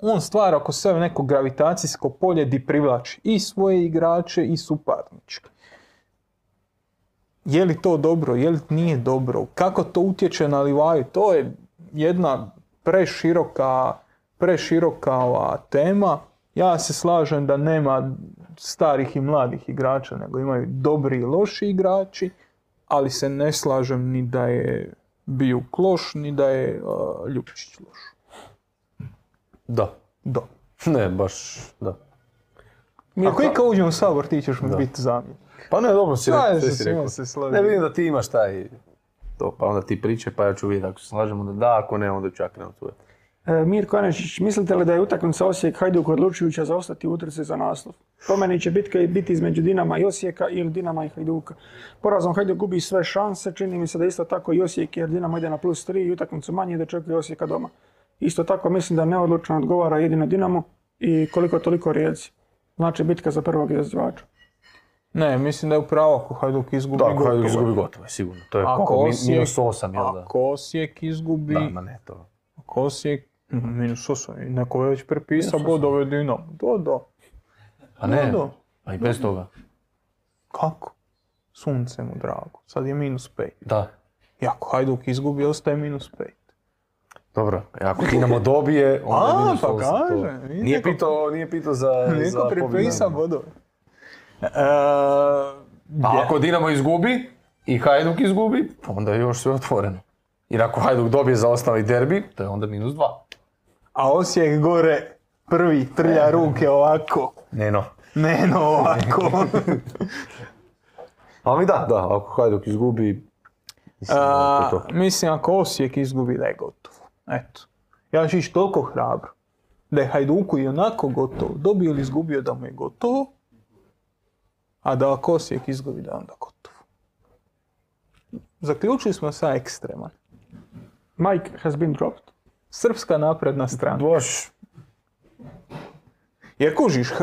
On stvara oko sebe neko gravitacijsko polje di privlači i svoje igrače i suparničke. Je li to dobro, je li nije dobro, kako to utječe na Livaju, to je jedna preširoka, preširoka tema. Ja se slažem da nema starih i mladih igrača, nego imaju dobri i loši igrači, ali se ne slažem ni da je Bijuk loš, ni da je uh, Ljubičić loš.
Da.
Da.
Ne, baš, da.
Ako i kad uđem u sabor, ti ćeš mi biti zamjen.
Pa ne, dobro si rekao, sve si rekao.
se.
Ne vidim da ti imaš taj, to, pa onda ti priče, pa ja ću vidjeti ako se slažemo da da, ako ne, onda ću ja krenuti svoje.
E, Mirko Anešić, mislite li da je utakmica Osijek Hajduk odlučujuća za ostati utrci za naslov? Po meni će bitka i biti između Dinama i Osijeka ili Dinama i Hajduka. Porazom Hajduk gubi sve šanse, čini mi se da isto tako i Osijek jer Dinamo ide na plus 3 i utakmicu manje i da očekuje Osijeka doma. Isto tako mislim da neodlučno odgovara jedino Dinamo i koliko toliko Rijeci. Znači bitka za prvog izazvača.
Ne, mislim da je upravo ako Hajduk izgubi
Da, ako
gotovo
Hajduk
je.
izgubi gotovo sigurno. To je
Ako
koliko,
Osijek-
minus 8, jel da?
Ako Osijek izgubi,
Da, ma ne, to.
ako Osijek, mhm, minus 8, i neko je već prepisao bodove Dinamo. Do, do.
Pa ne,
Da, da.
pa i bez toga.
Kako? Sunce mu drago. Sad je minus 5.
Da.
I ako Hajduk izgubi, ostaje minus 5.
Dobro, e, ako Dinamo dobije, [LAUGHS] onda
A,
minus
pa
8. to.
kaže,
Nije
neko-
pitao, nije pitao za, [LAUGHS] pobjedu.
prepisa bodove. E,
A ako Dinamo izgubi i Hajduk izgubi, onda je još sve otvoreno. Jer ako Hajduk dobije za ostali derbi, to je onda minus 2.
a Osijek gore prvi trlja ruke ovako.
Neno.
Ne, no ovako. [LAUGHS]
Ali da, da, ako Hajduk izgubi, mislim
A,
to.
mislim, ako Osijek izgubi da je gotovo. Eto. Ja ću ići toliko hrabro. Da je Hajduku i onako gotovo. Dobio ili izgubio da mu je gotovo. A da ako Osijek izgubi da je onda gotovo. Zaključili smo sa ekstreman.
Mike has been dropped.
Srpska napredna strana.
Baš,
Jer kužiš, eh,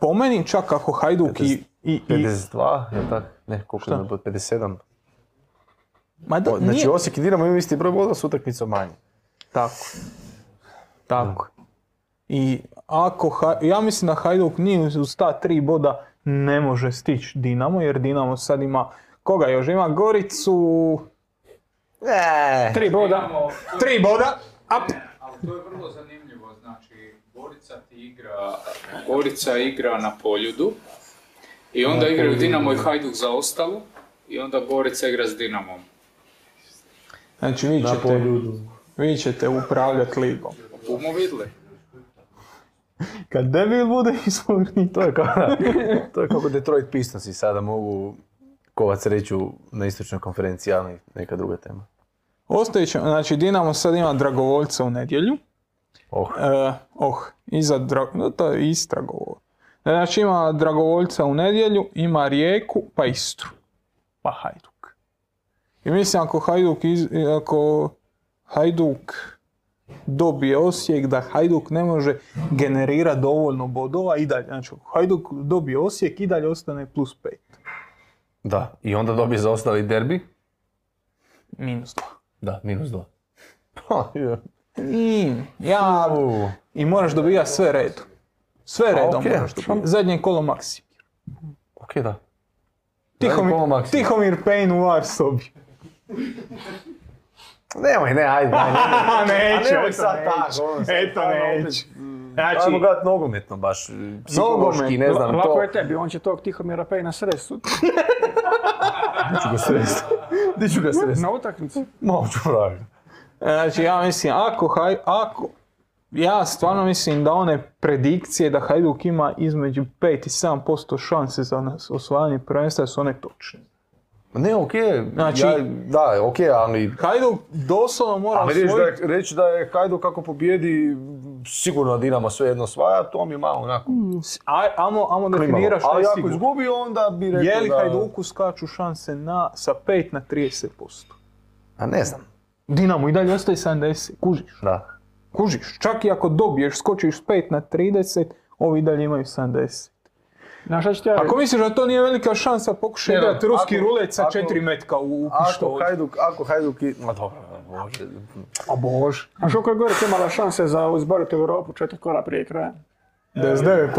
po meni čak ako Hajduk i... i, i
52, je tako? Ne, koliko je bilo? 57.
ma da,
O, Znači
nije-
Osijek i Dinamo imaju isti broj bodova s utakmicom manje.
Tako. Tako. I ako, ja mislim da Hajduk nije uz- ta tri boda ne može stići Dinamo, jer Dinamo sad ima, koga još ima? Goricu,
Ne.
Tri boda.
Tri boda, up.
Ali to je vrlo zanimljivo, znači Gorica ti igra, Gorica igra na Poljudu i onda igraju Dinamo i Hajduk za ostalo i onda Gorica igra s Dinamom.
Znači vi
Na
ćete,
poljudu.
Vi ćete upravljati ligom.
Bumo vidjeli.
Kad debil bude [LAUGHS] izborni,
To je kao, [LAUGHS] to je kako Detroit Pistonsi sada mogu kovat sreću na istočnoj konferenciji, ali neka druga tema.
Ćemo, znači Dinamo sad ima Dragovoljca u nedjelju.
Oh,
E, oh, iza Dra... no, to je Istra govor. Znači ima Dragovoljca u nedjelju, ima Rijeku, pa Istru. Pa Hajduk. I mislim ako Hajduk, iz... ako Hajduk dobije Osijek, da Hajduk ne može generirati dovoljno bodova i dalje. Znači Hajduk dobije Osijek i dalje ostane plus 5.
da. I onda dobije zaostali derbi.
Minus 2.
Da, minus dva. Ha, je.
I, ja,
U,
I moraš dobijati sve redom. Sve redom
okej.
moraš dobijati. Zadnje kolo Maksi.
Ok, da.
Tihomir. Tihomir Payne u var sobi.
Nemoj, ne, ajde, ajde. [LAUGHS]
Neću,
nemoj
eto
sad
neću.
tako, ono,
Eto neću.
Ajmo
Znači,
gledat nogometno baš, psihološki, ne znam,
Lako
to.
je tebi, on će tog Tihomira Pejna srest sutra. [LAUGHS]
Di ću ga sresti? Di ću ga sresti?
Na utakmici.
Malo ću praviti.
znači ja mislim, ako, haj, ako, ja stvarno mislim da one predikcije da Hajduk ima između 5 i 7% šanse za nas osvajanje prvenstva su one točne.
Ne, okej,
Znači-
ja, da, okej, ali...
Hajduk doslovno mora
Ali reći da, reći da je Hajduk kako pobjedi, sigurno Dinamo sve jedno svaja, to mi je malo onako
Aj, amo, amo
klimavo.
definiraš
Ali
je
ako
sigurno.
izgubi, onda bi rekao
Je li
da...
Hajduku skaču šanse na, sa 5 na 30%?
A ne znam.
Dinamo i dalje ostaje 70, kužiš.
Da.
Kužiš, čak i ako dobiješ, skočiš s 5 na 30, ovi i dalje imaju 70.
Znaš šta ću ti ja
Ako misliš da to nije velika šansa, pokušaj igrati ruski
ako-
rulet sa
ako-
4 metka u, u
Ako. Hajduk, ako Hajduk i... Ma dobro, bože.
A bož.
A što koje gore imala šanse za izboriti Europu četiri kola prije kraja?
99%.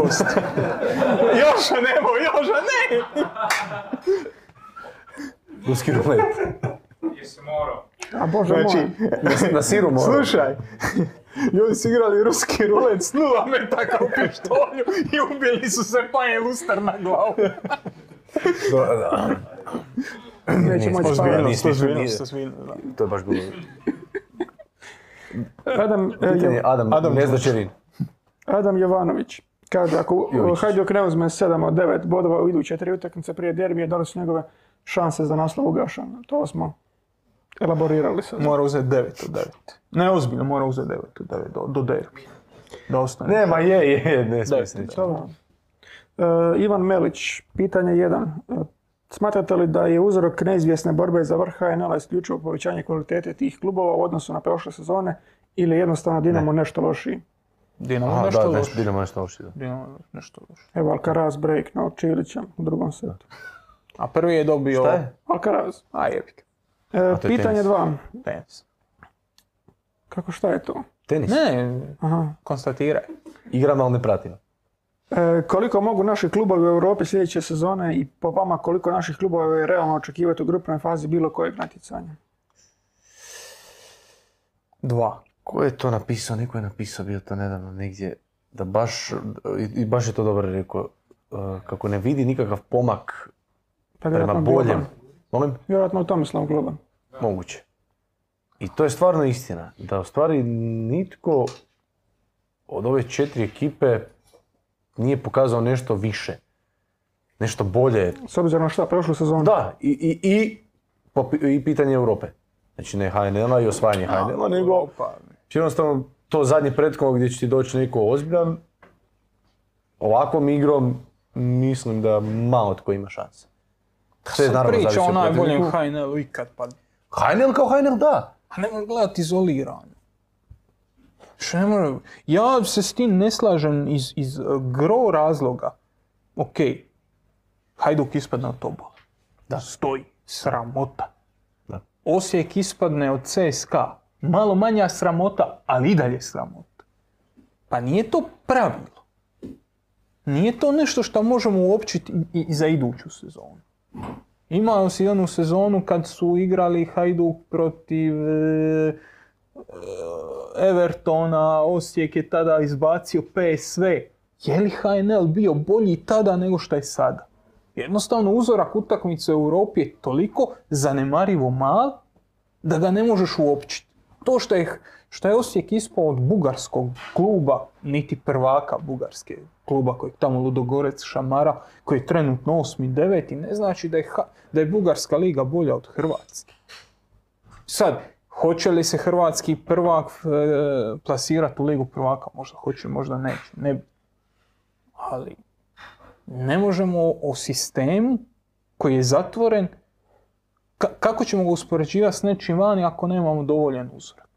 Joša nemo, Joša ne!
Ruski rulet.
Jesi morao?
A bože
Znači,
moj.
Na, na siru mora.
slušaj, ljudi su igrali ruski rulet s nula metaka u pištolju i ubili su se pa je luster na glavu.
Da, da.
Neće moći spavati.
To je baš bilo.
Adam, e,
Pitanje je Adam,
Adam
ne zna
Đurić.
Čerin.
Adam Jovanović. Kaže, ako. Hajduk ne uzme 7 od 9 bodova u iduće tri utakmice prije derbije, da li su njegove šanse za naslov ugašane? To smo elaborirali sad.
Mora uzeti 9 od 9. Ne, ozbiljno, mora uzeti 9 od 9 do, do derbi. Da ostane.
Ne, ma je, je, ne se.
E, Ivan Melić, pitanje 1. Smatrate li da je uzrok neizvjesne borbe za vrh HNL isključivo povećanje kvalitete tih klubova u odnosu na prošle sezone ili jednostavno Dinamo nešto lošiji?
Dinamo
Aha,
nešto
da, nešto, Dinamo nešto loši, da.
Dinamo nešto loše.
Evo Alcaraz break na Čilića u drugom setu.
A prvi je dobio...
Šta je?
Alcaraz.
A jebik.
E, pitanje
tenis.
2.
Tenis.
Kako šta je to?
Tenis.
Ne,
Aha.
konstatiraj.
Igram, ali ne pratim.
E, koliko mogu naši klubovi u Europi sljedeće sezone i po vama koliko naših klubova je realno očekivati u grupnoj fazi bilo kojeg natjecanja?
Dva.
Ko je to napisao? Neko je napisao, bio to nedavno negdje, da baš, i, baš je to dobro rekao, uh, kako ne vidi nikakav pomak
Pa
prema boljem. Molim?
Vjerojatno u Tomislav Globan.
Moguće. I to je stvarno istina. Da u stvari nitko od ove četiri ekipe nije pokazao nešto više. Nešto bolje.
S obzirom na šta, prošlu sezonu?
Da, i, i, i, po i pitanje Europe. Znači ne HNL-a i osvajanje HNL-a, nego jednostavno to zadnje pretkolo gdje će ti doći neko ozbiljan, ovakvom igrom mislim da malo tko ima šanse. Sve
Sad
naravno
priča o najboljem. HNL-u ikad, pa...
HNL kao HNL, da.
A ne može gledati izolirano. Što ne može... Ja se s tim ne slažem iz, iz uh, gro razloga. Ok, Hajduk ispadne od Tobola. Da. Stoji. Sramota.
Da.
Osijek ispadne od CSKA. Malo manja sramota, ali i dalje sramota. Pa nije to pravilo. Nije to nešto što možemo uopćiti i, i za iduću sezonu. Imao si onu sezonu kad su igrali Hajduk protiv e, e, Evertona, Osijek je tada izbacio PSV. Je li HNL bio bolji tada nego što je sada? Jednostavno uzorak utakmice u Europi je toliko zanemarivo mal da ga ne možeš uopćiti. To što je, što je Osijek ispao od bugarskog kluba, niti prvaka bugarske kluba kojeg tamo Ludogorec šamara, koji je trenutno 8. 9. ne znači da je, da je bugarska liga bolja od Hrvatske. Sad, hoće li se hrvatski prvak e, plasirati u ligu prvaka? Možda hoće, možda neće. Ne bi. Ali ne možemo o sistemu koji je zatvoren Ka- kako ćemo ga uspoređivati s nečim vani ako nemamo dovoljan uzorak?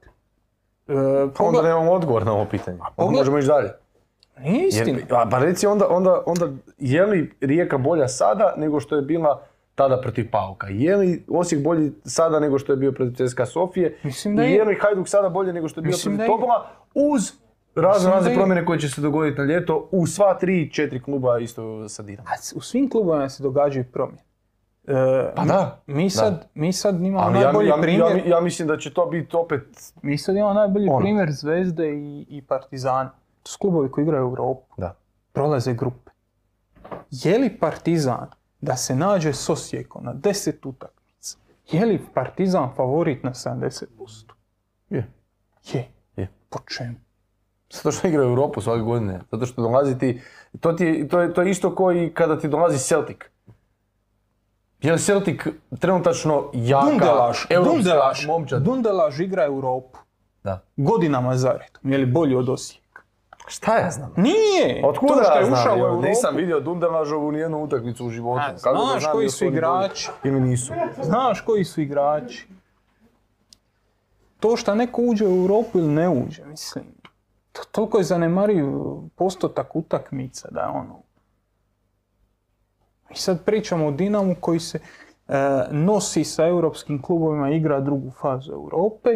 E,
Pa onda
pogled-
nemamo odgovor na ovo pitanje. Onda
pogled-
možemo ići dalje.
Nije istina.
Jer, pa reci onda, onda, onda, je li Rijeka bolja sada nego što je bila tada protiv Pauka? Je li Osijek bolji sada nego što je bio protiv CSKA Sofije?
Mislim da
I
je.
je li Hajduk sada bolje nego što je bio protiv. Topola? Uz razne razne
je.
promjene koje će se dogoditi na ljeto u sva tri, četiri kluba isto sa Dinamo.
U svim klubovima se događaju promjene. E,
Pa da.
Mi sad, mi sad imamo
Ali ja,
najbolji
ja, ja,
primjer,
ja mislim da će to biti opet...
mi sad imamo najbolji
Ono.
primjer Zvezde i, i Partizana. To su klubovi koji igraju u Europu.
Da.
Prolaze grupe. Je li Partizan da se nađe s Osijekom na 10 utakmica? Je li Partizan favorit na 70%?
Je.
Je.
Je.
Po čemu?
Zato što igra u Europu svake godine. Zato što dolazi ti... To, ti je, to, je, to je isto kao i kada ti dolazi Celtic. Je li Celtic trenutačno jaka,
Dundelaš,
europska
Dundelaš,
momčad?
Dundelaš igra Europu.
Da.
Godinama zaredom. Je li bolji od Osijeka?
Šta ja znam?
Nije!
Otkuda
to što
ja
je
znam?
ušao u Europu.
Nisam vidio Dundelažovu ni jednu utakmicu u životu.
A,
Kako
znaš
znam
koji su igrači?
Ili nisu?
Znaš koji su igrači? To što neko uđe u Europu ili ne uđe, mislim. To, toliko je zanemariv postotak utakmica da je ono... I sad pričamo o Dinamu koji se e, nosi sa europskim klubovima, igra drugu fazu Europe,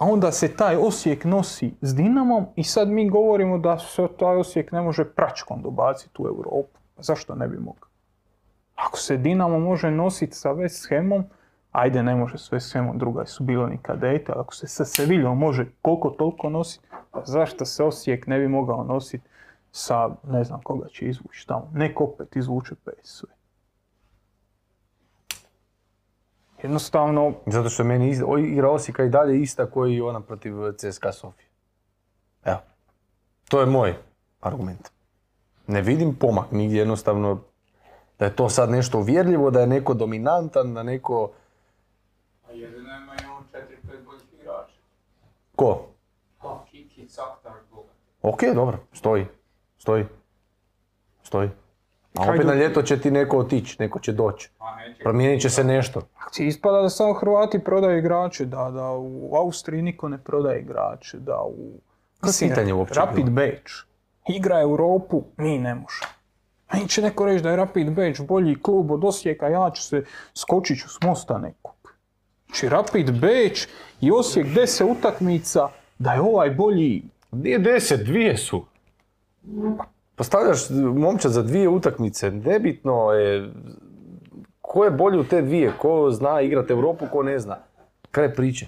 a onda se taj Osijek nosi s Dinamom i sad mi govorimo da se taj Osijek ne može pračkom dobaciti u Europu. Zašto ne bi mogao? Ako se Dinamo može nositi sa West Hamom, ajde ne može s West Hamom, druga su bilo ni kadete, ako se sa Sevillom može koliko toliko nositi, pa zašto se Osijek ne bi mogao nositi sa, ne znam koga će izvući tamo, neko opet izvuče PSV. Jednostavno,
Zato što je meni iz- o- igra Osijeka i dalje ista koji i ona protiv CSKA Sofije. Evo. To je moj argument. Ne vidim pomak nigdje jednostavno da je to sad nešto uvjerljivo, da je neko dominantan, da neko...
A jedino ima i on 4-5 boljih igrača.
Ko?
Pa, Kiki, Caktar, Boga.
Ok, dobro, stoji. Stoji. Stoji. A opet na ljeto će ti neko otići, neko će doći.
Pa.
Promijenit će se nešto.
Akcija ispada da samo Hrvati prodaju igrače, da, da u Austriji niko ne prodaje igrače, da u...
Pitanje uopće
Rapid? Beč igra Europu, mi ne možemo. Meni će neko reći da je Rapid Beč bolji klub od Osijeka, ja ću se skočit ću s mosta nekog. Znači Rapid Beč i Osijek 10 utakmica, da je ovaj bolji.
Nije deset, dvije su. Postavljaš momčad za dvije utakmice, nebitno je ko je bolji u te dvije, ko zna igrati Europu, ko ne zna. Kraj priče.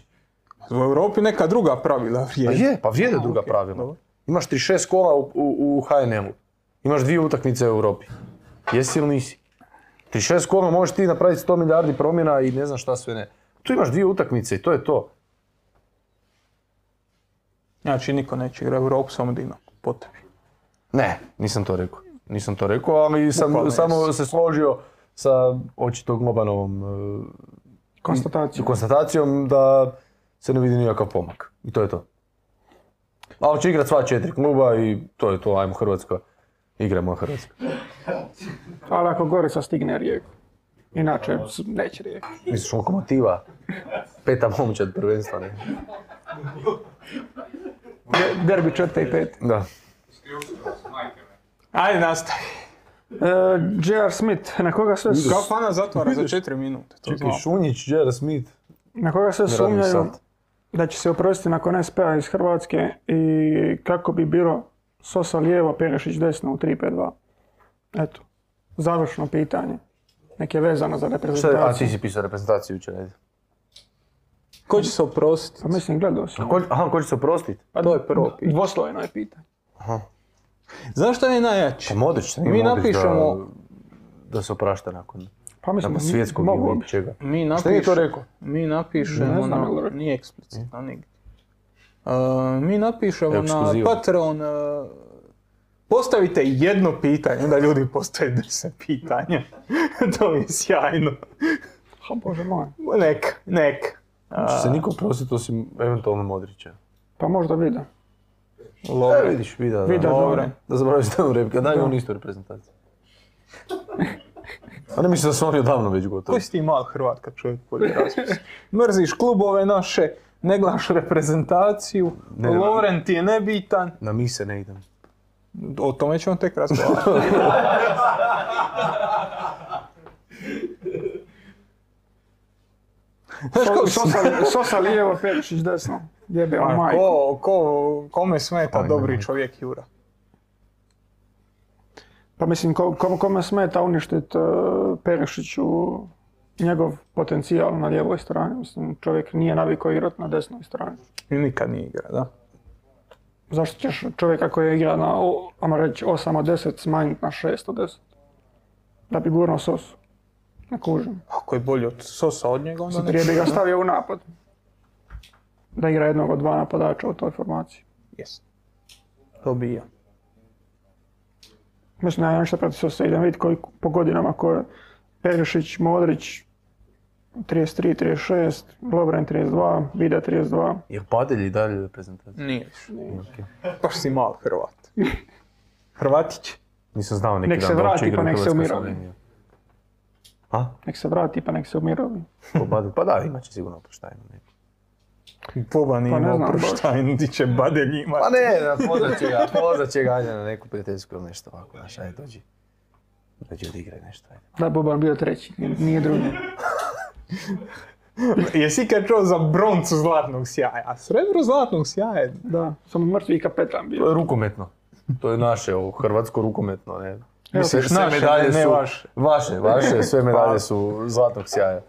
U Europi neka druga pravila
Pa
vrijede.
je, pa vrijede druga
ok,
pravila. Imaš 36 kola u, u, u HNL-u. Imaš dvije utakmice u Europi. Jesi ili nisi? 36 kola možeš ti napraviti 100 milijardi promjena i ne znam šta sve ne. Tu imaš dvije utakmice i to je to.
Znači niko neće igrati Europu, samo Dinamo, po tebi.
Ne, nisam to rekao. Nisam to rekao, ali sam samo se složio sa očito Globanovom e,
Konstataciju.
konstatacijom da se ne vidi nikakav pomak. I to je to. Ali će igrat sva četiri kluba i to je to, ajmo Hrvatska. Igramo Hrvatska.
Ali ako Gorica stigne Rijeku. Inače, neće Rijeka.
Misliš lokomotiva? Peta momčad prvenstva, ne?
De- Derbi četvrte i pete.
Da.
Ajde, nastavi.
E, J.R. Smith, na koga sve, su-
Kafana zatvara za 4 minute, to
Čekaj. Šunjić, J.R. Smith.
na koga sve sumnjaju da će se oprostiti nakon SPA iz Hrvatske i kako bi bilo Sosa lijevo, Perešić desno u 3-5-2. Eto, završno pitanje. Nek je vezano za
Šta, a
reprezentaciju.
ti si pisao reprezentaciju jučer, ajde.
Ko će se oprostiti?
Pa mislim, gledao sam.
Ko, aha, ko će se oprostiti?
Pa
To je prvo pitanje.
Dvoslojno je pitanje.
Znaš šta je najjače?
Pa Modrić,
Mi
Modrić
napišemo-
da, da se oprašta nakon,
Pa mislim,
nakon svjetskog
mogu
ili
bi.
čega.
Mi
Šta nije to
napišemo,
rekao?
mi napišemo
Ne znam,
na, nije eksplicitno nigdje. Uh, mi napišemo na. Patreon, uh, postavite jedno pitanje, onda ljudi postave deset pitanja. [LAUGHS] to mi je sjajno.
Ha, bože moj.
Nek, nek.
Će se niko oprostiti osim eventualno Modrića.
Pa možda vide.
E, vidiš, vida,
Vida,
da.
dobro.
Da zaboraviš tamo repke, daj on isto reprezentaciju. A ne mislim da su oni odavno već gotovi.
Koji si ti mal Hrvat kad čovjek bolje razmisli? Mrziš klubove naše, ne gledaš reprezentaciju,
Ne, ne.
Lovren ti je nebitan.
Na mise ne idem.
O tome ćemo tek razgovarati. [LAUGHS] Znaš kako
Sosa, Sosa lijevo, Perešić desno. Jebe
A
majku.
ko, ko, kome smeta
Aj,
dobri čovjek Jura?
Pa mislim, ko, ko- kome smeta uništiti uh, Perešiću njegov potencijal na lijevoj strani. Mislim, čovjek nije navikao igrati na desnoj strani.
I nikad nije igra, da?
Zašto ćeš čovjeka koji igra na, ajmo reći, 8 od 10 smanjiti na 6 od 10? Da bi gurnuo Sosu. Ne kužim.
Ako je bolji od Sosa od njega, onda ne.
Prije bi ga stavio u napad. Da igra jednog od dva napadača u toj formaciji.
Jest. To bi ja.
Mislim, ja nešto protiv Sosa idem vidjeti koji po godinama ko je Perišić, Modrić, 33, 36, Lovren 32, Vida 32.
Jer Padelj i dalje reprezentacija.
Nije više. Baš si mal Hrvat. [LAUGHS] Hrvatić.
Nisam znao neki
Nek
dan
se
da uopće
vrati,
igra
pa
u
nek se umirovi.
A?
Nek se vrati pa nek se umirovi.
Pa da, imat će sigurno oproštajnu neku.
Boban
Pa ne
ima
znam baš.
proštajnu, di će Badelj ima.
Pa ne, da, pozvat će ga, pozvat će ga ajde na neku prijateljsku ili nešto ovako, znaš, ajde dođi. Dođi odigraj nešto, ajde.
Da, Boban bio treći, nije drugi.
Jesi ikad čuo za broncu zlatnog sjaja? A srebro zlatnog sjaja
Da, samo mrtvi kapetan
To
bio.
je rukometno. To je naše, ovo, hrvatsko rukometno, ne.
Misliš
sve
naše,
medalje
ne
su,
vaše.
Vaše, vaše, sve [LAUGHS] medalje su zlatnog sjaja.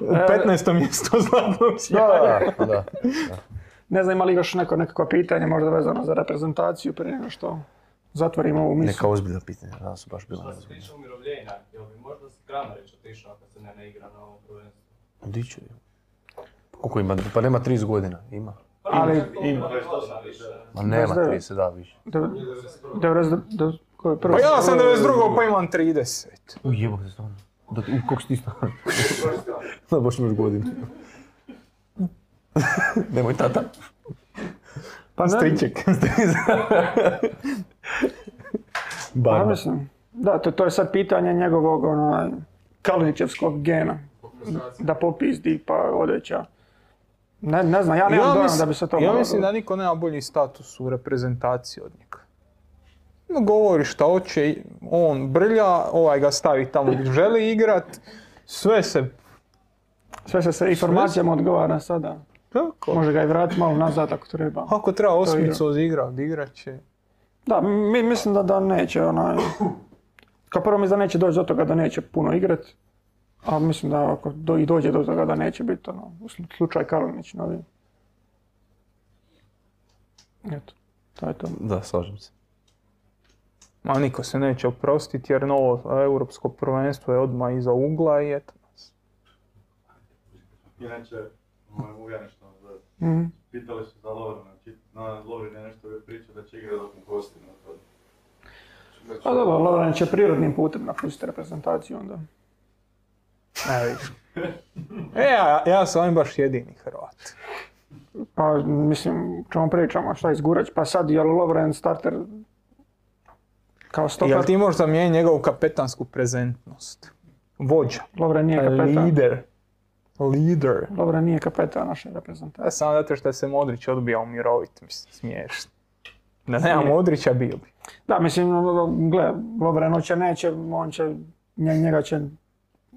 U 15. mjesto zlatnog sjaja.
Da, da, da.
Ne znam ima li još neko nekakva pitanja možda vezano za reprezentaciju prije nego što zatvorimo ovu misiju.
Neka ozbiljna pitanja, danas su baš bila
Što se tiče umirovljenja, jel bi možda Kramarić otišao ako se ne, ne igra na ovom prvenstvu?
Di će? Koliko ima? Pa nema 30 godina, ima.
Ali
Ima.
Ma nema
29.
30, da, više.
90, ko je prvo?
Pa ja sam 92. pa imam 30.
U jebog se stvarno. Da, u, koliko si ti? [LAUGHS] Da, baš imaš godinu. [LAUGHS] Nemoj tata.
Pa ne,
Striček.
pa [LAUGHS]
Barba.
mislim, da, to, to je sad pitanje njegovog onaj, Kalinićevskog gena. Da popizdi pa odeća. Ne, ne znam, ja nemam dojam da bi se to
ja mislim da niko nema bolji status u reprezentaciji od njega. No, govori šta hoće, on brlja, ovaj ga stavi tamo gdje želi igrat, sve se...
Sve se sa informacijama odgovara sada.
Tako.
Može ga i vratiti malo nazad ako treba.
Ako treba
igra.
osmicu odigra, odigrat će.
Da, mi, mislim da, da neće onaj... Kao prvo mislim da neće doći do toga da neće puno igrat. A mislim da ako do, i dođe do toga da neće biti ono, slučaj Kalinić novi. Eto, to je to.
Da, slažem se.
Ma niko se neće oprostiti jer novo europsko prvenstvo je odmah iza ugla i eto.
Inače, moram uvjeren što da
Mhm.
pitali su za Lovrana, či- na Lovrin je nešto pričao da će igrati dok mu kosti na to.
Pa dobro, Lovren će prirodnim putem napustiti reprezentaciju onda. [LAUGHS]
Ne vidiš. E, ja, ja sam ovim baš jedini Hrvat.
Pa mislim, čemu pričamo, šta izgurać, pa sad je Lovren starter kao stoper?
Jel ti možeš zamijeniti njegovu kapetansku prezentnost? Vođa.
Lovren nije kapetan.
Lider. Lider.
Lovren nije kapetan naše reprezentacije.
Ja samo zato što se Modrić odbija umiroviti, mislim, smiješno. Da nema Modrića bio bi.
Da, mislim, gle, Lovren hoće neće, on će, nje- njega će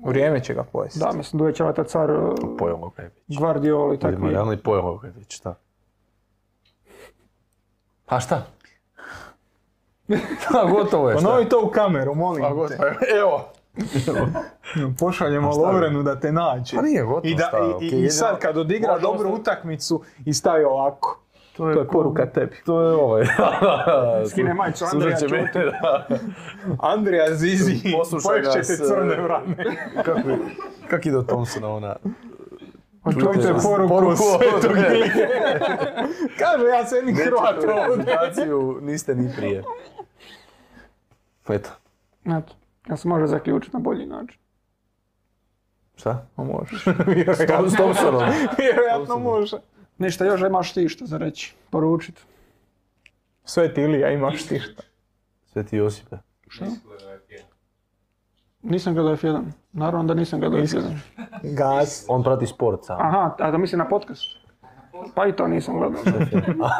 Vrijeme će ga pojesti.
Da, mislim, doći će ovaj car uh,
Pojel Lukajević.
Guardioli i
Takvi.
takvi.
Realno i pojel Lukajević, šta? A šta? [LAUGHS] A gotovo je?
Ponovi to u kameru, molim
A
te.
je, evo.
Pošaljemo Lovrenu da te nađe.
Pa nije gotovo,
I, da, i,
okej,
i, sad kad odigra dobru utakmicu i stavi ovako. To je,
ko-
poruka tebi.
To je ovaj. [LAUGHS]
Skine majicu Andrija,
da.
Andrija Zizi,
nas,
ćete
e,
crne vrane.
Kako, kak ide od Thompsona ona?
Čujte poruku,
Poruku [LAUGHS]
svetog. [LAUGHS] Kaže, ja se ni Hrvat ovdje.
Niste ni prije. Eto,
Eto, ja se može zaključiti na bolji način.
šta?
A možeš.
S [LAUGHS] Thompsonom.
Vjerojatno može.
Ništa, još imaš ti što za reći, poručiti.
Sveti Ilija, imaš ti šta.
Sveti Josipe.
Nisam gledao F1. Naravno da nisam gledao F1.
Gas.
On prati sport sam.
Aha, a da mislim na podcast. Pa i to nisam gledao.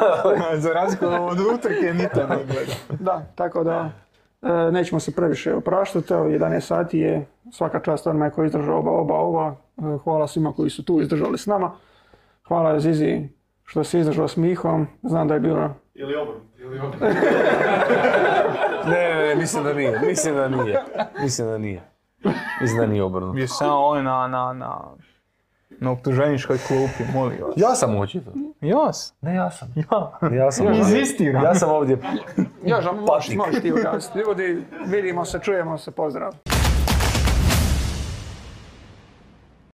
[LAUGHS]
Za razliku od utrke, ni to ne.
Da, tako da e, nećemo se previše opraštati. Evo, 11 sati je svaka čast onima koji je izdržao oba, oba ova. E, Hvala svima koji su tu izdržali s nama. Hvala Zizi što si izdržao s Mihom. Znam da je bilo...
Ili obrnuto, ili obrnuto. [LAUGHS]
Ne, ne, ne, mislim da nije. Mislim da nije. Mislim da nije. Mislim da nije obrnuto.
Bio sam ovaj na, na, na, na optuženičkoj klupi, molim vas.
Ja sam očito.
Jas.
Ne, ja sam.
Ja.
Ja sam ovdje. Ja sam ovdje
Još, možeš, možeš ti ugasiti. Ljudi, vidimo se, čujemo se, pozdrav.